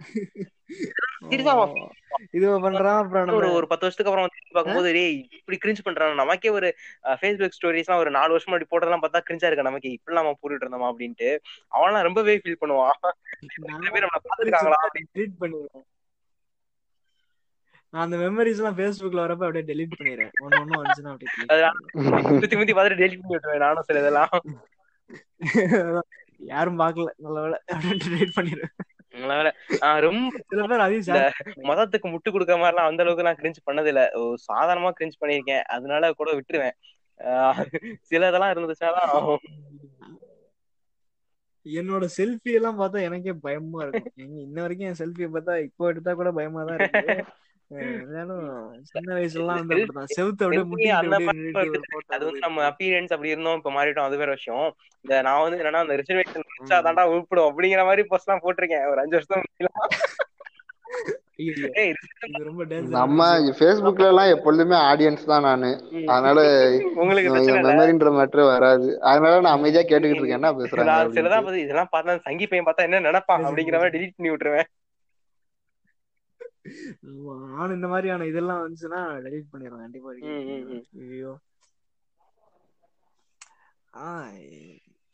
இது பண்றான் அப்புறம் ஒரு ஒரு பத்து வருஷத்துக்கு அப்புறம் வந்து பார்க்கும்போது டேய் இப்படி கிரிஞ்ச் பண்றான். நமக்கே ஒரு ஃபேஸ்புக் ஸ்டோரிஸ் எல்லாம் ஒரு நாலு வருஷம் முன்னாடி போட்டதெல்லாம் பார்த்தா கிரிஞ்சா இருக்கு? நமக்கு இப்படி நம்ம போட்டுட்டு இருந்தோமா அப்படின்ட்டு. அவன்லாம் ரொம்பவே ஃபீல் பண்ணுவான். நம்மள பாத்துருக்காங்களா delete பண்ணிடுவேன். நான் அந்த மெமரிஸ் எல்லாம் Facebookல வரப்ப அப்படியே delete பண்ணிடுறேன் ஒண்ணு ஒண்ணு வந்துச்சுன்னா அப்படியே. சுத்தி முத்தி பார்த்துட்டு டெலிட் பண்ணி விட்டுருவேன் நானும் சில இதெல்லாம். யாரும் பார்க்கல நல்ல வேலை அப்படின்னு delete பண்ணிடுவேன். மதத்துக்கு முட்டு கொடுக்க மாதிரிலாம் அந்த அளவுக்கு நான் கிரிஞ்ச் பண்ணது இல்ல சாதாரணமா கிரிஞ்ச் பண்ணிருக்கேன் அதனால கூட விட்டுருவேன். ஆஹ் சில இதெல்லாம் இருந்துச்சுன்னா என்னோட செல்ஃபி எல்லாம் பார்த்தா எனக்கே பயமா இருக்கும். இன்ன வரைக்கும் என் செல்ஃபியை பார்த்தா இப்போ எடுத்தா கூட பயமா தான் இருக்கு. இருந்தாலும் சின்ன வந்து அப்படிதான் செவுத்து அது வந்து நம்ம அப்பீரியன்ஸ் அப்படி இருந்தோம் இப்ப மாறிட்டோம் அது வேற விஷயம். இந்த நான் வந்து என்னன்னா அந்த ரிசர்வேஷன் தாண்டா உருப்பிடும் அப்படிங்கிற மாதிரி போஸ்ட் எல்லாம் போட்டிருக்கேன். ஒரு அஞ்சு வருஷம் முன்னாடி. ஐயோ ஏய் இது ரொம்ப டேஞ்சர் நம்ம ஃபேஸ்புக்ல எல்லாம் எப்பொழுதுமே ஆடியன்ஸ் தான் நானு. அதனால உங்களுக்கு பிரச்சனை இல்ல. மெமரின்ற மேட்ரு வராது. அதனால நான் அமைதியா கேட்டுக்கிட்டு இருக்கேன். என்ன அப்படின்ட்டு. சிலதான் பார்த்து இதெல்லாம் பார்த்தா சங்கி பையன் பார்த்தா என்ன நினைப்பான் அப்படிங்கிற மாதிரி delete பண்ணி விட்டுருவேன். நானும் இந்த மாதிரியான இதெல்லாம் வந்துச்சுன்னா டெலீட் பண்ணிடுவேன் கண்டிப்பா. ஐயோ.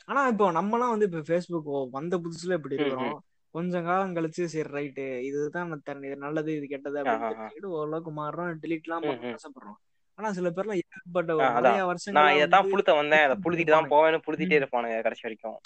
ஆனா இப்போ நம்மலாம் வந்து இப்ப ஃபேஸ்புக் வந்த புதுசுல இப்படி இருக்கிறோம். கொஞ்சம் காலம் கழிச்சு சரி ரைட்டு இதுதான் தன் இது நல்லது இது கெட்டது அப்படின்னு ஓரளவுக்கு மாறுறோம் delete எல்லாம். ஆசைப்படுறோம். ஆனா சில பேர்லாம் ஏற்பட்ட. நிறைய நான் வந்து புளுத்த வந்தேன். அதை புளுத்திட்டு தான். போவேன்னு புளுத்திட்டே இருப்பானுங்க கடைசி வரைக்கும்.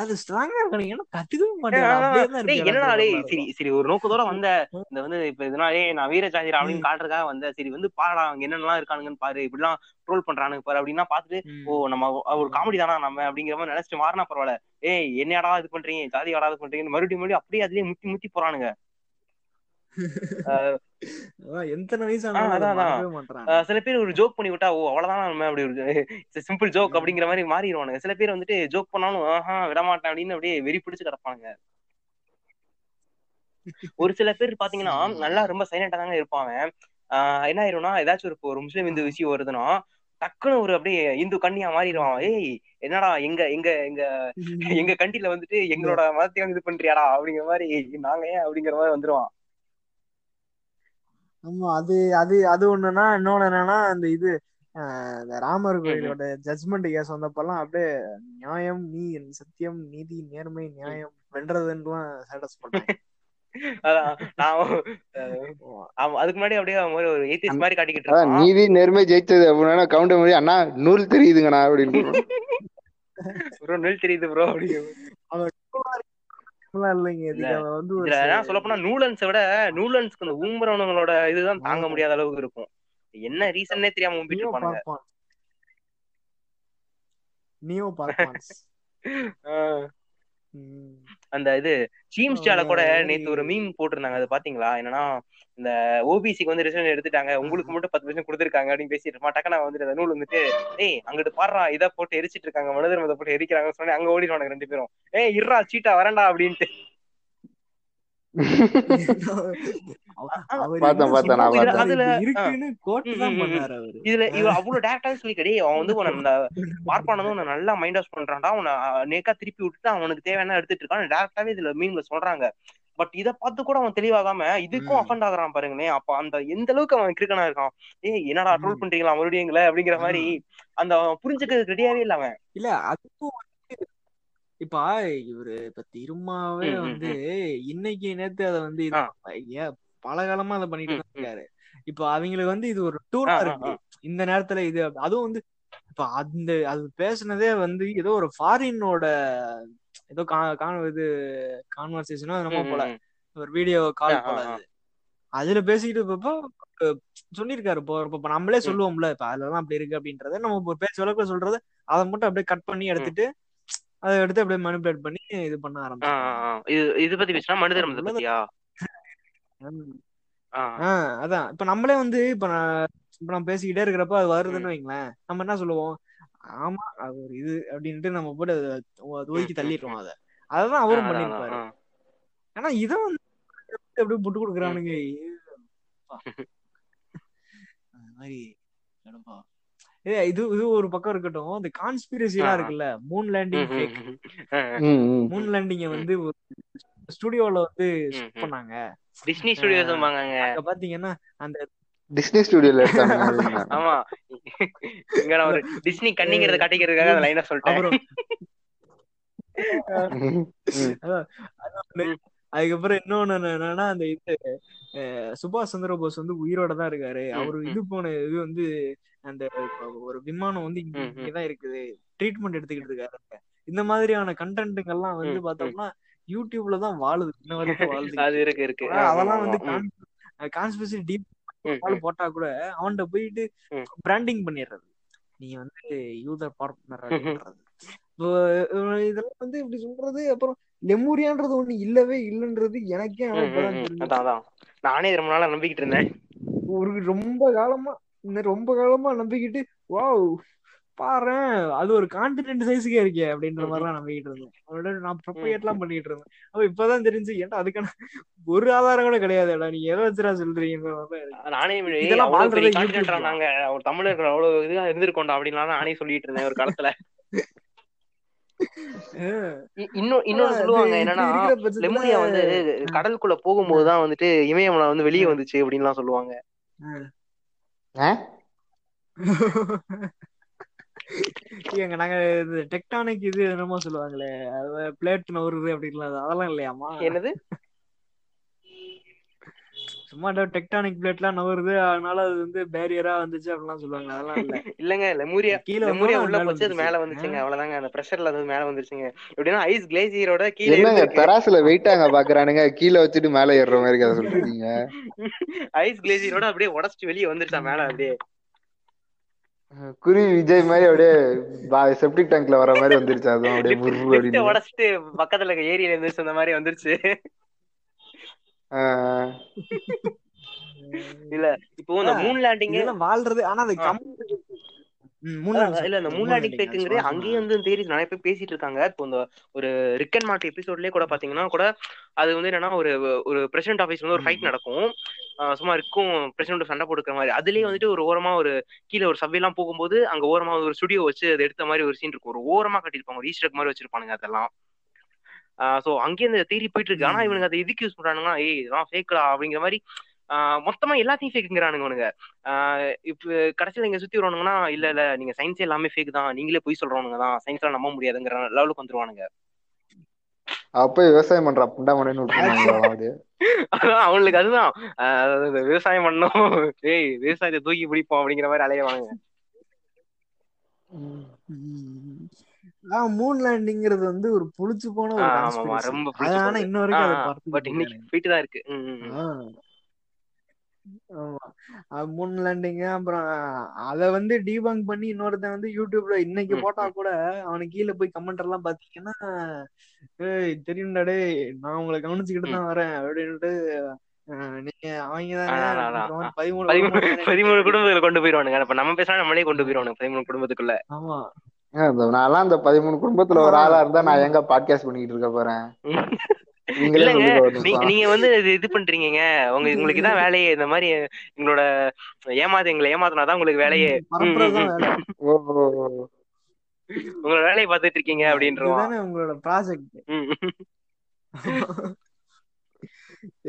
அது ஸ்ட்ராங்கா ஏன்னா கத்துக்கவே அப்படின்ற சரி சரி ஒரு நோக்கத்தோட வந்த இந்த வந்து இப்ப இதனாலே நான் வீரஜாதிரா அப்படின்னு காட்டுறதுக்காக வந்த. சரி வந்து பாடா அவங்க என்னென்னலாம் இருக்கானுங்கன்னு பாரு. இப்படிலாம் ட்ரோல் பண்றானுங்க பாரு அப்படின்னா இருக்கும். ஓ. நம்ம ஒரு காமெடி தானா நம்ம அப்படிங்கிற மாதிரி நினைச்சிட்டு மாறினா பரவாயில்ல. ஏய் என்னடா இது பண்றீங்க? ஜாதி வாடா இது பண்றீங்கன்னு மறுபடியும் மறுபடியும் அப்படியே அதுலயே முத்தி முத்தி போறானுங்க. எத்தனை வயசு ஆனாலும் சில பேர் ஒரு ஜோக் பண்ணி விட்டா ஓ அவ்வளவுதான் நம்ம? அப்படி ஒரு சிம்பிள் ஜோக் அப்படிங்கிற மாதிரி மாறிடுவானுங்க. சில பேர் வந்துட்டு ஜோக் பண்ணாலும் ஆஹா விட மாட்டேன் அப்படின்னு அப்படியே வெறி பிடிச்சு கிடப்பானுங்க. ஒரு சில பேர் பாத்தீங்கன்னா நல்லா ரொம்ப சைலண்டா தாங்க இருப்பாங்க. ஆஹ் என்ன ஆயிரும்னா ஏதாச்சும் ஒரு ஒரு முஸ்லீம் இந்து விஷயம் வருதுன்னா டக்குன்னு ஒரு அப்படியே இந்து கண்ணியா மாறிடுவான் ஏய் என்னடா எங்க எங்க எங்க எங்க கண்டில வந்துட்டு எங்களோட மதத்தை வந்து இது பண்றியாடா? அப்படிங்கிற மாதிரி நாங்க ஏன்? அப்படிங்கிற மாதிரி வந்துருவான். ஆமா அது அது அது ஒண்ணுன்னா இன்னொன்னு என்னன்னா அந்த இது ராமர் கோயிலோட ஜட்மெண்ட் கேஸ் வந்தப்பெல்லாம் அப்படியே நியாயம் நீ சத்தியம் நீதி நேர்மை நியாயம் வென்றதுன்னுலாம் ஸ்டேட்டஸ் அவன் அதுக்கு முன்னாடி அப்படியே ஒரு ஒரு ஏத்திஸ் மாதிரி காட்டிக்கிட்டு இருக்கான் நீதி நேர்மை ஜெயிச்சது அப்படின்னா கவுண்ட மொழி அண்ணா நூல் தெரியுதுங்கண்ணா அப்படின்னு ப்ரோ நெல் தெரியுது ப்ரோ அப்படிங்கிற அவன் அப்படிலாம் இல்லைங்க வந்து சொல்ல போனா நூலன்ஸை விட நூலன்ஸ்க்கு இந்த ஊம்புறவங்களோட இதுதான் தாங்க முடியாத அளவுக்கு இருக்கும். என்ன ரீசன்னே தெரியாம இருப்பானுங்க பார்ப்பான். நியோ பார்ப்பான்ஸ். அந்த இது சீம்ஸ்டால கூட நேத்து ஒரு மீம் போட்டிருந்தாங்க. அது பாத்தீங்களா? என்னன்னா இந்த ஓபிசிக்கு வந்து ரிசர்வ் எடுத்துட்டாங்க. உங்களுக்கு மட்டும் பத்து பர்சன்ட் கொடுத்துருக்காங்க அப்படின்னு பேசிட்டு இருமா டக்குனு வந்துட்டு அந்த நூல் வந்துட்டு ஏய் அங்கிட்டு பாடுறா இதை போட்டு எரிச்சிட்டு இருக்காங்க. மனிதர் போட்டு எரிக்கிறாங்கன்னு சொன்னேன் அங்க ஓடிடுவானுங்க ரெண்டு பேரும். ஏய் இருறா சீட்டா வரண்டா அப்படின்ட்டு. இதுல இவ அவ்வளவு டேரக்டாவே சொல்லிக்கடி அவன் வந்து உன்னை இந்த பார்ப்பானதும் உன்னை நல்லா மைண்ட் வாஷ் பண்றான்டா. உன்னை நேக்கா திருப்பி விட்டுட்டு அவனுக்கு தேவையான எடுத்துட்டு இருக்கான். டேரக்டாவே இதுல மீன்ல சொல்றாங்க. பட் இத பார்த்து கூட அவன் தெளிவாகாம இதுக்கும். அஃபண்ட் ஆகுறான் பாருங்களேன். அப்ப அந்த எந்த அளவுக்கு அவன் கிரிக்கனா இருக்கான்? ஏய் என்னடா ட்ரோல். பண்றீங்களா மறுபடியும் எங்களை? அப்படிங்கிற மாதிரி அந்த அவன் புரிஞ்சுக்க ரெடியாவே இல்ல அவன். இல்ல அதுக்கும் இப்ப இவரு இப்ப திருமாவே வந்து இன்னைக்கு நேத்து அத வந்து பல காலமா அதை பண்ணிட்டு. இருக்காரு. இப்ப அவங்களுக்கு வந்து இது ஒரு ஆ, இருக்கு. இந்த நேரத்துல இது அதுவும் வந்து இப்ப அந்த அது பேசுனதே வந்து ஏதோ ஒரு ஃபாரினோட ஏதோ இது கான்வர்சேஷனோ என்னமோ போல. ஒரு வீடியோ கால் போல. அது. அதுல பேசிக்கிட்டு இருப்பப்போ அஹ், சொல்லியிருக்காரு. இப்போ இப்ப நம்மளே. சொல்லுவோம்ல இப்ப அதுலதான் அப்படி இருக்கு அப்படின்றத நம்ம பேச்சு வழக்குல சொல்றத அதை மட்டும் அப்படியே கட் பண்ணி எடுத்துட்டு அதை எடுத்து அப்படியே மனிபுலேட் பண்ணி இது பண்ண ஆ, ஆ, ஆரம்பிச்சிருக்காங்க ஆ. இது இது பத்தி பேசினா மனித தர்மத்தை பத்தியா அதான் இப்ப நம்மளே வந்து இப்ப இப்ப நான் பேசிக்கிட்டே இருக்கிறப்ப அது. வருதுன்னு வைங்களேன் நம்ம என்ன சொல்லுவோம் ஆமா அது ஒரு இது அப்படின்ட்டு நம்ம போட்டு அதை ஒதுக்கி தள்ளிடுவோம். அதை அவரும் அதான், அதான். பண்ணிருப்பாரு. ஆனா இதை வந்து அப்படியே புட்டு. கொடுக்குறானுங்க மாதிரி இது இது ஒரு பக்கம் இருக்கட்டும் இந்த கான்ஸ்பிரசி ஆ, எல்லாம் ஆ. இருக்குல்ல மூன் லேண்டிங் ஃபேக். மூன் லேண்டிங்க. வந்து ஸ்டுடியோல வந்து. பண்ணாங்க டிஸ்னி ஸ்டுடியோஸ் அங்க பாத்தீங்கன்னா அந்த டிஸ்னி ஸ்டுடியோல அப்படின்னா. ஆமா இங்க நான் ஒரு டிஸ்னி கண்ணிங்கிறத காட்டிக்கிறதுக்காக அந்த லைனா சொல்லிட்டேன் அதுக்கப்புறம் இன்னொன்னு என்னன்னா அந்த இது சுபாஷ் சந்திர போஸ் வந்து உயிரோட தான் இருக்காரு அவரு. இது போன இது வந்து அந்த ஒரு விமானம் வந்து. இங்கதான் இருக்குது ட்ரீட்மெண்ட் எடுத்துக்கிட்டு இருக்காரு இந்த மாதிரியான கண்டென்ட்டுங்கெல்லாம் வந்து. பார்த்தோம்னா யூடியூப்ல தான் வாழுது இன்ன வரைக்கும் வாழுது இருக்கு இருக்கு அதெல்லாம். வந்து கான்ஸ்பிரசி டீப். போட்டா கூட அவன்கிட்ட போயிட்டு. பிராண்டிங் பண்ணிடுறது நீ வந்து யூதர் பார்ட்னர் இதெல்லாம் வந்து இப்படி சொல்றது அப்புறம் லெமூரியான்றது ஒண்ணு இல்லவே இல்லைன்றது எனக்கே அதான் நானே ரொம்ப நாளா நம்பிக்கிட்டு இருந்தேன். ஒரு ரொம்ப காலமா இந்த ரொம்ப காலமா நம்பிக்கிட்டு வாவ் பாரு அது ஒரு கான்டினென்ட் சைஸுக்கே இருக்கே அப்படின்ற மாதிரிலாம் நம்பிக்கிட்டு இருந்தேன். அவனோட நான் ப்ரொபகேட் எல்லாம் பண்ணிட்டு இருந்தேன். அப்ப இப்பதான் தெரிஞ்சு ஏன்டா அதுக்கான ஒரு ஆதாரம் கூட கிடையாதுடா நீங்க எதை வச்சுடா சொல்றீங்க நானே இதெல்லாம். நாங்க ஒரு தமிழர்கள் அவ்வளவு இதா இருந்திருக்கோம்டா அப்படின்லாம் நானே சொல்லிட்டு இருந்தேன் ஒரு காலத்துல. இன்னும் இன்னொன்னு சொல்லுவாங்க என்னன்னா லெமுரியா வந்து கடலுக்குள்ள போகும்போதுதான் வந்துட்டு இமயமலை வந்து வெளியே வந்துச்சு அப்படின்லாம் சொல்லுவாங்க. ஆ? ஏங்க நாங்க இது டெக்டானிக் இது என்னமோ சொல்லுவாங்களே பிளேட் நவருது அப்படின்லாம் அதெல்லாம் இல்லையாமா என்னது? சும்மா டெக்டானிக் பிளேட்லாம் நவருது அதனால அது வந்து பேரியரா வந்துச்சு அப்படிலாம் சொல்லுவாங்க. அதெல்லாம் இல்ல. இல்லங்க லெமுரியா கீழ லெமுரியா உள்ள போச்சு அது. மேல வந்துச்சுங்க. அவ்வளவுதாங்க. அந்த பிரஷர்ல அது மேல வந்துருச்சுங்க. எப்படின்னா ஐஸ் கிளேசியரோட கீழே என்னங்க தராசுல வெயிட்டாங்க பாக்குறானுங்க. கீழே வச்சுட்டு மேல ஏறுற மாதிரி கதை சொல்றீங்க ஐஸ் கிளேசியரோட அப்படியே உடச்சிட்டு வெளியே வந்துருச்சா மேல அப்படியே? குருவி விஜய் மாதிரி அப்படியே செப்டிக் டேங்க்ல வர மாதிரி வந்துருச்சு. அதுவும் அப்படியே உடச்சிட்டு பக்கத்துல இருக்க ஏரியில இருந்துச்சு அந்த மாதிரி வந்துருச்சு. இல்ல இப்போ இந்த மூன் லேண்டிங் வாழ்றது ஆனா அது இல்ல இந்த மூணு மூன் லேண்டிங் இல்லைங்க, ஃபேக்குங்கிறது சும்மா அங்கேயே வந்து தேரி நிறைய பேர் பேசிட்டு இருக்காங்க. இப்போ இந்த ஒரு ரிக்கன் மார்ட் எபிசோட்லயே கூட பாத்தீங்கன்னா கூட அது வந்து என்னன்னா ஒரு ஒரு பிரசிடென்ட் ஆஃபீஸ் வந்து ஒரு ஃபைட். நடக்கும். சும்மா இருக்கும் பிரசிடென்ட் சண்டை போட்டுக்கிற மாதிரி. அதுலயே வந்துட்டு ஒரு ஓரமா ஒரு கீழே ஒரு சபை எல்லாம் போகும்போது அங்க ஓரமா ஒரு ஸ்டுடியோ வச்சு அதை எடுத்த மாதிரி ஒரு சீன் இருக்கும். ஒரு ஓரமா கட்டிருப்பாங்க ஒரு ஈஸ்டர் மாதிரி வச்சிருப்பானுங்க அதெல்லாம். சோ அங்கேயே இந்த தேரி போயிட்டு இருக்கு ஆனா ம். இவனுங்க அதை எதுக்கு யூஸ் பண்றானுங்கன்னா ஏய் இதெல்லாம் ஃபேக்கடா அப்படிங்கிற மாதிரி மொத்தமா எல்லாத்தையும் ஃபேக்குங்கிறானுங்க ஆஹ் இப்ப கடைசியில இங்க சுத்தி வருவானுங்கன்னா இல்ல இல்ல நீங்க சயின்ஸ் எல்லாமே ஃபேக் தான். நீங்களே போய் சொல்றவனுங்க தான். சயின்ஸ் எல்லாம் நம்ப முடியாதுங்கிற லெவலுக்கு வந்துருவானுங்க. அப்ப விவசாயம் பண்ற அப்படியே அதான் அவனுக்கு அதுதான். விவசாயம் பண்ணோம் ஏய் விவசாயத்தை தூக்கி பிடிப்போம் அப்படிங்கிற மாதிரி அலையவானுங்க. மூன் லேண்டிங்கிறது வந்து ஒரு புளிச்சு போன ஒரு. ரொம்ப ஆனா இன்ன வரைக்கும் அதை பட் இன்னைக்கு. போயிட்டு தான் இருக்கு. ஆமா. மூன் லேண்டிங் அப்புறம் அத வந்து டீபங்க் பண்ணி இன்னொருத்தன் வந்து யூடியூப்ல இன்னைக்கு போட்டா கூட அவனுக்கு கீழே போய் கமெண்ட் எல்லாம் பாத்தீங்கன்னா ஏய் தெரியும்டா டேய் நான் உங்களை கவனிச்சுக்கிட்டு தான் வரேன் அப்படின்ட்டு நீங்க அவங்க. பதிமூணு பதிமூணு குடும்பத்துல கொண்டு போயிருவானுங்க. நம்ம பேசினா நம்மளே கொண்டு போயிருவானுங்க பதிமூணு குடும்பத்துக்குள்ள. ஆமா. நான்லாம் அந்த பதிமூணு குடும்பத்துல ஒரு. ஆளா இருந்தா நான் எங்க பாட்காஸ்ட் பண்ணிட்டு இருக்க போறேன்? இல்லங்க நீங்க வந்து இது இது பண்றீங்க உங்க உங்களுக்கு இதான் வேலையே இந்த மாதிரி எங்களோட ஏமாத்து எங்களை ஏமாத்தினாதான் உங்களுக்கு வேலையே. உங்களோட வேலையை பார்த்துட்டு இருக்கீங்க அப்படின்றவான் இதுதானே உங்களோட ப்ராஜெக்ட்.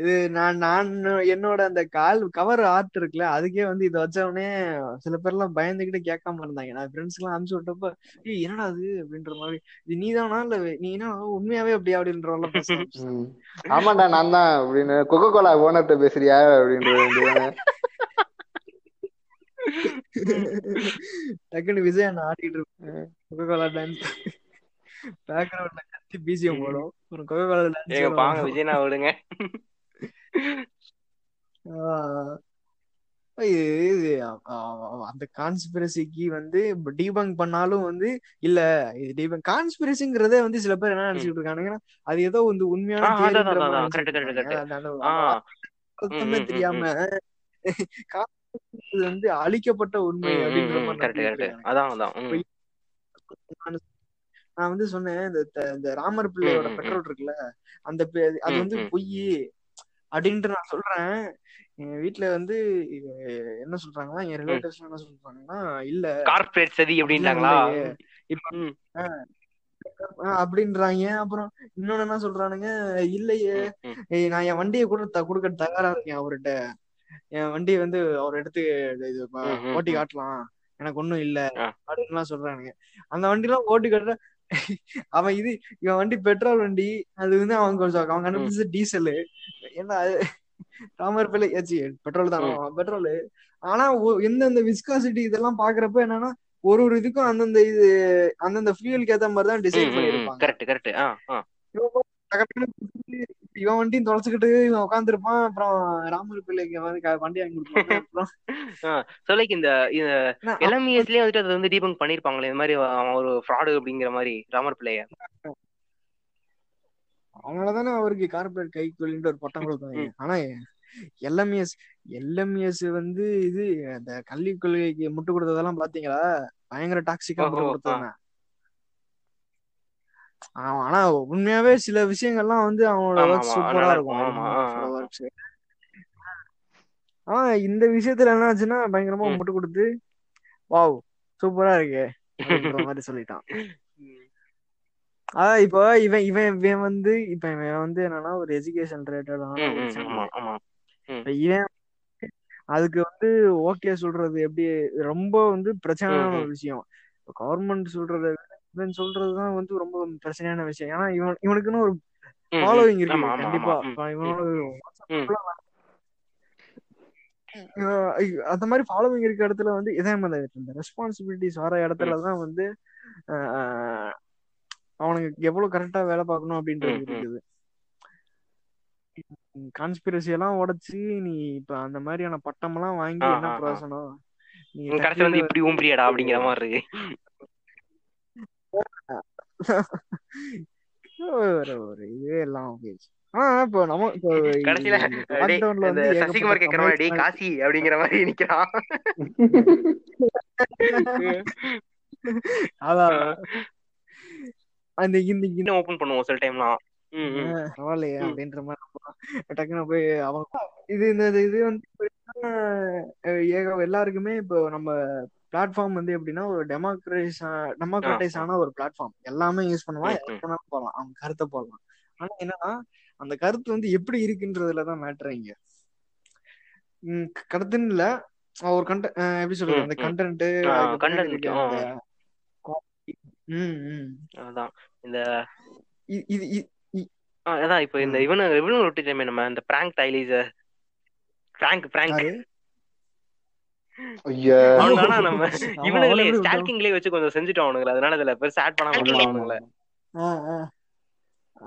இது நான் நான் என்னோட அந்த கால் கவர் ஆர்ட் இருக்குல்ல அதுக்கே வந்து இதை வச்ச உடனே சில பேர் எல்லாம் பயந்துகிட்டு கேட்காம இருந்தாங்க. நான் ஃப்ரெண்ட்ஸ் எல்லாம் அனுப்பிச்சு விட்டப்ப ஏய் என்னடா அது அப்படின்ற மாதிரி. இது நீதானா? இல்ல நீ என்ன உண்மையாவே அப்படியா? அப்படின்ற. ஆமாண்டா நான் தான் அப்படின்னு. கொக்கோ கோலா ஓனர்கிட்ட பேசுறியா அப்படின்ற டக்குன்னு விஜய் அண்ணா ஆடிட்டு இருப்பாங்க கொக்கோ கோலா டான்ஸ் பேக்ரவுண்ட்ல கத்தி பிசிஎம் போடும் ஒரு கொக்கோ கோலா ஏங்க பாங்க விஜயனா விடுங்க அந்த கான்ஸ்பிரசிக்கு வந்து டீபங்க் பண்ணாலும் வந்து இல்ல இது டீபங்க் கான்ஸ்பிரசிங்கிறதே வந்து சில பேர் என்ன நினைச்சிட்டு இருக்கானுங்கன்னா அது ஏதோ வந்து உண்மையான இருக்காங்க தெரியாம வந்து அழிக்கப்பட்ட உண்மை அப்படின்ற நான் வந்து சொன்னேன் இந்த இந்த ராமர் பிள்ளையோட பெட்ரோல் இருக்குல்ல அந்த அது வந்து. பொய் அப்படின்ட்டு நான் சொல்றேன். எங்க வீட்டுல வந்து என்ன சொல்றாங்கன்னா என் ரிலேட்டிவ்ஸ் என்ன சொல்றாங்கன்னா இல்ல கார்ப்பரேட் சதி இப்ப அஹ், அப்படின்றாங்க. அப்புறம் இன்னொன்னு என்ன சொல்றானுங்க இல்லையே நான் என் வண்டியை கூட கொடுக்க தயாரா இருக்கேன் அவர்கிட்ட. என் வண்டியை வந்து அவர் எடுத்து இது ஓட்டி. காட்டலாம். எனக்கு ஒண்ணும் இல்ல. ஆ. அப்படின்லாம் சொல்றானுங்க. அந்த வண்டி எல்லாம் ஓட்டி காட்டுற அவன் இது இவன் வண்டி பெட்ரோல் வண்டி அது வந்து அவன் கொஞ்சம் அவன் கண்டுபிடிச்சது டீசலு என்ன அது ராமர் பிள்ளை ஏச்சி பெட்ரோல் தானோ. பெட்ரோல் ஆனா எந்தெந்த விஸ்காசிட்டி இதெல்லாம் பாக்குறப்ப என்னன்னா ஒரு ஒரு இதுக்கும் அந்தந்த இது அந்தந்த ஃபியூலுக்கு ஏத்த மாதிரி தான் டிசைன் பண்ணிருப்பாங்க கரெக்ட் கரெக்ட் இவன் வண்டியும் தொலைச்சுக்கிட்டு இவன் உட்காந்துருப்பான் அப்புறம் ராமர் பிள்ளைக்கு வந்து க- வண்டி வாங்கி ஸோ லைக் இந்த எல்எம்இஎஸ்லயே வந்துட்டு அது வந்து டீபங்க் பண்ணிருப்பாங்களே இந்த மாதிரி ஒரு ஃப்ராடு அப்படிங்கிற மாதிரி ராமர் பிள்ளைய. அவனாலதானே அவருக்கு கார்பரேட் கைக்கூலின்ட்டு ஒரு பட்டம் கொடுத்தாங்க. ஆனா எல்எம்எஸ் எல்எம்எஸ் வந்து இது அந்த கல்வி கொள்கைக்கு முட்டு கொடுத்ததெல்லாம் பாத்தீங்களா? பயங்கர டாக்ஸிக்கா முட்டு. கொடுத்தாங்க. ஆனா உண்மையாவே சில விஷயங்கள்லாம் வந்து அவனோட ஒர்க் சூப்பரா இருக்கும் ஆனா இந்த விஷயத்துல என்ன ஆச்சுன்னா பயங்கரமா. முட்டு கொடுத்து வாவ் சூப்பரா இருக்கு மாதிரி சொல்லிட்டான். அதான் இப்போ இவன் இவன் இவன் வந்து இப்ப இவன் வந்து என்னன்னா ஒரு எஜுகேஷன் ரிலேட்டடான இவன் அதுக்கு வந்து ஓகே சொல்றது எப்படி ரொம்ப வந்து பிரச்சனையான ஒரு விஷயம். இப்போ கவர்மெண்ட் சொல்றத விட இவன் சொல்றதுதான் வந்து ரொம்ப பிரச்சனையான விஷயம். ஏன்னா இவன் இவனுக்குன்னு ஒரு. ஃபாலோவிங் இருக்கு. கண்டிப்பா. இவனோட அந்த மாதிரி ஃபாலோவிங் இருக்க இடத்துல வந்து இதே மாதிரி இந்த ரெஸ்பான்சிபிலிட்டிஸ் வர இடத்துல தான் வந்து அவனுக்கு எவ்வளவு கரெக்டா வேலை பார்க்கணும் அப்படின்றது. இருக்குது. கான்ஸ்பிரசி எல்லாம் உடைச்சு நீ இப்ப அந்த மாதிரியான பட்டம் எல்லாம் வாங்கி என்ன. பிரயோசனம்? நீ கடைசி வந்து இப்படி ஊம்பிரியாடா அப்படிங்கிற மாதிரி இருக்கு. ஒரு ஒரு இதே எல்லாம் போயிடுச்சு. இப்போ நம்ம இப்போ கடைசியில டேய், லாக்டவுன்ல இந்த வந்து சசிகுமார் ஏகப்பட்ட கேக்குற மாதிரி காசி அப்படிங்கிற மாதிரி நிக்கிறான். அதான். அந்த இந்த இந்த ஓபன் பண்ணுவோம் சில டைம்லாம் பரவாயில்லையே. அப்படின்ற மாதிரி டக்குன்னு போய் அவங்க இது இந்த இது வந்து எல்லாருக்குமே இப்போ நம்ம பிளாட்ஃபார்ம் வந்து எப்படின்னா ஒரு டெமோக்ரைஸ் டெமோக்ரட்டைஸ் ஆன ஒரு பிளாட்ஃபார்ம் எல்லாமே யூஸ் பண்ணலாம் ம், எது ம். வேணாலும் போடலாம். அவங்க கருத்தை போடலாம். ஆனா என்னன்னா அந்த கருத்து வந்து எப்படி இருக்குன்றதுலதான் மேட்ரு இங்க. கருத்துன்னு இல்ல. ஒரு கண்ட எப்படி சொல்றது? அந்த. கண்டென்ட் அதான். இந்த இது அதான். இப்போ இந்த. இவனு இவனு விட்டுட்டோமே நம்ம இந்த பிராங்க் டைலீஸ் பிராங்க் பிராங்க் ஆனா நம்ம இவனுங்களே? ஸ்டால்கிங்லேயே வச்சு கொஞ்சம் செஞ்சுட்டோம் அவனுங்கள. அதனால இதுல பெருசா ஆட் விட்டுலாம்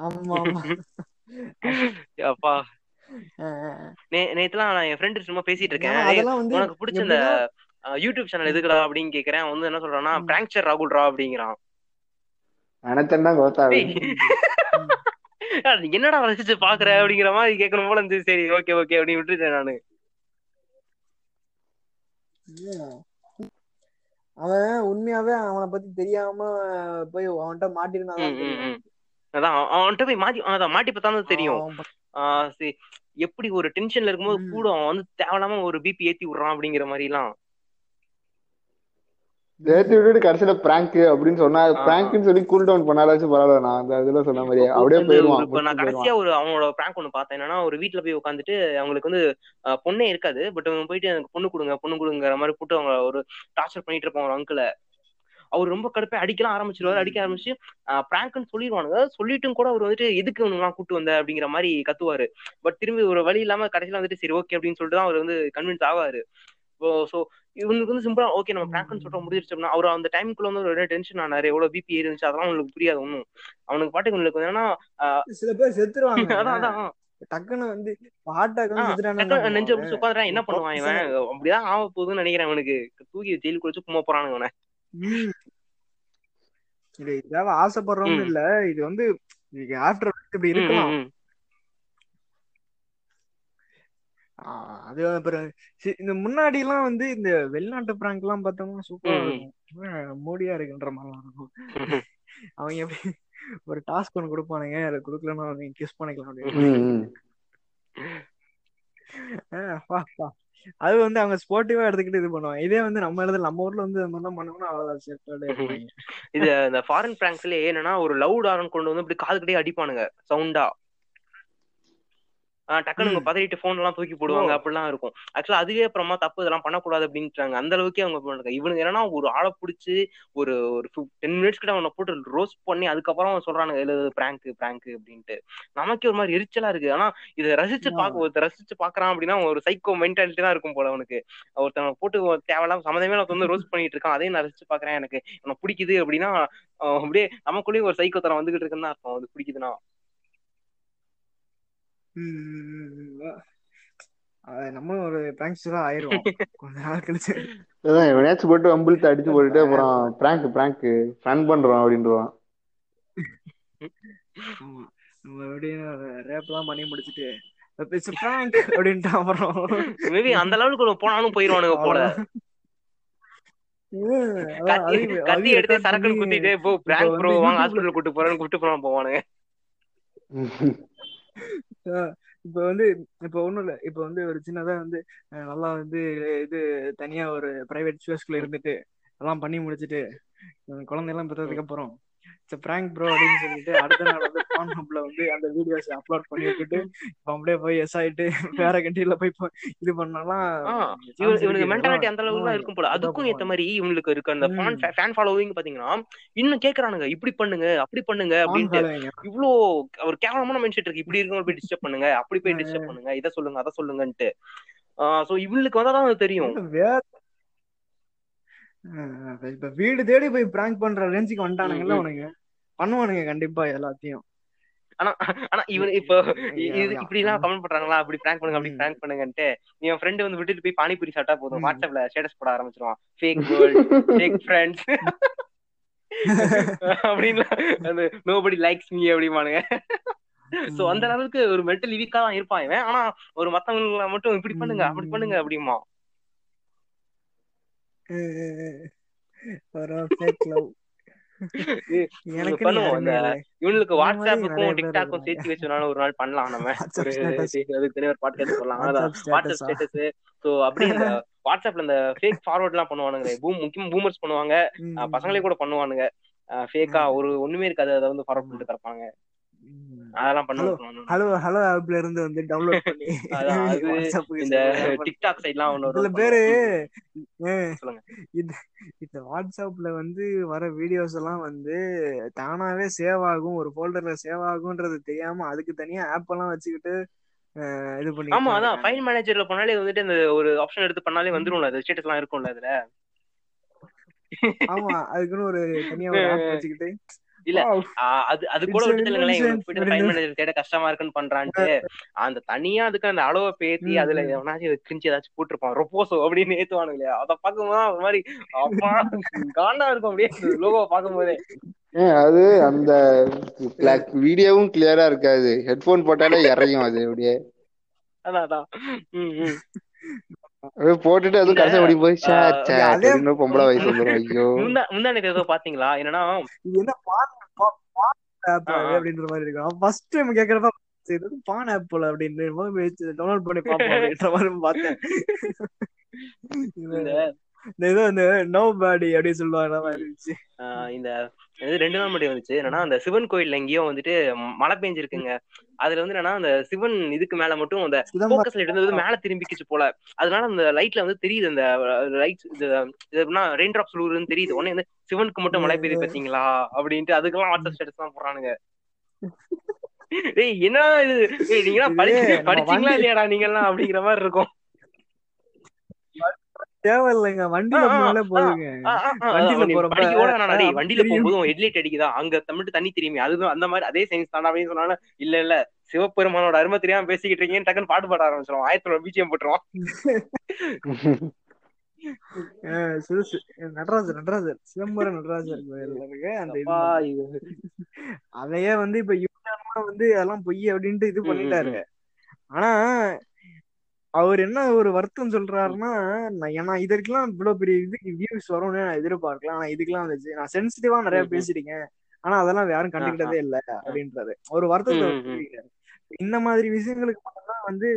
ஆமா அவனுங்கள. அப்பா. நேத்துலாம் நான் என் ஃப்ரெண்டு சும்மா பேசிட்டு இருக்கேன். ஆனா "ஏய், அதெல்லாம் வந்து உனக்கு பிடிச்ச இந்த யூடியூப் சேனல் எதுக்குடா அப்படின்னு கேக்குறேன். அவன் வந்து என்ன சொல்றான்னா. பிராங்க்சர் அப்படிங்கிறான். கோத்தாவே டேய். அது என்னடா ரசிச்சு பாக்குற அப்படிங்கிற மாதிரி கேட்கணும் போல இருந்துச்சு. சரி ஓகே ஓகே அப்படின்னு விட்டுட்டேன் நானு? அவன் உண்மையாவே அவனை பத்தி தெரியாம போய் அவன்கிட்ட ம், மாட்டிருந்தாதான் ம், தெரியும். ம். அதான் அவன் அவன்கிட்ட போய் மாட்டி அதான் மாட்டி பார்த்தா தான் தெரியும் எப்படி ஒரு டென்ஷன்ல இருக்கும்போது. கூட அவன் வந்து தேவையில்லாம ஒரு பிபி ஏத்தி விடுறான் அப்படிங்கிற மாதிரி எல்லாம் ஏத்தி விட்டுட்டு கடைசியில பிராங்க் அப்படின்னு சொன்னா பிராங்க்னு சொல்லி கூல் டவுன் பண்ணாலாச்சும் பரவாயில்ல நான் அந்த இதுல சொன்ன மாதிரியே அப்படியே போயிருவான் இப்ப நான் கடைசியா ஒரு அவனோட பிராங்க் ஒண்ணு பார்த்தேன். என்னன்னா ஒரு வீட்ல போய் உட்காந்துட்டு அவங்களுக்கு வந்து பொண்ணே இருக்காது பட் அவங்க போயிட்டு எனக்கு பொண்ணு கொடுங்க பொண்ணு கொடுங்கிற மாதிரி போட்டு அவங்க ஒரு டார்ச்சர் பண்ணிட்டு இருப்பாங்க ஒரு அங்கிள அவர் ரொம்ப கடுப்பை அடிக்கலாம் ஆரம்பிச்சிருவாரு அடிக்க ஆரம்பிச்சு பிராங்க்னு சொல்லிடுவானுங்க. சொல்லிட்டும் கூட அவர் வந்துட்டு எதுக்கு இவனுங்கலாம் கூட்டு வந்த? அப்படிங்கிற மாதிரி கத்துவாரு. பட் திரும்பி ஒரு வழி இல்லாம கடைசியில வந்துட்டு சரி ஓகே அப்படின்னு சொல்லிட்டு தான் அவர் வந்து கன்வின்ஸ் ஆவாரு. சோ இவனுக்கு வந்து சிம்பிளா ஓகே நம்ம பிராங்க்னு சொல்றோம் முடிஞ்சிருச்சு அப்படின்னா அவர் அந்த டைமுக்குள்ள வந்து ஒரு டென்ஷன் ஆனாரு. எவ்வளவு பிபி இருந்துச்சு அதெல்லாம் உங்களுக்கு புரியாது ஒன்றும் அவனுக்கு பாட்டுக்கு உங்களுக்கு என்னன்னா சில பேர் செத்துருவாங்க. அதான் அதான். டக்குன்னு வந்து நெஞ்சு உட்காந்துறான் என்ன பண்ணுவான் இவன்? அப்படிதான் ஆக போகுதுன்னு நினைக்கிறேன் அவனுக்கு தூக்கி ஜெயிலுக்கு வச்சு கும்ப போறானுங்க அவனை இது இதாவ ஆசைப்படுறோம்னு. இல்ல. இது வந்து ஆஃப்டர் இப்படி இருக்கலாம் ம், ம். ஆ, அது அப்புறம் இந்த முன்னாடி எல்லாம் வந்து இந்த வெளிநாட்டு பிராங்க் எல்லாம் பார்த்தோம்னா சூப்பரா. இருக்கும். மோடியா இருக்குன்ற மாதிரிலாம் இருக்கும். அவங்க எப்படி ஒரு டாஸ்க் ஒன்று கொடுப்பானுங்க அதை கொடுக்கலன்னா வந்து கிஸ் பண்ணிக்கலாம் அப்படின்னு. அது வந்து அவங்க ஸ்போர்ட்டிவா எடுத்துக்கிட்டு இது பண்ணுவாங்க. இதே வந்து நம்ம இடத்துல நம்ம ஊர்ல வந்து இந்த மாதிரிலாம் பண்ணோம்னா அவ்வளவுதான் செட்டோட இது இந்த ஃபாரின் பிராங்க்ஸ்லயே என்னன்னா ஒரு லவுட் ஆரன் கொண்டு வந்து இப்படி காதுக்கிட்டே அடிப்பானுங்க சவுண்டா டக்குனு. பதறிட்டு போன் எல்லாம் தூக்கி போடுவாங்க அப்படிலாம் இருக்கும். ஆக்சுவலா அதுவே அப்புறமா தப்பு இதெல்லாம் பண்ணக்கூடாது அப்படின்ட்டாங்க அந்த அளவுக்கே அவங்க பண்ணுறாங்க இவனுக்கு என்னன்னா ஒரு ஆளை பிடிச்சி ஒரு ஒரு டென் மினிட்ஸ் கிட்ட அவனை போட்டு ரோஸ்ட் பண்ணி அதுக்கப்புறம் அவன் சொல்றானுங்க இது பிராங்க் பிராங்க் அப்படின்ட்டு. நமக்கே ஒரு மாதிரி எரிச்சலா இருக்கு. ஆனா இதை ரசிச்சு ஆமா. பாக்க ஒருத்தர் ரசிச்சு பாக்குறான் அப்படின்னா ஒரு சைக்கோ மென்டாலிட்டி தான் இருக்கும் போல அவனுக்கு. ஒருத்தன் போட்டு தேவையில்லாம சம்மந்தமே ஒருத்தன் வந்து ரோஸ்ட் பண்ணிட்டு இருக்கான். அதையும் நான் ரசிச்சு பாக்குறேன் எனக்கு. அவனை பிடிக்குது அப்படின்னா அப்படியே நமக்குள்ளேயும் ஒரு சைக்கோ தரம் வந்துகிட்டு இருக்குன்னு தான் அர்த்தம். அது பிடிக்குதுன்னா. ம், ம், ம், ம். வா. அது நம்ம ஒரு பிராங்க்ஸ் தான் ஆயிருவோம் கொஞ்ச நாள் கழிச்சு. அதான் எவனையாச்சும் போட்டு அம்பிழுத்து அடிச்சு போட்டுட்டு அப்புறம் பிராங்க் பிராங்க் ஃபன் பண்றோம் அப்படின்றான் ஆமா. நம்ம எப்படியும் ரேப் எல்லாம் பண்ணி முடிச்சுட்டு இட்ஸ் பிராங்க் அப்படின்ட்டு அப்புறம். மேபி அந்த லெவலுக்கு போனாலும் போயிருவானுங்க போல. கத்தி எடுத்து பண்ணி குத்திட்டு போ பிராங்க் ப்ரோ வாங்க ஹாஸ்பிட்டல் கூட்டு போறேன்னு கூட்டு போறான் போவானுங்க. இப்ப வந்து இப்ப ஒண்ணும் இல்ல. இப்ப வந்து ஒரு சின்னதா வந்து நல்லா வந்து இது தனியா ஒரு பிரைவேட் ஸ்பேஸ்குள்ள இருந்துட்டு எல்லாம் பண்ணி முடிச்சிட்டு குழந்தை எல்லாம் பெற்றதுக்கு அப்புறம். இட்ஸ் பிராங்க் ப்ரோ அப்படின்னு சொல்லிட்டு அடுத்த நாள் வந்து பான் ஹப்ல வந்து அந்த வீடியோஸ் அப்லோட் பண்ணி விட்டுட்டு அப்படியே போய் எஸ் ஆயிட்டு வேற கண்ட்ரில போய் இது பண்ணலாம். ஆஹ் இவனுக்கு மென்டாலிட்டி அந்த அளவுக்கு தான் இருக்கும் போல. அதுக்கும் ஏத்த மாதிரி இவங்களுக்கு இருக்க. அந்த ஃபேன் ஃபாலோவிங் பாத்தீங்கன்னா இன்னும் கேக்குறானுங்க இப்படி பண்ணுங்க அப்படி பண்ணுங்க அப்படின்ட்டு. இவ்வளோ ஒரு கேவலமான மென்ஷன் இருக்கு. இப்படி இருக்கவங்க போய் டிஸ்டர்ப் பண்ணுங்க அப்படி போய் டிஸ்டர்ப் பண்ணுங்க இதை சொல்லுங்க அதை சொல்லுங்கன்ட்டு. சோ இவங்களுக்கு வந்தா தான் அது தெரியும். இப்ப வீடு தேடி போய் பிராங்க் பண்ற ரேஞ்சுக்கு வந்துட்டானுங்கல்ல. அவனுங்க. பண்ணுவானுங்க கண்டிப்பா எல்லாத்தையும். ஆனா ஆனா இவன் இப்போ இது இப்படி எல்லாம் கமெண்ட் பண்றாங்களா? அப்படி பிராங்க் பண்ணுங்க அப்படி பிராங்க் பண்ணுங்கன்ட்டு என் ஃப்ரெண்டு வந்து விட்டுட்டு போய் பானிபூரி சாப்பிட்டா போதும். வாட்ஸ்அப்ல ஸ்டேட்டஸ் போட ஆரம்பிச்சிருவான். ஃபேக் வேர்ல்ட் ஃபேக் ஃப்ரெண்ட்ஸ் அப்படின்னு அந்த நோபடி லைக்ஸ் மீ அப்படிமானுங்க சோ அந்த. அளவுக்கு ஒரு மென்டல் வீக்கா தான் இருப்பான் இவன். ஆனா ஒரு மத்தவங்களை மட்டும் இப்படி பண்ணுங்க அப்படி பண்ணுங்க. அப்படிமா ஒரு இவனுக்கு வாட்ஸ்அப்புக்கும் டிக்டாக்கும் சேர்த்து வச்சனால ஒரு நாள் பண்ணலாம் நம்ம. ஒரு ஸ்டேட்டஸ் பாட்காஸ்ட் சொல்லலாம். வாட்ஸ்அப் சோ அப்படியே இந்த வாட்ஸ்அப்ல இந்த ஃபேக் ஃபார்வர்ட் எல்லாம் பண்ணுவானுங்க. பூம் முக்கியமா பூமர்ஸ் பண்ணுவாங்க. பசங்களே கூட பண்ணுவானுங்க. ஃபேக்கா ஒரு ஒண்ணுமே இருக்காது. அதை வந்து ஃபார்வர்ட் பண்ணிட்டு தரப்பாங்க அதெல்லாம் பண்ண ஹலோ ஹலோ ஆப்ல இருந்து வந்து டவுன்லோட் பண்ணி இந்த பண்ணி டிக்டாக் சைட்லாம் ஒன்னு ஒரு பேரு இது இந்த வாட்ஸ்அப்ல வந்து வர வீடியோஸ் எல்லாம் வந்து தானாவே சேவ் ஆகும். ஒரு ஃபோல்டர்ல சேவ் ஆகும்ன்றது தெரியாம அதுக்கு தனியா ஆப் எல்லாம் வச்சுக்கிட்டு இது பண்ணிட்டு ஆமா தான் அதான் ஃபைல் மேனேஜர்ல பண்ணாலே வந்துட்டு இந்த ஒரு ஆப்ஷன் எடுத்து பண்ணாலே வந்துரும்ல அது ஸ்டேட்டஸ் எல்லாம் இருக்கும்ல அதுல. ஆமா அதுக்குன்னு ஒரு தனியா ஒரு ஆப் வச்சுக்கிட்டு இல்ல அது அது கூட it's an விட்டு இல்லைங்களேன் invention இவனுக்கு போயிட்டு ஃபைல் அப்படின்னு மேனேஜர் தேட கஷ்டமா இருக்குன்னு பண்றான்ட்டு. அந்த தனியா அதுக்கு அந்த அளவை பேத்தி அதுல. எவனாச்சும் கிரிஞ்சு ஏதாச்சும் போட்டிருப்பான். ரொப்போசோ அப்படின்னு ஏத்துவானுங்க இல்லையா அதை பார்க்கும்போது ஒரு மாதிரி அப்பா காண்டா இருக்கும் அப்படியே லோகோ பார்க்கும் போதே ஏன் அது அந்த வீடியோவும் கிளியரா இருக்காது. ஹெட்போன் போட்டாலே இறையும் அது அப்படியே. அதான் அதான். ம், ம். அப்படியே போட்டுட்டு அதுவும் இந்த கடைசி முடியும் போய் அதே அப்படின்னு பொம்பளை வயசு வந்துடும் ஐயோ. முந்தா முந்தானே ஏதோ பாத்தீங்களா? என்னன்னா இது என்ன. அப்படின்ற மாதிரி இருக்கும். ஃபர்ஸ்ட் டைம் கேக்குறப்ப இது பான் ஆப் போல அப்படின்னு. டவுன்லோட் பண்ணி பார்ப்போம் அப்படின்ற மாதிரி பார்த்தேன். இந்த நோ பாடி அப்படின்னு சொல்லுவாங்க இருந்துச்சு. இந்த இது ரெண்டு நாள் முன்னாடி வந்துச்சு. என்னன்னா அந்த சிவன் கோயில்ல எங்கேயோ வந்துட்டு மழை பெஞ்சிருக்குங்க. அதுல வந்து என்னன்னா அந்த சிவன் இதுக்கு மேல மட்டும் அந்த போக்கஸ் லைட் வந்து மேல திரும்பிக்கிச்சு போல. அதனால அந்த லைட்ல வந்து தெரியுது அந்த லைட் இது எப்படின்னா ரெயின் டிராப்ஸ் விழுகுதுன்னு தெரியுது. உடனே வந்து சிவனுக்கு மட்டும் மழை பெய்யுது பாத்தீங்களா? அப்படின்ட்டு அதுக்கெல்லாம் வாட்ஸ்அப் ஸ்டேட்டஸ் தான் போடுறானுங்க. டேய் என்ன இது? நீங்க படிச்சீங்களா இல்லையாடா நீங்க எல்லாம் அப்படிங்கிற மாதிரி இருக்கும். தேவையில்லைங்க. வண்டியில போனாலே போதுங்க வண்டியில போறப்ப வண்டியில தெரியும். போகும்போது ஹெட்லைட் அடிக்குதா? அங்க மட்டும் தண்ணி தெரியுமே. அதுதான் அந்த மாதிரி அதே சயின்ஸ் தானே அப்படின்னு சொன்னாலும் இல்ல இல்ல. சிவபெருமானோட அருமை தெரியாம பேசிக்கிட்டு இருக்கீங்கன்னு டக்குன்னு பாட்டு பாட ஆரம்பிச்சிடும் ஆயிரத்தி பிஜிஎம் போட்டுருவோம். நடராஜர் நடராஜர். சிதம்பரம் நடராஜர் அதையே வந்து இப்ப வந்து அதெல்லாம் பொய் அப்படின்ட்டு இது பண்ணிட்டாரு. ஆனா அவர் என்ன ஒரு வருத்தம் சொல்றாருன்னா ஏன்னா இதற்கெல்லாம் இவ்வளவு பெரிய இதுக்கு வியூஸ் வரும்னு நான் எதிர்பார்க்கல. ஆனா இதுக்கெல்லாம் வந்துச்சு. நான் சென்சிட்டிவா நிறைய. பேசிருக்கேன் ஆனா அதெல்லாம் யாரும் கண்டுக்கிட்டதே இல்ல ஆ. அப்படின்றாரு. ஒரு வருத்தத்தை இந்த மாதிரி விஷயங்களுக்கு மட்டும்தான் வந்து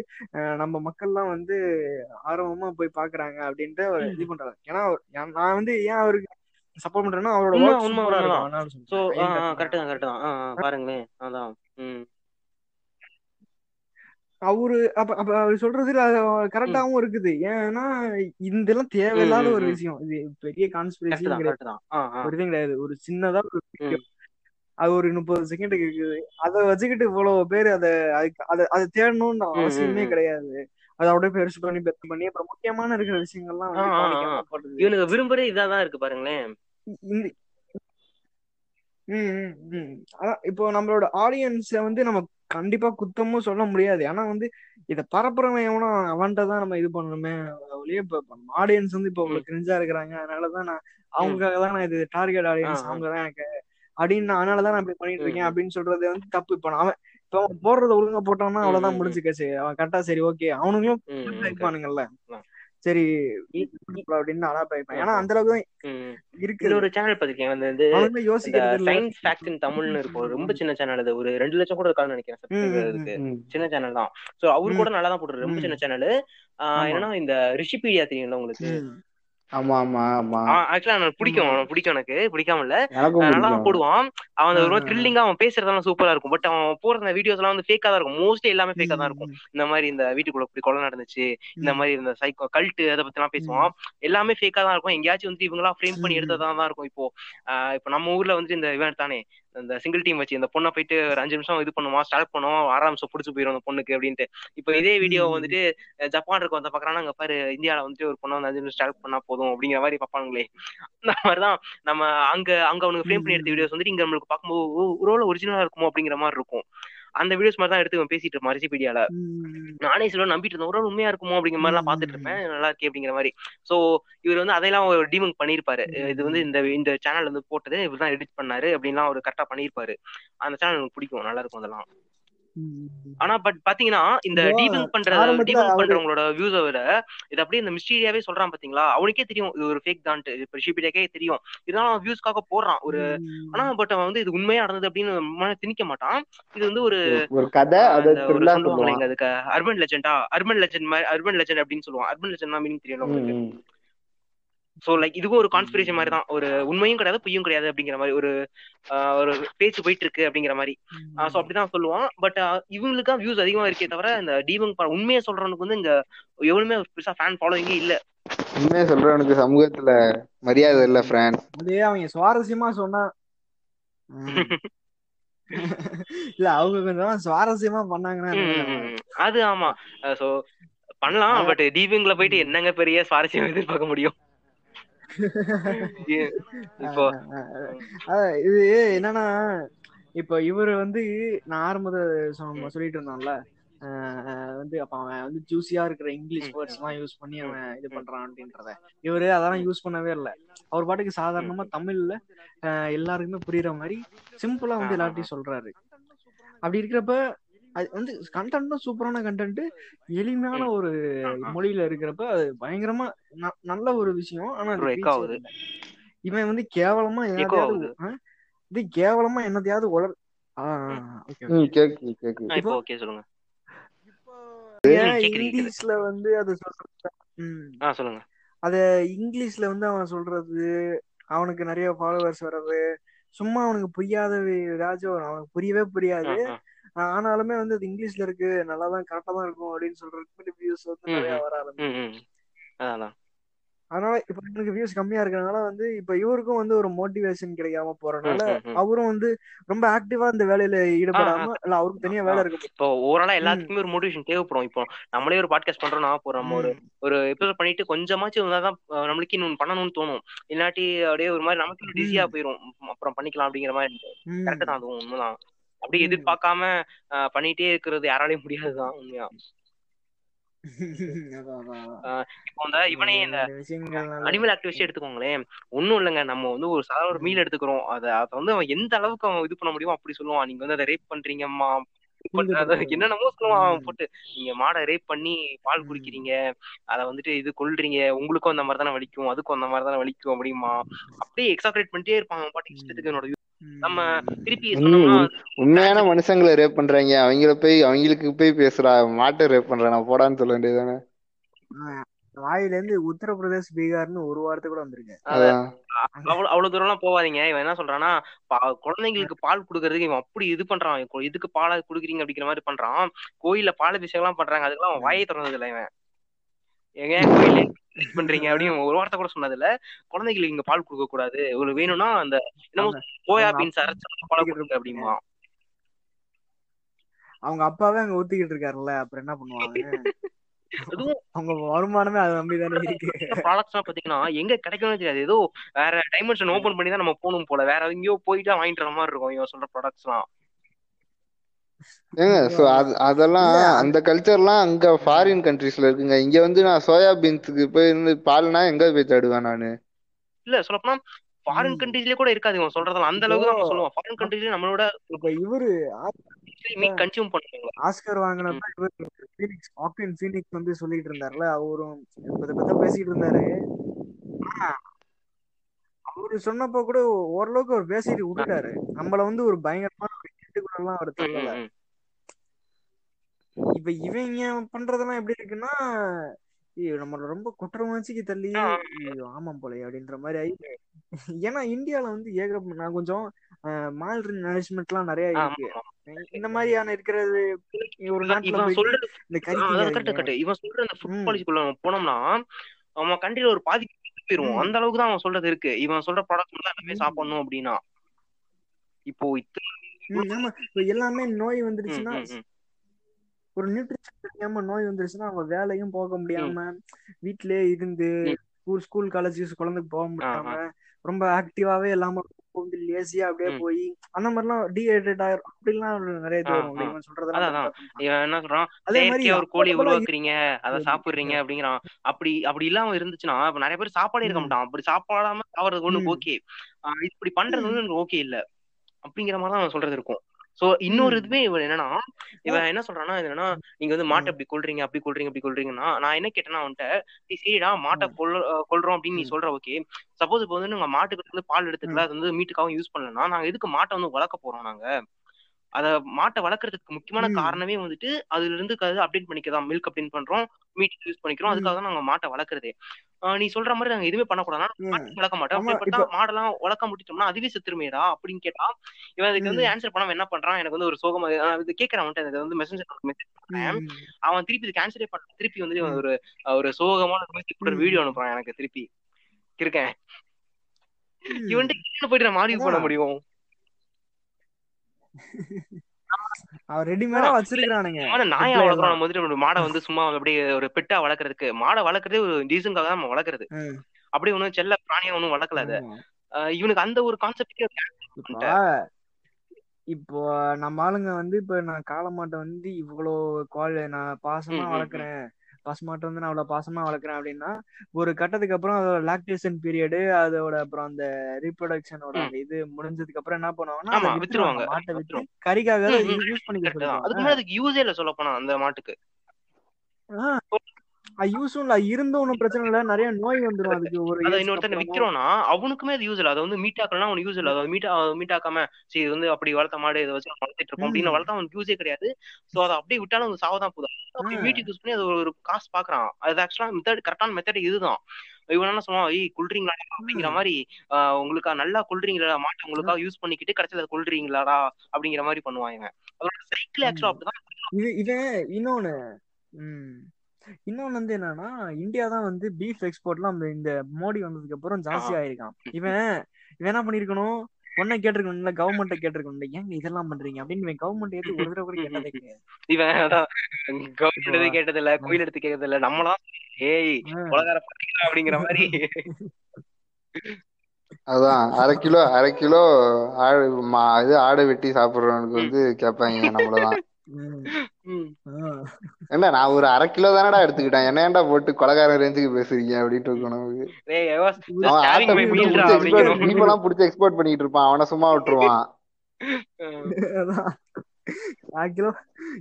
நம்ம மக்கள்லாம் வந்து ஆர்வமா போய் பாக்குறாங்க அப்படின்ட்டு அவர் இது பண்றாரு. ஏன்னா நான் வந்து ஏன் அவருக்கு சப்போர்ட் பண்றேன்னா அவரோட கரெக்ட் தான். கரெக்ட் தான் பாருங்களேன். அதான். அவரு அப்ப அப்ப அவர் சொல்றது கரெக்டாவும் இருக்குது. ஏன்னா இதெல்லாம் தேவையில்லாத ஒரு விஷயம். இது பெரிய ஆ ஒரு கிடையாது. ஒரு சின்னதா ஒரு அது ஒரு முப்பது செகண்டுக்கு இருக்குது. அதை வச்சுக்கிட்டு இவ்வளவு பேர் அதை அதை அதை தேடணும்னு அவசியமே கிடையாது. அதை அப்படியே பெருசு பண்ணி பெருசு பண்ணி அப்புறம் முக்கியமான இருக்கிற விஷயங்கள்லாம் இவனுக்கு விரும்புறே இதாதான் இருக்கு பாருங்களேன். இந்த ம், ம், ம். அதான் இப்போ நம்மளோட ஆடியன்ஸை வந்து நம்ம கண்டிப்பா குத்தமும் சொல்ல முடியாது. ஆனா வந்து இத பரப்புறவன் எவனோ அவன்கிட்ட தான் நம்ம இது பண்ணணுமே ஒழிய இப்ப ஆடியன்ஸ் வந்து இப்போ இவ்வளவு கிரிஞ்சா இருக்கிறாங்க. அதனாலதான் நான் அவங்களுக்காக தான் நான் இது டார்கெட் ஆடியன்ஸ் அவங்க தான் எனக்கு அப்படின்னு நான் அதனாலதான் நான் இப்படி பண்ணிட்டு இருக்கேன் அப்படின்னு சொல்றது வந்து தப்பு. இப்ப நான் அவன் இப்ப அவன் போடுறத ஒழுங்கா போட்டான்னா அவ்வளவுதான் ம், முடிஞ்சு கேசு அவன் கரெக்டா சரி ஓகே அவனுங்களும். இருப்பானுங்கல்ல. சரி அப்படின்னு அழகா பாய்ப்பான். ஏன்னா. அந்த அளவுக்கு. இருக்குது இன்னொரு சேனல் பார்த்திருக்கேன் வந்து யோசிக்கிறது சயின்ஸ் ஃபேக்ட் இன் தமிழ்னு இருக்கும். ரொம்ப சின்ன சேனல் அது. ஒரு ரெண்டு லட்சம் கூட இருக்கான்னு நினைக்கிறேன். சின்ன சேனல் தான். சோ அவரு கூட நல்லா தான் போட்டுரு ரொம்ப சின்ன சேனல் என்னன்னா இந்த ரிஷிபீடியா தெரியும்ல உங்களுக்கு? ஆமா ஆமா ஆமா. ஆக்சுவலா எனக்கு ஆமா பிடிக்கும். அவனை பிடிக்கும் எனக்கு. பிடிக்காம இல்ல. நல்லா தான் போடுவான். அவன் ஒரு. த்ரில்லிங்கா அவன் பேசுறதெல்லாம் சூப்பரா இருக்கும். பட் அவன் போடுற வீடியோஸ் எல்லாம் வந்து ஃபேக்கா தான் இருக்கும். மோஸ்ட்லி எல்லாமே ஃபேக்கா தான் இருக்கும். இந்த மாதிரி இந்த வீட்டுக்குள்ள இப்படி கொலை நடந்துச்சு. இந்த மாதிரி இந்த சைக்கோ கல்ட்டு அதை பத்தி எல்லாம் பேசுவான் எல்லாமே ஃபேக்கா தான் இருக்கும். எங்கேயாச்சும் வந்து இவங்க எல்லாம் ஃப்ரேம் பண்ணி எடுத்ததா தான் இருக்கும் இப்போ. ஆஹ் இப்போ நம்ம ஊர்ல வந்து இந்த இவன் தானே இந்த சிங்கிள் டீம் வச்சு இந்த பொண்ணை போயிட்டு ஒரு அஞ்சு நிமிஷம் இது பண்ணுவான் ஸ்டார்ட் பண்ணுவோம் ஆறாம் நிமிஷம் பிடிச்சி போயிடும் அந்த பொண்ணுக்கு அப்படின்ட்டு. இப்போ இதே வீடியோ வந்துட்டு ஜப்பான் இருக்கும் அந்த பாக்குறாங்க அங்க பாரு இந்தியால வந்துட்டு ஒரு பொண்ணை வந்து அஞ்சு நிமிஷம் ஸ்டார்ட் பண்ணா போதும் அப்படிங்கிற மாதிரி பார்ப்பாங்களே அந்த மாதிரிதான் நம்ம அங்க அங்க அவனுக்கு ஃப்ரேம் பண்ணி எடுத்த வீடியோஸ் வந்துட்டு இங்க நம்மளுக்கு பார்க்கும்போது ஒருவேளை ஒரிஜினலா இருக்குமோ அப்படிங்கிற மாதிரி இருக்கும். அந்த வீடியோஸ் மாதிரி தான் எடுத்து இவன் பேசிட்டு இருப்பான் ரிசிபீடியால நானே சில நம்பிட்டு இருந்தேன் ஒரு உண்மையா இருக்குமோ? அப்படிங்கிற மாதிரி எல்லாம் பாத்துட்டு இருப்பேன் நல்லா இருக்கே அப்படிங்கிற மாதிரி. சோ இவர் வந்து அதையெல்லாம் ஒரு டீமங்க் பண்ணிருப்பாரு இது வந்து இந்த இந்த சேனல் வந்து போட்டது இவர் தான் எடிட் பண்ணாரு அப்படின்லாம் அவர் கரெக்டா பண்ணிருப்பாரு அந்த சேனல் எனக்கு பிடிக்கும் நல்லா இருக்கும் அதெல்லாம். ஆனா பட் பாத்தீங்கன்னா இந்த டீபங்க் பண்ற டீபங்க் பண்றவங்களோட வியூஸை விட இது அப்படியே இந்த மிஸ்டீரியாவே சொல்றான் பாத்தீங்களா? அவனுக்கே தெரியும் இது ஒரு ஃபேக் தான்ட்டு. இப்ப ஷிபிடியாக்கே தெரியும். இதெல்லாம் வியூஸ்க்காக போடுறான். ஒரு ஆனா பட் அவன் வந்து இது உண்மையா நடந்தது அப்படின்னு திணிக்க மாட்டான். இது வந்து ஒரு ஒரு கதை அதுக்கு அர்பன் லெஜெண்டா அர்பன் லெஜெண்ட் மாதிரி அர்பன் லெஜெண்ட் அப்படின்னு சொல்லுவான். அர்பன் லெஜெண்ட்னா மீனிங் தெரியல ம், உங்களுக்கு ம். சோ லைக் இதுவும் ஒரு கான்ஸ்பிரேஷன் மாதிரி தான் ஒரு உண்மையும் கிடையாது பொய்யும் கிடையாது அப்படிங்கிற மாதிரி ஒரு ஆஹ் ஒரு பேச்சு போயிட்டு இருக்கு அப்படிங்கிற மாதிரி சோ. அப்படிதான் சொல்லுவான் பட் இவங்களுக்கு தான் வியூஸ் அதிகமா இருக்கே தவிர இந்த டீபங்க் உண்மையை சொல்றவனுக்கு வந்து இங்க எவ்வளவுமே பெருசா ஃபேன் ஃபாலோவிங்கே இல்ல உண்மையை சொல்றவனுக்கு சமூகத்துல மரியாதை இல்ல ம். ஃப்ரெண்ட் அதே அவங்க சுவாரஸ்யமா சொன்னா. இல்ல அவங்க கொஞ்சம் சுவாரஸ்யமா பண்ணாங்கன்னா. அது ஆமா சோ பண்ணலாம் பட் டீபிங்ல போயிட்டு. என்னங்க பெரிய சுவாரஸ்யம் எதிர்பார்க்க முடியும் இப்போ இது என்னன்னா இப்ப இவரு வந்து நான் ம், சொல்லிட்டு இருந்தோம்ல அஹ் வந்து அப்ப அவன் வந்து ஜூசியா இருக்கிற இங்கிலீஷ் வேர்ட்ஸ் எல்லாம் யூஸ் பண்ணி அவன் இது பண்றான் அப்படின்றத. இவரு அதெல்லாம் யூஸ் பண்ணவே இல்லை. அவர் பாட்டுக்கு சாதாரணமா தமிழ்ல எல்லாருக்குமே புரியுற மாதிரி சிம்பிளா வந்து. எல்லார்ட்டையும் சொல்றாரு. அப்படி இருக்கிறப்ப அது வந்து கண்டென்ட்டும் சூப்பரான கண்டென்ட் எளிமையான ஒரு. மொழியில இருக்கிறப்ப அது பயங்கரமா ந- நல்ல ஒரு விஷயம். ஆனா இவன் வந்து கேவலமா ஆ? இது கேவலமா என்னத்தையாவது உலர் இங்கிலீஷ்ல வந்து அது சொல்றது ம். ஆ சொல்லுங்க. அத இங்கிலீஷ்ல வந்து அவன் சொல்றது அவனுக்கு நிறைய ஃபாலோவர்ஸ் வர்றது சும்மா அவனுக்கு புரியாத ஏதாச்சும் அவனுக்கு புரியவே புரியாது. ஆனாலுமே வந்து அது இங்கிலீஷ்ல இருக்கு நல்லா தான் கரெக்டா தான் இருக்கும் அப்படின்னு சொல்றதுக்கு வியூஸ் வந்து நிறைய வர ஆரம்பிச்சு. அதனால இப்ப எனக்கு வியூஸ் கம்மியா இருக்கறனால வந்து இப்ப இவருக்கும் வந்து ஒரு மோட்டிவேஷன் கிடைக்காம ம் அவரும் வந்து ரொம்ப ஆக்டிவா இந்த வேலையில ஈடுபடாம இல்ல அவருக்கு தனியா வேலை இருக்கும் இப்போ ஓவராலா எல்லாத்துக்குமே ஒரு மோட்டிவேஷன் தேவைப்படும். இப்போ நம்மளே ஒரு பாட்காஸ்ட் பண்றோம்னா இப்போ நம்ம ஒரு ஒரு எபிசோட் பண்ணிட்டு கொஞ்சமாச்சும் இருந்தாதான் நம்மளுக்கு இன்னொன்று பண்ணணும்னு தோணும். இல்லாட்டி அப்படியே ஒரு மாதிரி நமக்கு இன்னும் ம். போயிரும். அப்புறம் பண்ணிக்கலாம் அப்படிங்கிற மாதிரி கரெக்ட் தான் அதுவும் உண்மைதான். அப்படியே எதிர்பார்க்காம பண்ணிட்டே இருக்கிறது யாராலையும் முடியாதுதான் உண்மையா. இப்போ இந்த இவனே இந்த அனிமல் ஆக்டிவிஸ்ட் எடுத்துக்கோங்களேன். ஒன்றும் இல்லைங்க. நம்ம வந்து ஒரு சாதாரண ஒரு ம் மீல் எடுத்துக்கிறோம். அதை அதை வந்து அவன் எந்த அளவுக்கு அவன் இது பண்ண முடியுமோ அப்படி சொல்லுவான். நீங்க வந்து அதை ரேப் பண்றீங்கம்மா. என்னென்னமோ சொல்லுவான் போட்டு. நீங்க மாடை ரேப் பண்ணி பால் குடிக்கிறீங்க. அதை வந்துட்டு இது கொல்றீங்க. உங்களுக்கும் அந்த மாதிரி தானே வலிக்கும். அதுக்கும் அந்த மாதிரி தானே வலிக்கும் அப்படிமா அப்படியே எக்ஸாக்ரேட் பண்ணிட்டே இருப்பாங்க பாட்டு இஷ்டத்துக்கு என்னோட. நம்ம திருப்பி உண்மையான மனுஷங்களை ரேப் பண்றாங்க. அவங்கள போய் அவங்களுக்கு போய் பேசுறா மாட்டை ரேப் பண்றான் நான் போடான்னு சொல்ல வேண்டியதுதானே? ஆஹ் வாயில இருந்து உத்தரப்பிரதேஷ் பீகார்னு ஒரு வார்த்தை கூட வந்திருக்கு. அவ்வளவு அவ்வளவு தூரம் எல்லாம் போவாதீங்க இவன் என்ன சொல்றான்னா குழந்தைங்களுக்கு பால் கொடுக்கறதுக்கு இவன் அப்படி இது பண்றான். இதுக்கு பாலை குடுக்குறீங்க அப்படிங்கிற மாதிரி பண்றான். கோயில்ல பாலாபிஷேகம் எல்லாம் பண்றாங்க. அதுக்கெல்லாம் அவன் வாயே திறந்தது இல்லை இவன். எங்க கோயில? இது பண்றீங்க அப்படின்னு ஒரு வார்த்தை கூட சொன்னது இல்ல குழந்தைகளுக்கு இங்க பால் கொடுக்க கூடாது. ஒரு வேணும்னா அந்த என்னமோ அவங்க பீன்ஸ் அரைச்சு பாலை கொடுங்க அப்படிமா. அவங்க அப்பாவே அங்க ஊத்திக்கிட்டு இருக்காருல்ல. அப்புறம் என்ன பண்ணுவாங்க? அதுவும் அவங்க வருமானமே அதை நம்பிதானே இருக்கு. ப்ராடக்ட்ஸ் எல்லாம் பாத்தீங்கன்னா எங்க கிடைக்கும்னு தெரியாது. ஏதோ வேற டைமென்ஷன் ஓபன் பண்ணி தான் நம்ம போகணும் போல. வேற எங்கேயோ போயிட்டு வாங்கிட்டு மாதிரி இருக்கும். இவன் சொல்ற ப்ராடக்ட்ஸ் எல்லாம் ஏங்க சோ அது அதெல்லாம் அந்த கல்ச்சர்லாம் அங்க ஃபாரின் கண்ட்ரீஸ்ல இருக்குங்க. இங்க வந்து நான் சோயா பீன்ஸுக்கு போய் இருந்து பால்னா எங்க போய் தேடுவேன் நானு? இல்ல சொல்லப்போனா ஃபாரின் கண்ட்ரீஸ்லயே கூட இருக்காது இவன் சொல்றதெல்லாம். அந்த அளவுக்கு தான் சொல்லுவான் ஃபாரின் கண்ட்ரீஸ்லயே நம்மளோட இப்ப இவரு மீட் கன்சியூம் பண்ணுவாங்க. ஆஸ்கர் வாங்கினப்ப இவர் ஃபீனிக்ஸ் ஆக்வின் ஃபீனிக்ஸ் வந்து சொல்லிட்டு இருந்தாருல அவரும் இதை பத்தி பேசிட்டு இருந்தாரு. அவரு சொன்னப்போ கூட ஓரளவுக்கு அவர் பேசிட்டு விட்டுட்டாரு. நம்மள வந்து ஒரு பயங்கரமான எல்லாம் அவர் சொல்லல. இப்ப இவங்க பண்றதெல்லாம் எப்படி இருக்குன்னா நம்மள ரொம்ப குற்றவாளிக்கு தள்ளி ஆமாம் போல அப்படின்ற மாதிரி ஆயி ஏன்னா இந்தியால வந்து ஏக நான் கொஞ்சம் மால் மேனேஜ்மெண்ட் எல்லாம் நிறைய இருக்கு. இந்த மாதிரியான இருக்கிறது ஒரு நாட்டுல இந்த கரெக்ட் இவன் சொல்ற அந்த ஃபுட். பாலிசிக்குள்ள போனோம்னா அவன் கண்ட்ரில ஒரு பாதி போயிருவோம். அந்த அளவுக்கு தான் அவன் சொல்றது இருக்கு இவன் சொல்ற ப்ராடக்ட் எல்லாமே. சாப்பிடணும் அப்படின்னா இப்போ இத்தனை ஆமா இப்ப எல்லாமே நோய் வந்துருச்சுன்னா. ஒரு நியூட்ரிஷன் தெரியாம நோய் வந்துருச்சுன்னா அவங்க வேலையும் போக முடியாம வீட்டிலேயே இருந்து. ஸ்கூல் ஸ்கூல் காலேஜ் குழந்தைக்கு போக முடியாம. ரொம்ப ஆக்டிவாவே இல்லாம வந்து லேசியா அப்படியே. போய் அந்த மாதிரிலாம் டீஹைட்ரேட் ஆயிரும் அப்படிலாம் நிறைய. இவன் பார்த்தா. இவன் என்ன சொல்றான் அதே மாதிரி ஒரு கோழி உருவாக்குறீங்க அதை. சாப்பிடுறீங்க அப்படிங்கிறான் அப்படி அப்படி இல்லாம இருந்துச்சுன்னா நிறைய பேர் சாப்பாடே இருக்க. மாட்டான் அப்படி சாப்பாடாம சாப்பிடுறது ஒண்ணு. ஓகே இப்படி பண்றது. வந்து எனக்கு ஓகே இல்ல அப்படிங்கிற மாதிரி தான் அவன் சொல்றது இருக்கும் சோ இன்னொரு. இதுவே இவன் என்னன்னா இவன் என்ன சொல்றான்னா என்னன்னா நீங்க வந்து மாட்டை. அப்படி கொள்றீங்க அப்படி கொள்றீங்க அப்படி கொள்றீங்கன்னா நான் என்ன கேட்டேன்னா அவன்கிட்ட "டேய், சரிடா மாட்டை. கொல் கொள்றோம் அப்படின்னு நீ. சொல்ற ஓகே சப்போஸ் இப்போ வந்து நாங்க மாட்டுக்கு வந்து பால் எடுத்துக்கல அது வந்து மீட்டுக்காகவும் யூஸ் பண்ணலன்னா நாங்க எதுக்கு மாட்டை வந்து வளர்க்க போறோம் நாங்க அத மாட்டை வளர்க்கறதுக்கு முக்கியமான. காரணமே வந்துட்டு அதுல இருந்து அப்டேட் பண்ணிக்கதான் மில்க் அப்டேட் பண்றோம் மீட் யூஸ் பண்ணிக்கிறோம். அதுக்காக தான் நாங்க மாட்டை வளர்க்கறதே நீ சொல்ற மாதிரி நாங்க எதுவுமே பண்ணக்கூடாது ம். மாட்டு வளர்க்க மாட்டோம் அப்படிப்பட்டா மாடெல்லாம் வளர்க்க முடிச்சிட்டோம்னா அதுவே செத்துருமேடா அப்படின்னு கேட்டா இவன் அதுக்கு வந்து. ஆன்சர் பண்ணாம என்ன பண்றான் எனக்கு வந்து ஒரு சோகமா இது கேட்கறேன் இது வந்து மெசேஜ் மெசேஜ். அவன் திருப்பி இதுக்கு ஆன்சரே பண்ண திருப்பி வந்து. ஒரு ஒரு சோகமான ம். வீடியோ அனுப்புறான் எனக்கு திருப்பி இருக்கேன். இவன்ட்டு போயிட்டு நான் பண்ண அதான் முடியும் அவன் ரெடிமேடா வச்சிருக்கானுங்க நாயா வளர்க்குறோம் மாடை வந்து சும்மா அப்படியே ஒரு பெட்டா வளர்க்கறதுக்கு. மாடை வளர்க்கறதே ஒரு டீசன்காக தான் வளர்க்கறது. ம். அப்படியே ஒன்றும் செல்ல பிராணியா ஒன்றும் வளர்க்கல அது. இவனுக்கு அந்த ஒரு கான்செப்டே இப்போ நம்ம ஆளுங்க வந்து இப்ப நான் காளமாட்டை வந்து இவ்வளோ குவாலி நான் பாசமா வளர்க்குறேன். பசுமாட்டை வந்து நான் அவ்வளவு பாசமா வளர்க்குறேன் அப்படின்னா ஒரு கட்டத்துக்கு அப்புறம் அதோட லாக்டேஷன் பீரியடு அதோட அப்புறம் அந்த ரீப்ரொடக்ஷனோட இது முடிஞ்சதுக்கு அப்புறம் என்ன பண்ணுவாங்கன்னா வித்துருவாங்க. மாட்டை வித்து கறிக்காக. யூஸ் பண்ணிக்க முன்னாடி அதுக்கு யூஸே இல்ல சொல்ல போனா அந்த மாட்டுக்கு. யூஸும் இருந்த ஒன்றும் பிரச்சனை இல்ல. நிறைய நோய் வந்துடும் அதுக்கு ஒரு அதை இன்னொருத்தன் விக்கிறோம்னா அவனுக்குமே அது யூஸ் இல்ல. அதை வந்து மீட் ஆக்கலாம் அவனுக்கு யூஸ் இல்ல. அதை மீட் மீட்டாக்காம சரி இது வந்து அப்படி வளர்த்த மாடு இதை வச்சு வளர்த்துட்டு இருப்போம் அப்படின்னு. வளர்த்தா அவனுக்கு யூஸே கிடையாது. சோ அதை அப்படியே விட்டாலும் அவனுக்கு சாவதான் போதும். மீட்டுக்கு யூஸ் பண்ணி அது ஒரு காசு பாக்குறான். அது ஆக்சுவலா மெத்தட் கரெக்டான மெத்தட் இதுதான். இவன் என்ன சொல்லுவான்? ஏய் கொல்றீங்களா அப்படிங்கிற மாதிரி உங்களுக்கு நல்லா கொல்றீங்களா? மாட்டை உங்களுக்காக யூஸ் பண்ணிக்கிட்டு கடைசியில அதை கொல்றீங்களாடா? அப்படிங்கிற மாதிரி பண்ணுவான் இவன். அதோட சைக்கிள் ஆக்சுவலா அப்படிதான். இது இவன் இன்னொன்னு. இன்னொன்னு வந்து என்னன்னா இந்தியா தான் வந்து பீஃப் எக்ஸ்போர்ட்லாம் அந்த இந்த மோடி வந்ததுக்கு அப்புறம் ஜாஸ்தி ஆயிருக்கான். இவன் இவன் என்ன பண்ணிருக்கணும்? ஒன்ன கேட்டிருக்கணும்ல கவர்மெண்ட்டை கேட்டிருக்கணும்ல. ஏங்க இதெல்லாம் பண்றீங்க? அப்படின்னு இவன் கவர்மெண்ட் ஏத்து ஒரு தடவை கூட கேட்டதே கிடையாது. இவன் அதான் கவுண்ட் எடுத்து கேட்டது இல்ல கோயில் எடுத்து கேட்டது இல்ல நம்மளாம் ஏய். உலகார பாத்தீங்களா? அப்படிங்கிற மாதிரி. அதான் அரை கிலோ அரை கிலோ ஆடு மா இது ஆடை வெட்டி சாப்பிடுறவனுக்கு வந்து கேட்பாங்க நம்மளதான். என்ன நான் ஒரு அரை கிலோ தானடா எடுத்துக்கிட்டேன். என்ன ஏன்டா போட்டு கொலகார ரேஞ்சுக்கு பேசுறீங்க அப்படின்ட்டு இருக்கணும் பிடிச்சி எக்ஸ்போர்ட் பண்ணிட்டு இருப்பான். அவனை சும்மா விட்டுருவான். அதான். கால் கிலோ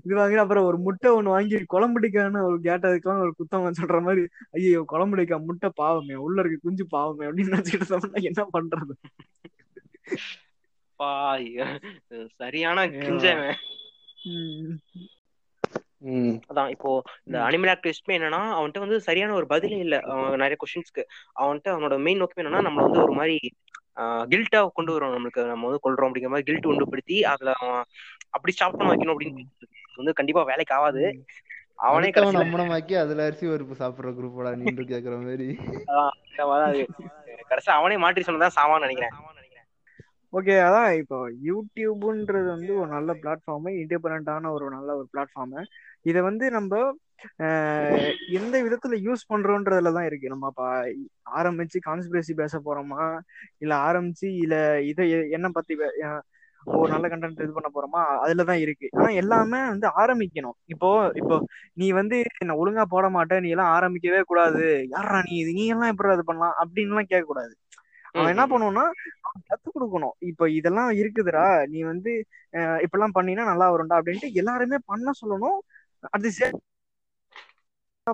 இது வாங்கி அப்புறம் ஒரு முட்டை ஒண்ணு வாங்கி குழம்புடிக்கான்னு ஒரு கேட்டதுக்கெல்லாம் ஒரு குத்தம் சொல்ற மாதிரி ஐயோ குழம்புடிக்கா முட்டை பாவமே உள்ள இருக்க குஞ்சு பாவமே அப்படின்னு நினைச்சிட்டு என்ன பண்றது? சரியான கிஞ்சவன். அதான் இப்போ இந்த. அனிமல் ஆக்டிவிஸ்ட்மே என்னன்னா அவன்கிட்ட வந்து சரியான ஒரு பதிலே இல்ல. அவன் நிறைய கொஸ்டின்ஸ்க்கு அவன்கிட்ட அவனோட மெயின் நோக்கம் என்னன்னா நம்மள வந்து ஒரு மாதிரி கில்ட்டா கொண்டு வரும் நம்மளுக்கு. நம்ம வந்து கொள்றோம் அப்படிங்கிற மாதிரி கில்ட் உண்டுபடுத்தி அதுல அவன் அப்படி ஸ்டாப் பண்ண வைக்கணும் அப்படின்னு வந்து கண்டிப்பா வேலைக்கு ஆகாது. அவனே கடைசியில நம்மனமாக்கி அதுல அரிசி பருப்பு சாப்பிடுற குரூப்போட நின்று கேக்குற மாதிரி. கடைசியா அவனே மாற்றி சொன்னதான் சாவான்னு நினைக்கிறேன். ஓகே அதான் இப்போ யூடியூப்ன்றது வந்து ஒரு நல்ல பிளாட்ஃபார்மு இண்டிபெண்டான ஒரு நல்ல ஒரு பிளாட்ஃபார்மு இதை வந்து நம்ம எந்த விதத்துல யூஸ் பண்றோன்றதுல தான் இருக்கு. நம்ம ஆரம்பிச்சு கான்ஸ்பிரசி பேச போறோமா? இல்ல ஆரம்பிச்சு இல்ல இதை என்ன பத்தி ஒரு நல்ல கண்டென்ட் இது பண்ண போறோமா? அதுல தான் இருக்கு. ஆனா எல்லாமே வந்து ஆரம்பிக்கணும். இப்போ இப்போ நீ வந்து என்ன ஒழுங்கா போட மாட்டேன். நீ எல்லாம் ஆரம்பிக்கவே கூடாது. யாரா நீ இது? நீ எல்லாம் எப்படி இது பண்ணலாம்? அப்படின்னு எல்லாம் கேட்க கூடாது அவன் என்ன பண்ணுவான்னா கத்து கொடுக்கணும். இப்ப இதெல்லாம் இருக்குதுடா. நீ வந்து இப்பெல்லாம் பண்ணினா நல்லா வரும்டா அப்படின்ட்டு எல்லாருமே பண்ண சொல்லணும். அது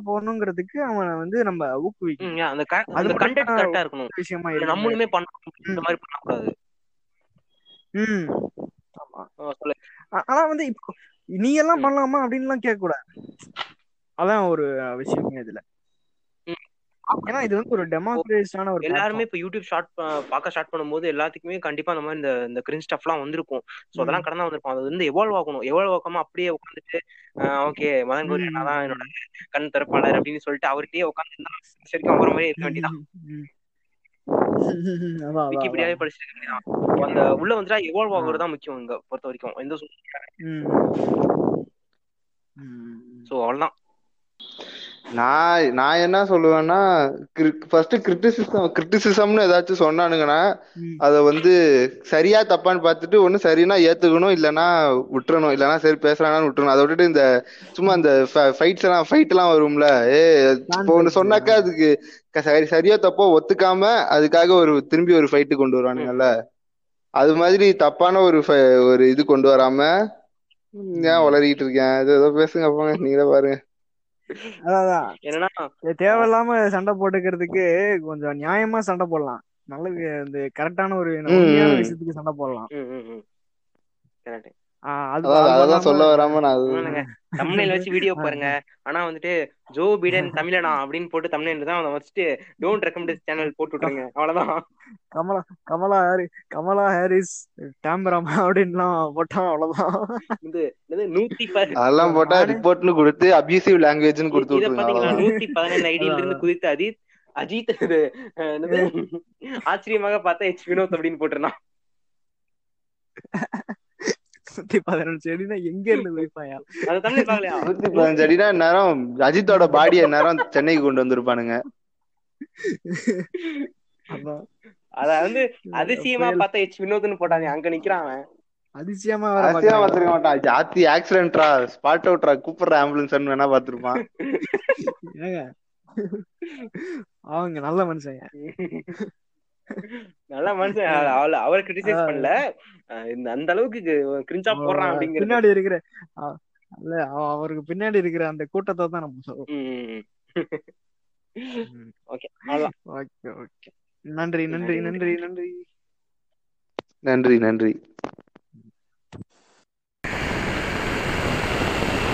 போகணுங்கிறதுக்கு அவனை வந்து நம்ம ஊக்குவிக்கணும். அந்த அது கண்டென்ட் கரெக்டா இருக்கணும். விஷயமா இருக்கு நம்மளுமே பண்ணணும் இந்த மாதிரி பண்ணக்கூடாது. ம். ஆனா வந்து இப்போ நீ எல்லாம் பண்ணலாமா அப்படின்னு எல்லாம் கேட்க கூடாது அதான் ஒரு விஷயமே இதுல. ஏன்னா இது வந்து ஒரு டெமோக்ரேட்டான ஒரு எல்லாருமே இப்ப யூடியூப் ஷார்ட் பார்க்க ஸ்டார்ட் பண்ணும்போது எல்லாத்துக்குமே கண்டிப்பா அந்த மாதிரி இந்த இந்த கிரின் ஸ்டஃப்லாம் வந்திருக்கும். சோ அதெல்லாம் கடந்தா வந்திருக்கும். அது வந்து எவால்வ் ஆகணும். எவால்வ் ஆகாம அப்படியே உட்காந்துட்டு ஓகே மதன் கோரி தான் என்னோட கண் திறப்பாளர் அப்படின்னு சொல்லிட்டு அவர்கிட்டயே உட்காந்து சரிக்கும் அப்புறம் மாதிரி இருக்க வேண்டியதான் விக்கிபீடியாவே வேண்டியதான் அந்த உள்ள வந்துட்டா எவால்வ் ஆகுறது தான் முக்கியம் இங்க பொறுத்த வரைக்கும். எந்த. சோ அவ்வளவுதான். நான் நான் என்ன சொல்லுவேன்னா ஃபர்ஸ்ட் கிரிட்டிசிசம் கிரிட்டிசிசம்னு ஏதாச்சும் சொன்னானுங்கன்னா. அத வந்து சரியா தப்பான்னு பார்த்துட்டு ஒண்ணு சரினா ஏத்துக்கணும் இல்லைன்னா விட்டுறணும். இல்லைன்னா சரி பேசுறானான்னு விட்டுறணும். அதை விட்டுட்டு இந்த சும்மா இந்த ஃபைட்ஸ் எல்லாம் ஃபைட் எல்லாம் வரும்ல. ஏ இப்போ ஒண்ணு சொன்னாக்கா அதுக்கு சரி சரியா தப்போ ஒத்துக்காம அதுக்காக ஒரு திரும்பி ஒரு ஃபைட்டு கொண்டு வருவானுங்கல்ல. அது மாதிரி தப்பான ஒரு ஒரு இது கொண்டு வராம ஏன் உளறிட்டு இருக்கேன்? ஏதோ பேசுங்க போங்க நீங்களே பாருங்க. அதான், அதான். என்னன்னா தேவையில்லாம சண்டை போட்டுக்கிறதுக்கு கொஞ்சம் நியாயமா சண்டை போடலாம். நல்லது இந்த கரெக்டான ஒரு. விஷயத்துக்கு சண்டை போடலாம். அதான் அது அதான் பண்ணாம சொல்ல வராம நான் அது ஆமாங்க. thumbnail வச்சு வீடியோ பாருங்க. ஆனா வந்துட்டு ஜோ பிடன் தமிழனா அப்படின்னு போட்டு thumbnail தான் வச்சுட்டு டோன்ட் ரெக்கமெண்ட் சேனல் போட்டு விட்டுருங்க. அவ்வளவுதான். Kamala Kamala Harry Kamala Harris டேம்பராமா அப்படின்லாம் போட்டோம் அவ்வளவுதான். இது நூத்தி அதெல்லாம் போட்டா ரிப்போர்ட்னு கொடுத்து அபியூசிவ் லாங்குவேஜ்னு கொடுத்து அவ்வளவுதான் நூத்தி பதினேழு ஐடியில இருந்து குதித்த அஜித் அஜித் இது ஆச்சரியமாக பார்த்தா எச். வினோத் அப்படின்னு போட்டிருந்தான். நூத்தி பதினஞ்சு செடினா எங்க இருந்து வைப்பாயா அது தமிழ் பாக்கலையா நூத்தி பதினஞ்சு அடினா நேரம் அஜித்தோட பாடிய நேரம் சென்னைக்கு கொண்டு வந்திருப்பானுங்க. அத வந்து அதிசயமா. பார்த்தா எச் வினோத்னு போட்டாங்க அங்க நிக்கிறான் அவன். அதிசயமா பாக்குறாங்க பாத்துருக்க மாட்டான். ஜாத்தி ஆக்சிடென்ட்ரா ஸ்பாட் அவுட்ரா கூப்பிடுற ஆம்புலன்ஸ் வேணா பாத்துருப்பான் ஏங்க? அவங்க நல்ல மனுஷங்க. நல்ல மனுஷன். அவள அவரை கிரிட்டிசைஸ் பண்ணல. இந்த அந்த அளவுக்கு கிரிஞ்சா போடுறான் அப்படிங்கிறது. பின்னாடி இருக்கிற இல்ல அவ- அவருக்கு பின்னாடி இருக்கிற அந்த கூட்டத்தை தான் நம்ம சொல்றோம். ஓகே ஓகே ஓகே நன்றி நன்றி நன்றி நன்றி. நன்றி நன்றி.